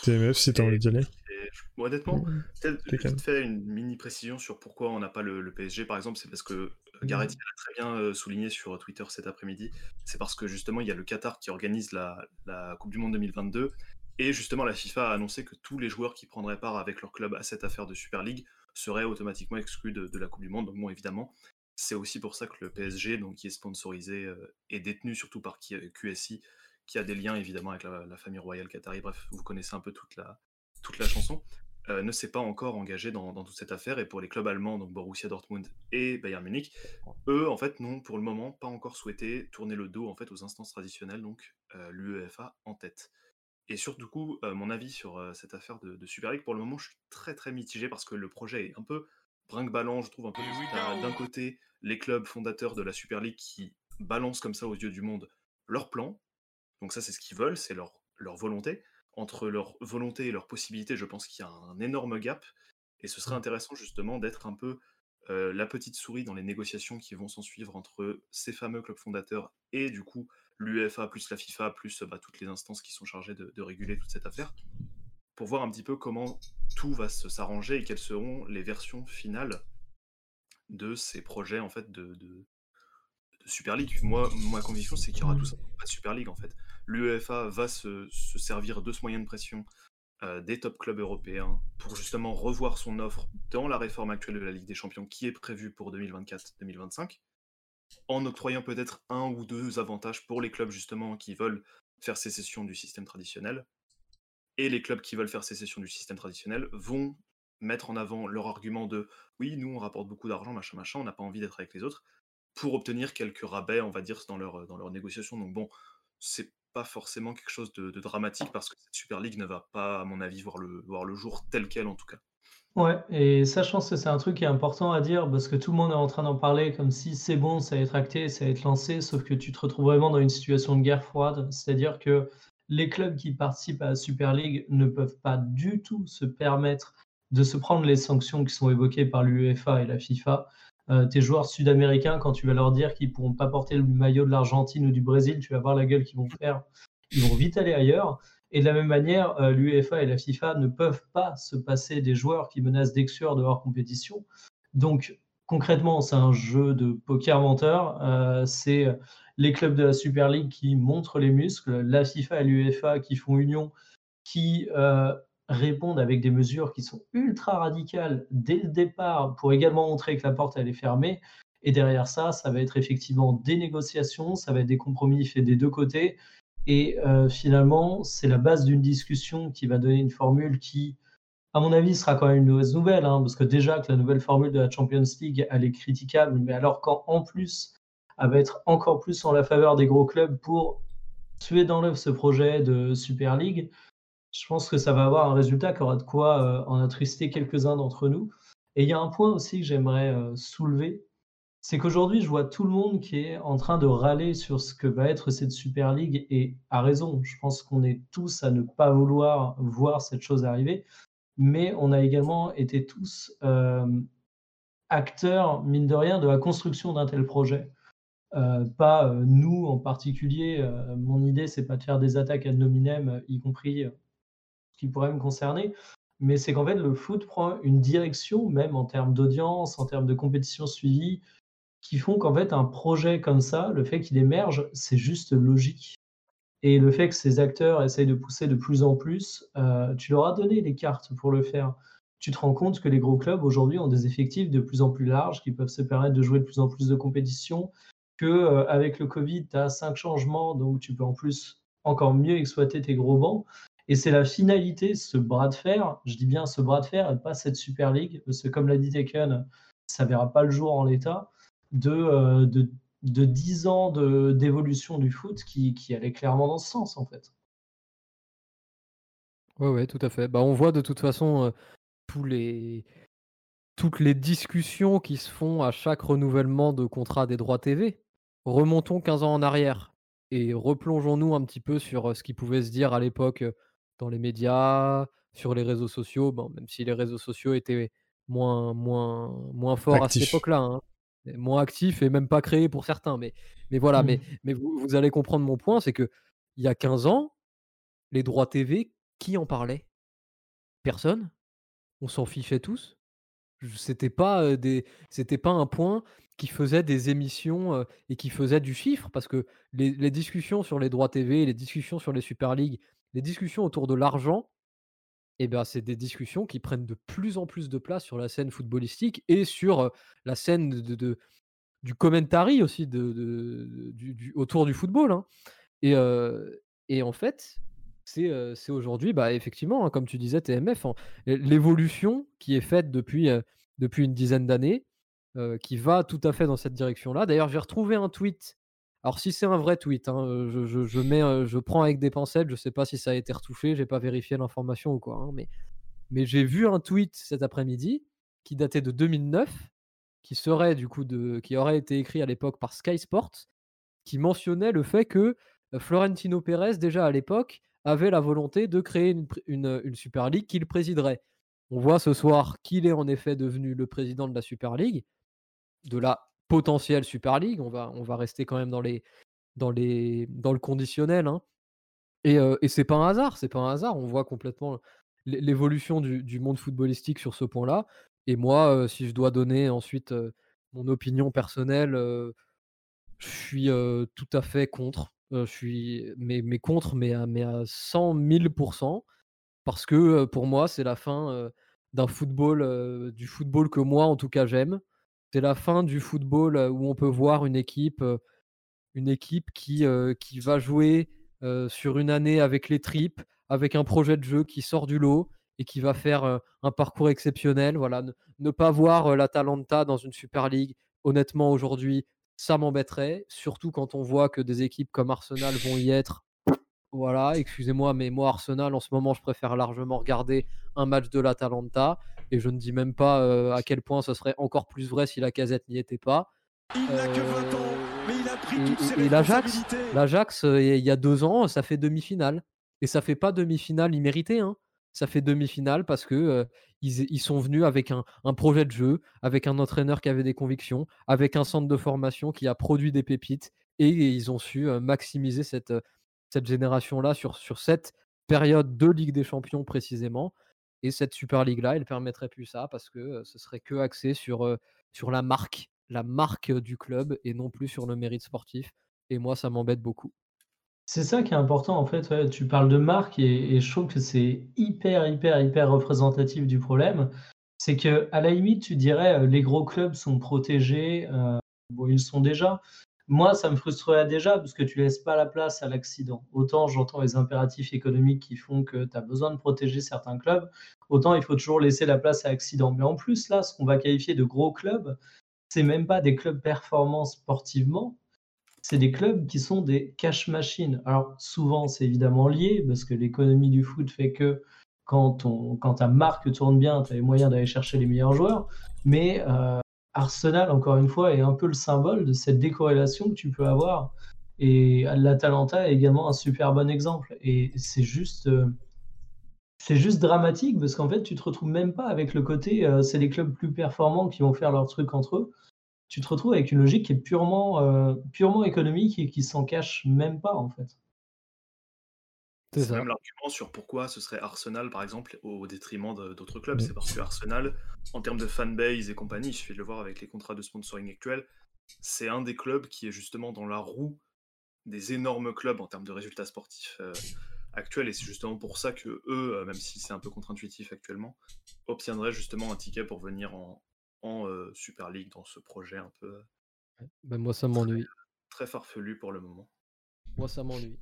TMF si t'as envie d'y aller. Et je- honnêtement, peut-être fait une mini précision sur pourquoi on n'a pas le, le PSG, par exemple, c'est parce que euh, Gareth l'a très bien euh, souligné sur Twitter cet après-midi. C'est parce que justement, il y a le Qatar qui organise la, la Coupe du Monde 2022. Et justement, la FIFA a annoncé que tous les joueurs qui prendraient part avec leur club à cette affaire de Super League seraient automatiquement exclus de, de la Coupe du Monde. Donc, bon, évidemment, c'est aussi pour ça que le PSG, donc, qui est sponsorisé et est détenu surtout par QSI, qui a des liens évidemment avec la, la famille royale qatari. Bref, vous connaissez un peu toute la, toute la chanson euh, ne s'est pas encore engagé dans, dans toute cette affaire. Et pour les clubs allemands, donc Borussia Dortmund et Bayern Munich, eux, en fait, n'ont pour le moment pas encore souhaité tourner le dos en fait aux instances traditionnelles, donc euh, l'UEFA en tête. Et surtout, du coup, euh, mon avis sur cette affaire de, de Super League, pour le moment, je suis très très mitigé parce que le projet est un peu brinque-ballant, je trouve un peu. T'as D'un côté, les clubs fondateurs de la Super League qui balancent comme ça aux yeux du monde leur plan. Donc ça, c'est ce qu'ils veulent, c'est leur, leur volonté entre leur volonté et leurs possibilités, je pense qu'il y a un énorme gap. Et ce serait intéressant justement d'être un peu euh, la petite souris dans les négociations qui vont s'en suivre entre ces fameux clubs fondateurs et du coup l'UEFA plus la FIFA plus bah, toutes les instances qui sont chargées de, de réguler toute cette affaire, pour voir un petit peu comment tout va s'arranger et quelles seront les versions finales de ces projets en fait de, de- de Super League. Moi, ma conviction, c'est qu'il y aura tout simplement pas de Super League en fait. L'UEFA va se, se servir de ce moyen de pression euh, des top clubs européens pour justement revoir son offre dans la réforme actuelle de la Ligue des Champions qui est prévue pour 2024-2025, en octroyant peut-être un ou deux avantages pour les clubs justement qui veulent faire sécession du système traditionnel. Et les clubs qui veulent faire sécession du système traditionnel vont mettre en avant leur argument de oui, nous on rapporte beaucoup d'argent, machin, machin, on n'a pas envie d'être avec les autres, pour obtenir quelques rabais, on va dire, dans leur, dans leur négociation. Donc bon, c'est pas forcément quelque chose de, dramatique parce que cette Super League ne va pas, à mon avis, voir le, voir le jour tel quel en tout cas. Ouais, et ça, je pense que c'est un truc qui est important à dire parce que tout le monde est en train d'en parler comme si c'est bon, ça va être acté, ça va être lancé, sauf que tu te retrouves vraiment dans une situation de guerre froide. C'est-à-dire que les clubs qui participent à la Super League ne peuvent pas du tout se permettre de se prendre les sanctions qui sont évoquées par l'UEFA et la FIFA. Euh, tes joueurs sud-américains, quand tu vas leur dire qu'ils pourront pas porter le maillot de l'Argentine ou du Brésil, tu vas voir la gueule qu'ils vont faire. Ils vont vite aller ailleurs. Et de la même manière, euh, l'UEFA et la FIFA ne peuvent pas se passer des joueurs qui menacent d'exclure de leur compétition. Donc, concrètement, c'est un jeu de poker menteur. Euh, c'est les clubs de la Super League qui montrent les muscles, la FIFA et l'UEFA qui font union, qui répondent avec des mesures qui sont ultra radicales dès le départ pour également montrer que la porte elle est fermée. Et derrière ça, ça va être effectivement des négociations, ça va être des compromis faits des deux côtés. Et euh, finalement, c'est la base d'une discussion qui va donner une formule qui, à mon avis, sera quand même une mauvaise nouvelle, hein, parce que déjà que la nouvelle formule de la Champions League, elle est critiquable, mais alors qu'en plus, elle va être encore plus en la faveur des gros clubs pour tuer dans l'œuf ce projet de Super League, je pense que ça va avoir un résultat qui aura de quoi euh, en attrister quelques-uns d'entre nous. Et il y a un point aussi que j'aimerais euh, soulever, c'est qu'aujourd'hui, je vois tout le monde qui est en train de râler sur ce que va être cette Super League, et à raison. Je pense qu'on est tous à ne pas vouloir voir cette chose arriver, mais on a également été tous euh, acteurs, mine de rien, de la construction d'un tel projet. pas nous en particulier. mon idée, c'est pas de faire des attaques ad nominem, y compris qui pourrait me concerner, mais c'est qu'en fait, le foot prend une direction, même en termes d'audience, en termes de compétition suivie, qui font qu'en fait, un projet comme ça, le fait qu'il émerge, c'est juste logique. Et le fait que ces acteurs essayent de pousser de plus en plus, euh, tu leur as donné les cartes pour le faire. Tu te rends compte que les gros clubs aujourd'hui ont des effectifs de plus en plus larges qui peuvent se permettre de jouer de plus en plus de compétitions, que euh, avec le Covid, tu as cinq changements, donc tu peux en plus encore mieux exploiter tes gros bancs. Et c'est la finalité, ce bras de fer, je dis bien ce bras de fer, et pas cette Super League, parce que comme l'a dit Taken, ça ne verra pas le jour en l'état, de, euh, de, de 10 ans d'évolution du foot qui, qui allait clairement dans ce sens, en fait. Ouais, ouais, tout à fait. Bah, on voit de toute façon euh, tous les... toutes les discussions qui se font à chaque renouvellement de contrat des droits TV. Remontons 15 ans en arrière et replongeons-nous un petit peu sur euh, ce qui pouvait se dire à l'époque dans les médias, sur les réseaux sociaux, bon, même si les réseaux sociaux étaient moins, moins, moins forts à cette époque-là, hein, moins actifs et même pas créés pour certains. Mais, mais voilà, mais, mmh. mais vous, vous, allez comprendre mon point, c'est que il y a 15 ans, les droits TV, qui en parlait? Personne? On s'en fichait tous? C'était pas des, c'était pas un point qui faisait des émissions et qui faisait du chiffre parce que les, les, discussions sur les droits TV, les discussions sur les Super League, les discussions autour de l'argent, eh ben, c'est des discussions qui prennent de plus en plus de place sur la scène footballistique et sur la scène du commentary aussi autour du football. Hein. Et, en fait, c'est c'est aujourd'hui, bah, effectivement, hein, comme tu disais, TMF, hein, l'évolution qui est faite depuis, depuis une dizaine d'années, qui va tout à fait dans cette direction-là. D'ailleurs, j'ai retrouvé un tweet alors si c'est un vrai tweet, hein, je, mets, je prends avec des pincettes, je ne sais pas si ça a été retouché, j'ai pas vérifié l'information ou quoi, hein, mais, j'ai vu un tweet cet après-midi qui datait de 2009, qui serait du coup qui aurait été écrit à l'époque par Sky Sports, qui mentionnait le fait que Florentino Pérez déjà à l'époque avait la volonté de créer une, une, une Super League qu'il présiderait. On voit ce soir qu'il est en effet devenu le président de la Super League, de la potentielle Super League. On va, on va rester quand même dans, les, dans, les, dans le conditionnel. Hein. Et, et c'est pas un hasard, c'est pas un hasard. On voit complètement l'évolution du, monde footballistique sur ce point-là. Et moi, si je dois donner ensuite mon opinion personnelle, je suis tout à fait contre. je suis mais, mais contre, mais à, mais à 100 000% parce que pour moi, c'est la fin d'un football, du football que moi, en tout cas, j'aime. C'est la fin du football où on peut voir une équipe, qui, va jouer sur une année avec les tripes, avec un projet de jeu qui sort du lot et qui va faire un parcours exceptionnel. Voilà, ne, pas voir la Talenta dans une Super League, honnêtement, aujourd'hui, ça m'embêterait, surtout quand on voit que des équipes comme Arsenal vont y être. Voilà, excusez-moi, mais moi, Arsenal, en ce moment, je préfère largement regarder un match de l'Atalanta. Et je ne dis même pas à quel point ce serait encore plus vrai si la casette n'y était pas. Il n'a que 20 ans, mais il a pris toutes ses et l'Ajax, l'Ajax, il y a deux ans, ça fait demi-finale. Et ça fait pas demi-finale imméritée, hein. Ça fait demi-finale parce que ils, sont venus avec un, projet de jeu, avec un entraîneur qui avait des convictions, avec un centre de formation qui a produit des pépites, et ils ont su maximiser cette, cette génération-là sur, sur cette période de Ligue des Champions précisément. Et cette Super League-là, elle permettrait plus ça parce que ce serait que axé sur, sur la marque, la marque du club et non plus sur le mérite sportif. Et moi, ça m'embête beaucoup. C'est ça qui est important en fait. tu parles de marque et, je trouve que c'est hyper, hyper, hyper représentatif du problème. C'est que à la limite, tu dirais les gros clubs sont protégés. ils sont déjà. Moi, ça me frustrerait déjà parce que tu laisses pas la place à l'accident. Autant j'entends les impératifs économiques qui font que tu as besoin de protéger certains clubs, autant il faut toujours laisser la place à l'accident. Mais en plus, là, ce qu'on va qualifier de gros clubs, c'est même pas des clubs performants sportivement, c'est des clubs qui sont des cash machines. Alors souvent, c'est évidemment lié parce que l'économie du foot fait que quand, on, quand ta marque tourne bien, tu as les moyens d'aller chercher les meilleurs joueurs. Mais euh, Arsenal, encore une fois, est un peu le symbole de cette décorrélation que tu peux avoir. Et l'Atalanta est également un super bon exemple. Et c'est juste, euh, juste dramatique parce qu'en fait, tu te retrouves même pas avec le côté, euh, c'est les clubs plus performants qui vont faire leur truc entre eux. Tu te retrouves avec une logique qui est purement, euh, purement économique et qui s'en cache même pas en fait. C'est même l'argument sur pourquoi ce serait Arsenal, par exemple, au détriment d'autres clubs. C'est parce que Arsenal, en termes de fanbase et compagnie, il suffit de le voir avec les contrats de sponsoring actuels, c'est un des clubs qui est justement dans la roue des énormes clubs en termes de résultats sportifs euh, actuels. Et c'est justement pour ça que eux, euh, même si c'est un peu contre-intuitif actuellement, obtiendraient justement un ticket pour venir en, euh, Super League dans ce projet un peu. Ben moi, ça m'ennuie. très farfelu pour le moment. Moi, ça m'ennuie.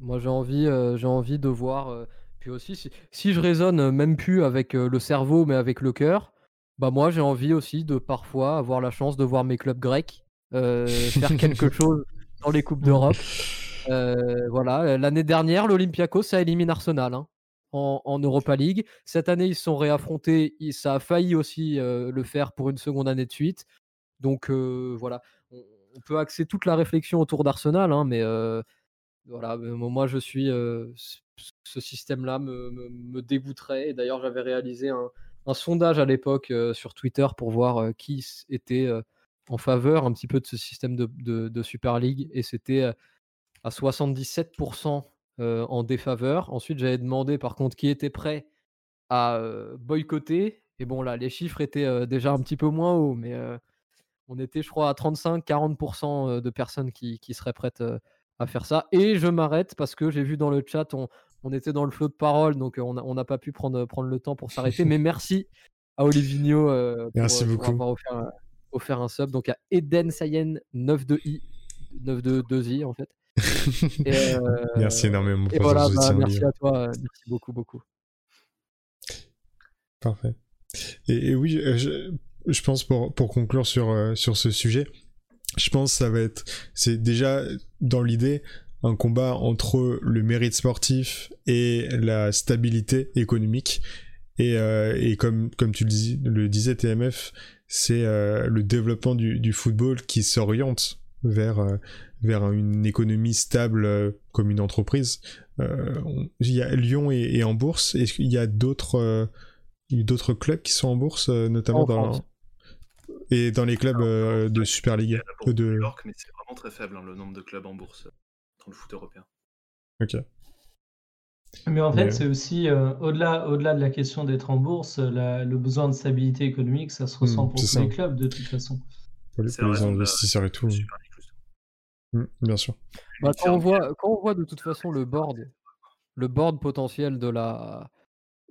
Moi, j'ai envie, euh, j'ai envie de voir. Euh, puis aussi, si, si je raisonne même plus avec euh, le cerveau, mais avec le cœur, bah moi, j'ai envie aussi de parfois avoir la chance de voir mes clubs grecs faire quelque chose dans les coupes d'Europe. voilà, l'année dernière, l'Olympiakos ça élimine Arsenal hein, en, Europa League. Cette année, ils se sont réaffrontés. ça a failli aussi le faire pour une seconde année de suite. Donc voilà, on, peut axer toute la réflexion autour d'Arsenal, hein, mais voilà, moi je suis. ce système-là me, dégoûterait. Et d'ailleurs, j'avais réalisé un, sondage à l'époque sur Twitter pour voir qui était en faveur un petit peu de ce système de, Super League. Et c'était à 77% en défaveur. Ensuite, j'avais demandé par contre qui était prêt à boycotter. Et bon, là, les chiffres étaient déjà un petit peu moins hauts, mais on était, je crois, à 35-40% de personnes qui, qui, seraient prêtes à faire ça. Et je m'arrête parce que j'ai vu dans le chat, on, on, était dans le flot de parole, donc on n'a pas pu prendre, prendre le temps pour s'arrêter. Mais merci à Olivigno euh, pour, merci euh, avoir offert, offert, un sub. Donc à Eden Sayen 92i, 92i en fait. Euh, merci énormément. Et voilà, bah, merci à toi, merci beaucoup, beaucoup. Parfait. Et, oui, je, je, pense pour, pour conclure sur, sur ce sujet, je pense que ça va être, c'est déjà dans l'idée un combat entre le mérite sportif et la stabilité économique. Et, euh, et comme, comme tu le, dis, le disais, TMF, c'est euh, le développement du, du football qui s'oriente vers, euh, vers une économie stable comme une entreprise. il y a Lyon et, en bourse. Est-ce qu'il y a d'autres d'autres clubs qui sont en bourse, notamment dans, et dans les clubs euh, de Super League. de New York, mais c'est vraiment très faible hein, le nombre de clubs en bourse euh, dans le foot européen. Ok. Mais en fait, c'est aussi, euh, au-delà au -delà de la question d'être en bourse, le besoin de stabilité économique, ça se ressent hmm, pour tous les clubs de toute façon. Pour les, investisseurs et tout. Hmm, bien sûr. Bah, quand, on voit, quand on voit de toute façon le board, le board potentiel de la,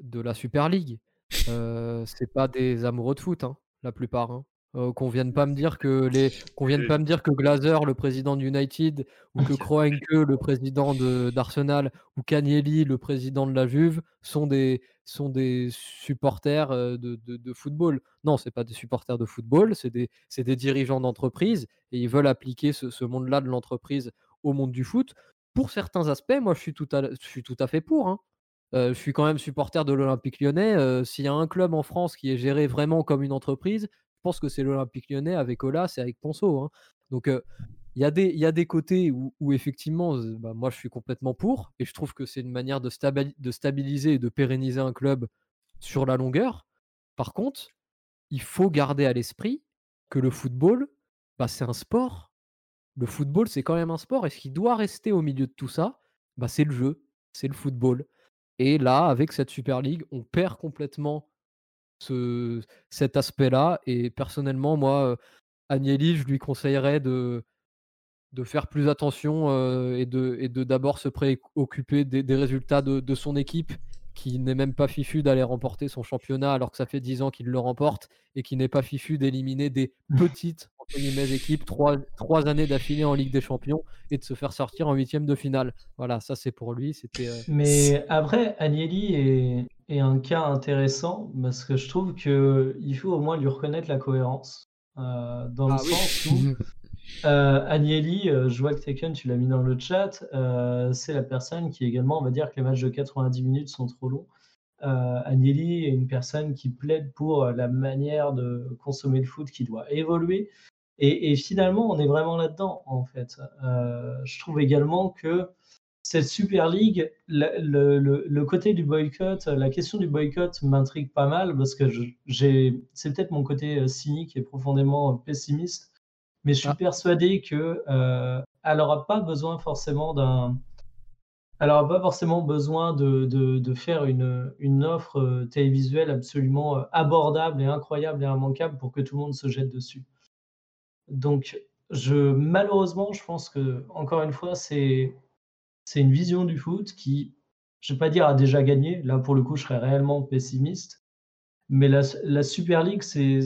de la Super League, c'est pas des amoureux de foot, hein, la plupart. Hein. Euh, qu'on vienne pas me dire que les qu'on vienne pas me dire que Glazer, le président d'United, ou que Kroenke, le président d'Arsenal, ou Cagnelli, le président de la Juve, sont des sont des supporters euh, de, de, football. Non, c'est pas des supporters de football, c'est des, des dirigeants d'entreprise et ils veulent appliquer ce, ce monde-là de l'entreprise au monde du foot. Pour certains aspects, moi, je suis tout à, je suis tout à fait pour. Hein. Euh, je suis quand même supporter de l'Olympique lyonnais. S'il y a un club en France qui est géré vraiment comme une entreprise, pense que c'est l'Olympique lyonnais avec Ola, c'est avec Ponceau. Hein. Donc, il y, a des, y a des côtés où, effectivement, bah, moi, je suis complètement pour. Et je trouve que c'est une manière de, de stabiliser et de pérenniser un club sur la longueur. Par contre, il faut garder à l'esprit que le football, bah, c'est un sport. Le football, c'est quand même un sport. Et ce qui doit rester au milieu de tout ça, bah, c'est le jeu, c'est le football. Et là, avec cette Super League, on perd complètement cet aspect-là. Et personnellement, moi, Agnelli, je lui conseillerais de, faire plus attention et de d'abord se préoccuper des, résultats de, son équipe qui n'est même pas fifu d'aller remporter son championnat alors que ça fait 10 ans qu'il le remporte et qui n'est pas fifu d'éliminer des petites entre guillemets, équipes, trois, trois années d'affilée en Ligue des Champions et de se faire sortir en huitième de finale. Voilà, ça c'est pour lui. C'était. euh, Mais après, Agnelli est, est un cas intéressant parce que je trouve que il faut au moins lui reconnaître la cohérence. euh, dans le Ah oui. sens où euh, Agnelli, euh, je vois que tu l'as mis dans le chat, euh, c'est la personne qui également, va dire que les matchs de 90 minutes sont trop longs. Euh, Agnelli est une personne qui plaide pour la manière de consommer le foot qui doit évoluer. Et, finalement, on est vraiment là-dedans, en fait. Je trouve également que cette Super League, le, côté du boycott, la question du boycott m'intrigue pas mal parce que c'est peut-être mon côté cynique et profondément pessimiste, mais je suis Ah. persuadé que euh, elle n'aura pas besoin forcément d'un, elle pas forcément besoin de, de- de faire une, une offre euh, télévisuelle absolument euh, abordable et incroyable et immanquable pour que tout le monde se jette dessus. Donc, je, malheureusement, je pense que, encore une fois, c'est, c'est une vision du foot qui, je ne vais pas dire a déjà gagné, là pour le coup, je serais réellement pessimiste, mais la, la Super League, c'est,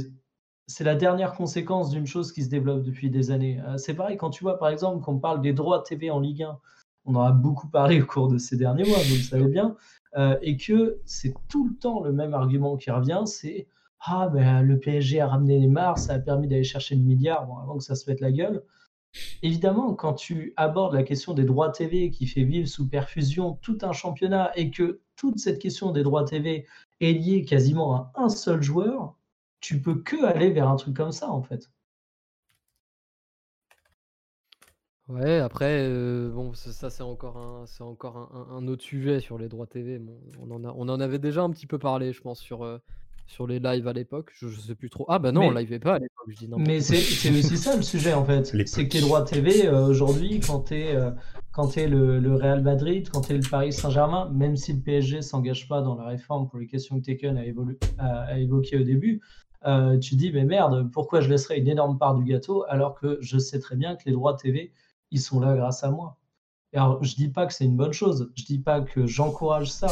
c'est la dernière conséquence d'une chose qui se développe depuis des années. Euh, C'est pareil quand tu vois, par exemple, qu'on parle des droits TV en Ligue 1, on en a beaucoup parlé au cours de ces derniers mois, vous le savez bien, euh, et que c'est tout le temps le même argument qui revient, c'est ah ben le PSG a ramené Neymar, ça a permis d'aller chercher le milliard bon, avant que ça se mette la gueule. Évidemment, quand tu abordes la question des droits TV qui fait vivre sous perfusion tout un championnat et que toute cette question des droits TV est liée quasiment à un seul joueur, tu peux que aller vers un truc comme ça en fait. Ouais, après, euh, bon, ça, ça, c'est encore un, c'est encore un, un- un autre sujet sur les droits TV. Bon, on en a, on en avait déjà un petit peu parlé, je pense, sur, euh, sur les lives à l'époque. Je, je sais plus trop. Ah bah non, on Mais- livait pas à l'époque, je dis n'importe Mais c'est c'est aussi ça le sujet en fait. C'est que les droits TV euh, aujourd'hui, quand tu es, quand t'es le, le Real Madrid, quand tu es le Paris Saint-Germain, même si le PSG s'engage pas dans la réforme pour les questions que Taken a, évolu- a, a évoquées au début, euh, tu dis mais merde, pourquoi je laisserais une énorme part du gâteau alors que je sais très bien que les droits TV, ils sont là grâce à moi. Alors, je dis pas que c'est une bonne chose, je dis pas que j'encourage ça.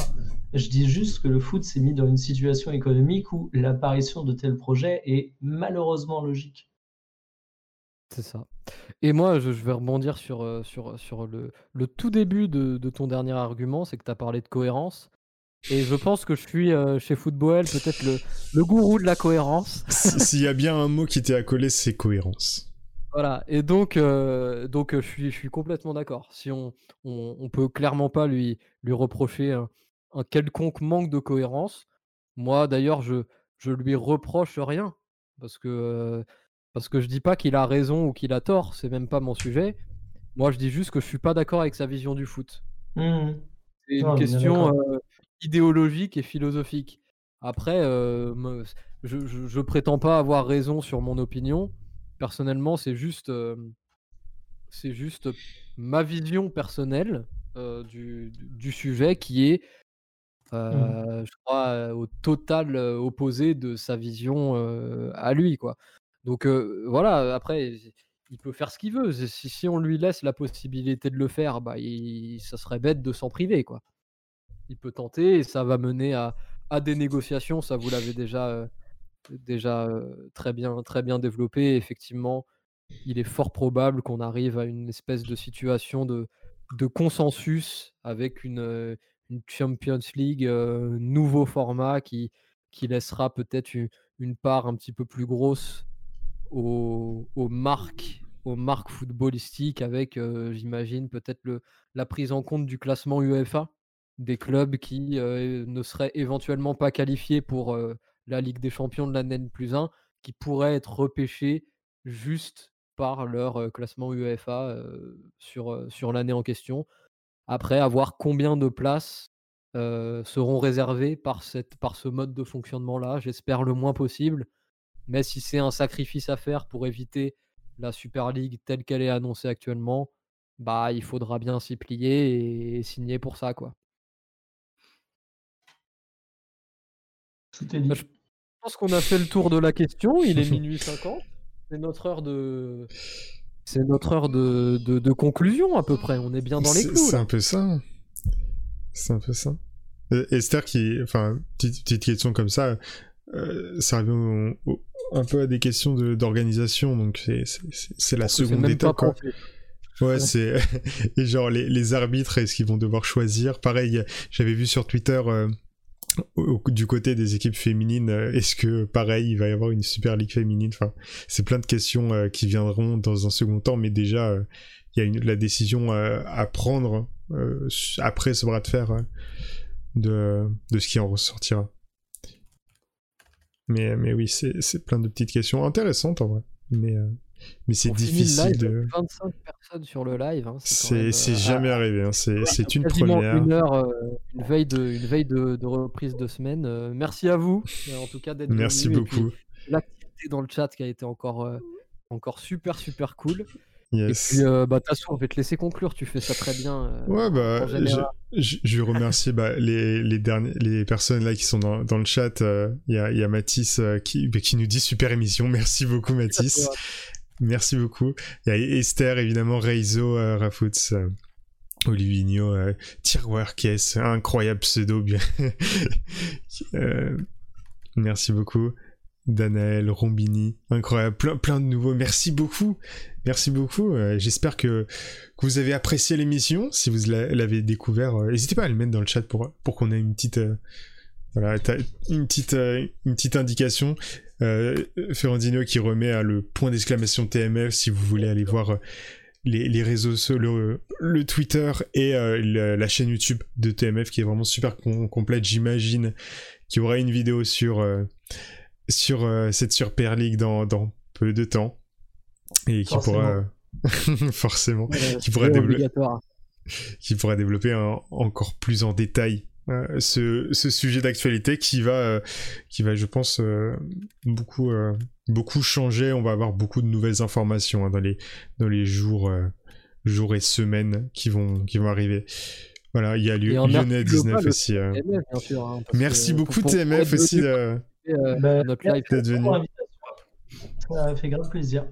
Je dis juste que le foot s'est mis dans une situation économique où l'apparition de tels projets est malheureusement logique. C'est ça. Et moi, je, vais rebondir sur, euh, le tout début de, de ton dernier argument, c'est que tu as parlé de cohérence. Et je pense que je suis euh, chez Football peut-être le, le gourou de la cohérence. Si- S'il y a bien un mot qui t'est accolé, c'est cohérence. Voilà, et donc, euh, donc euh, je, suis, je suis complètement d'accord. Si on, on, on peut clairement pas lui, lui reprocher un, un quelconque manque de cohérence, moi d'ailleurs, je, je lui reproche rien. Parce que, euh, parce que je dis pas qu'il a raison ou qu'il a tort, c'est même pas mon sujet. Moi, je dis juste que je suis pas d'accord avec sa vision du foot. Mhm. C'est une question euh, idéologique et philosophique. Après, euh, me- je, je, je prétends pas avoir raison sur mon opinion. Personnellement, c'est juste, euh, c'est juste ma vision personnelle euh, du, sujet qui est, euh, je crois, au total opposé de sa vision à lui, quoi. Donc voilà. Après, il peut faire ce qu'il veut. Si, si on lui laisse la possibilité de le faire, bah, il- ça serait bête de s'en priver, quoi il peut tenter et ça va mener à, à des négociations. Ça, vous l'avez déjà, euh, déjà euh, très, bien, très bien développé. Effectivement, il est fort probable qu'on arrive à une espèce de situation de, de consensus avec une, euh, une Champions League nouveau format qui, qui laissera peut-être une, une part un petit peu plus grosse aux, aux marques aux marques footballistiques avec, j'imagine, peut-être la prise en compte du classement UEFA des clubs qui euh, ne seraient éventuellement pas qualifiés pour euh, la Ligue des Champions de l'année plus 1, qui pourraient être repêchés juste par leur euh, classement UEFA sur, sur l'année en question. Après, à voir combien de places seront réservées par, cette, par ce mode de fonctionnement-là. J'espère le moins possible. Mais si c'est un sacrifice à faire pour éviter la Super League telle qu'elle est annoncée actuellement, bah il faudra bien s'y plier et, et signer pour ça, quoi. Dit. Bah, je pense qu'on a fait le tour de la question. Il est minuit 50. C'est notre heure de. C'est notre heure de, de, de conclusion à peu près. On est bien dans les clous. c'est un peu ça. C'est un peu ça. Esther qui, enfin, petite, petite question comme ça, euh, ça revient au, au- un peu à des questions de- d'organisation, donc c'est- la seconde étape. quoi. Ouais, c'est et genre les, les arbitres est-ce qu'ils vont devoir choisir? Pareil, j'avais vu sur Twitter euh, du côté des équipes féminines, euh, est-ce que pareil il va y avoir une super ligue féminine? Enfin, c'est plein de questions euh, qui viendront dans un second temps, mais déjà euh, il y a une, la décision à prendre après ce bras de fer de, de ce qui en ressortira. Mais, mais oui, c'est plein de petites questions intéressantes en vrai. Mais, mais c'est difficile live, de. 25 personnes sur le live. hein, C'est euh, jamais à- arrivé, hein. c'est une première. une heure, euh, une veille de, une veille de, de reprise de semaine. Euh, merci à vous, euh, en tout cas d'être Merci puis beaucoup. L'activité dans le chat qui a été encore, euh, encore super super cool. Yes. Et puis, euh, bah, Tassou, on va te laisser conclure. Tu fais ça très bien. euh, Ouais, bah, je, je, remercier bah, les, les, derniers, les personnes là qui sont dans, dans le chat. euh, Il y, a, y a Mathis euh, qui, bah, qui nous dit super émission. Merci beaucoup, Mathis. Merci beaucoup. Esther, évidemment, Reizo, euh, Rafoots, euh, euh, Tiroir incroyable pseudo. Bien. Euh, merci beaucoup. Danaël, Rombini, incroyable, plein, de nouveaux. Merci beaucoup. Merci beaucoup. Euh, J'espère que, vous avez apprécié l'émission. Si vous l'a- l'avez découvert, n'hésitez pas à le mettre dans le chat pour, qu'on ait une petite, une une petite indication. Euh, Ferrandino qui remet à le point d'exclamation TMF si vous voulez aller voir euh, les, les réseaux sociaux, le, le Twitter et euh, le- la chaîne YouTube de TMF qui est vraiment super com- complète. J'imagine qu'il y aura une vidéo sur, euh, sur euh, cette Super League dans, dans peu de temps et qui pourra forcément qui pourra qui pourra développer un- encore plus en détail euh, ce, ce sujet d'actualité qui va, euh, qui va, je pense, euh, beaucoup, beaucoup changer. On va avoir beaucoup de nouvelles informations hein, dans les, dans les jours, jours et semaines qui vont, qui vont arriver. Voilà, il y a Lyonnais merci 19 global aussi. euh. TMF, bien sûr, hein, Merci que beaucoup pour- pour- TMF pour aussi. euh, euh, Bah, d'être venu. Ça fait grave plaisir.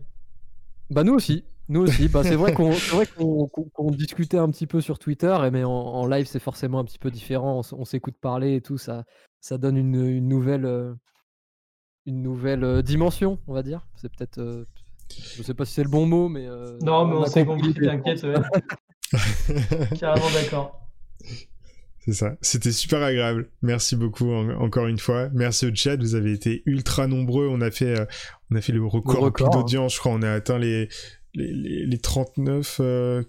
Bah nous aussi, nous aussi. Bah c'est vrai qu'on discutait un petit peu sur Twitter, mais en, en live c'est forcément un petit peu différent. On, on s'écoute parler et tout, ça ça donne une, une nouvelle euh, une nouvelle euh, dimension, on va dire. C'est peut-être, euh, je sais pas si c'est le bon mot, mais euh, Non, mais on a s'est compris t'inquiète. Carrément d'accord. C'est ça. C'était super agréable. Merci beaucoup en- encore une fois. Merci au chat. Vous avez été ultra nombreux. On a fait, euh, on a fait le record, Le record, hein. d'audience. Je crois on a atteint les, les, les, les 39, euh,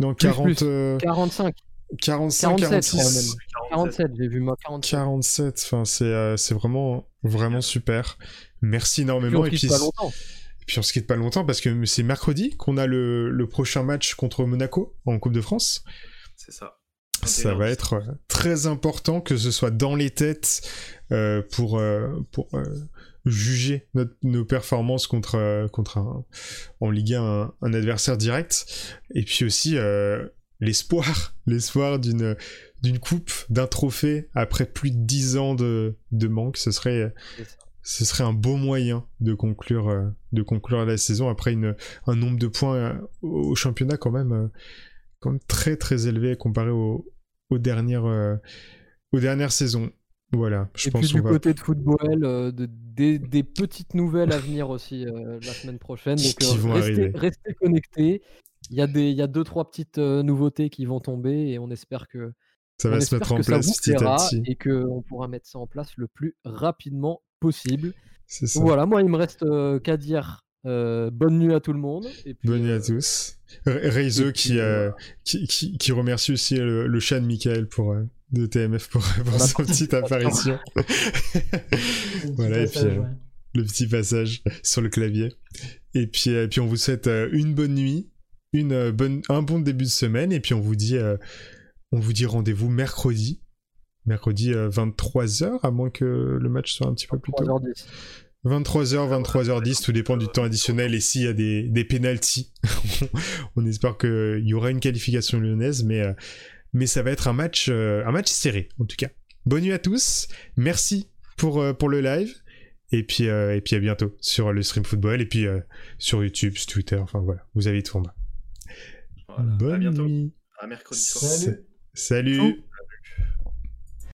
non, Plus, 40, plus. euh, 45, 45, 47, je crois 46, même. 47, j'ai vu moi 47. 47. Enfin, c'est, euh, c'est vraiment, vraiment super. Merci Puis énormément. on Et quitte puis, pas longtemps. et puis on se quitte pas longtemps parce que c'est mercredi qu'on a le, le prochain match contre Monaco en Coupe de France. C'est ça. Ça va être euh, très important que ce soit dans les têtes euh, pour, euh, pour euh, juger nos performances contre, euh, contre en Ligue 1 un, un adversaire direct. Et puis aussi euh, l'espoir, l'espoir d'une d'une coupe, d'un trophée après plus de 10 ans de, de manque. Ce serait, ce serait un beau moyen de conclure, euh, de conclure la saison après une, un nombre de points au, au championnat quand même, quand même très très élevé comparé aux, aux, dernières, aux dernières saisons. Voilà, je Et pense puis du va... côté de football, euh, de- des, des petites nouvelles à venir aussi euh, la semaine prochaine. Donc euh, restez, restez connectés. Il y, a des, il y a deux, trois petites euh, nouveautés qui vont tomber et on espère que, Ça on va se mettre en place petit à petit. et qu'on pourra mettre ça en place le plus rapidement possible. Ça. Voilà, moi il me reste qu'à dire euh, bonne nuit à tout le monde. Et puis, Bonne nuit à tous. Re- Reizo et puis, qui, euh, qui, qui, qui remercie aussi le, le chat de Michael pour, euh, de TMF pour, pour son petite apparition. Petit voilà, et puis passage, ouais. le petit passage sur le clavier. Et puis, euh, puis on vous souhaite euh, une bonne nuit, une, euh, bonne, un bon début de semaine, et puis on vous dit, on vous dit rendez-vous mercredi. Mercredi 23h, à moins que le match soit un petit peu plus tôt. 3h10. 23h, 23h10, tout dépend du temps additionnel et s'il y a des, des pénalties. on espère qu'il y aura une qualification lyonnaise, mais, mais ça va être un match, euh, un match serré, en tout cas. Bonne nuit à tous, merci pour, euh, pour le live, et puis, euh, et puis à bientôt sur le stream football, et puis euh, sur YouTube, sur Twitter, enfin voilà, vous avez tout en bas. Voilà. à Bonne bientôt. nuit. À mercredi soir. Salut.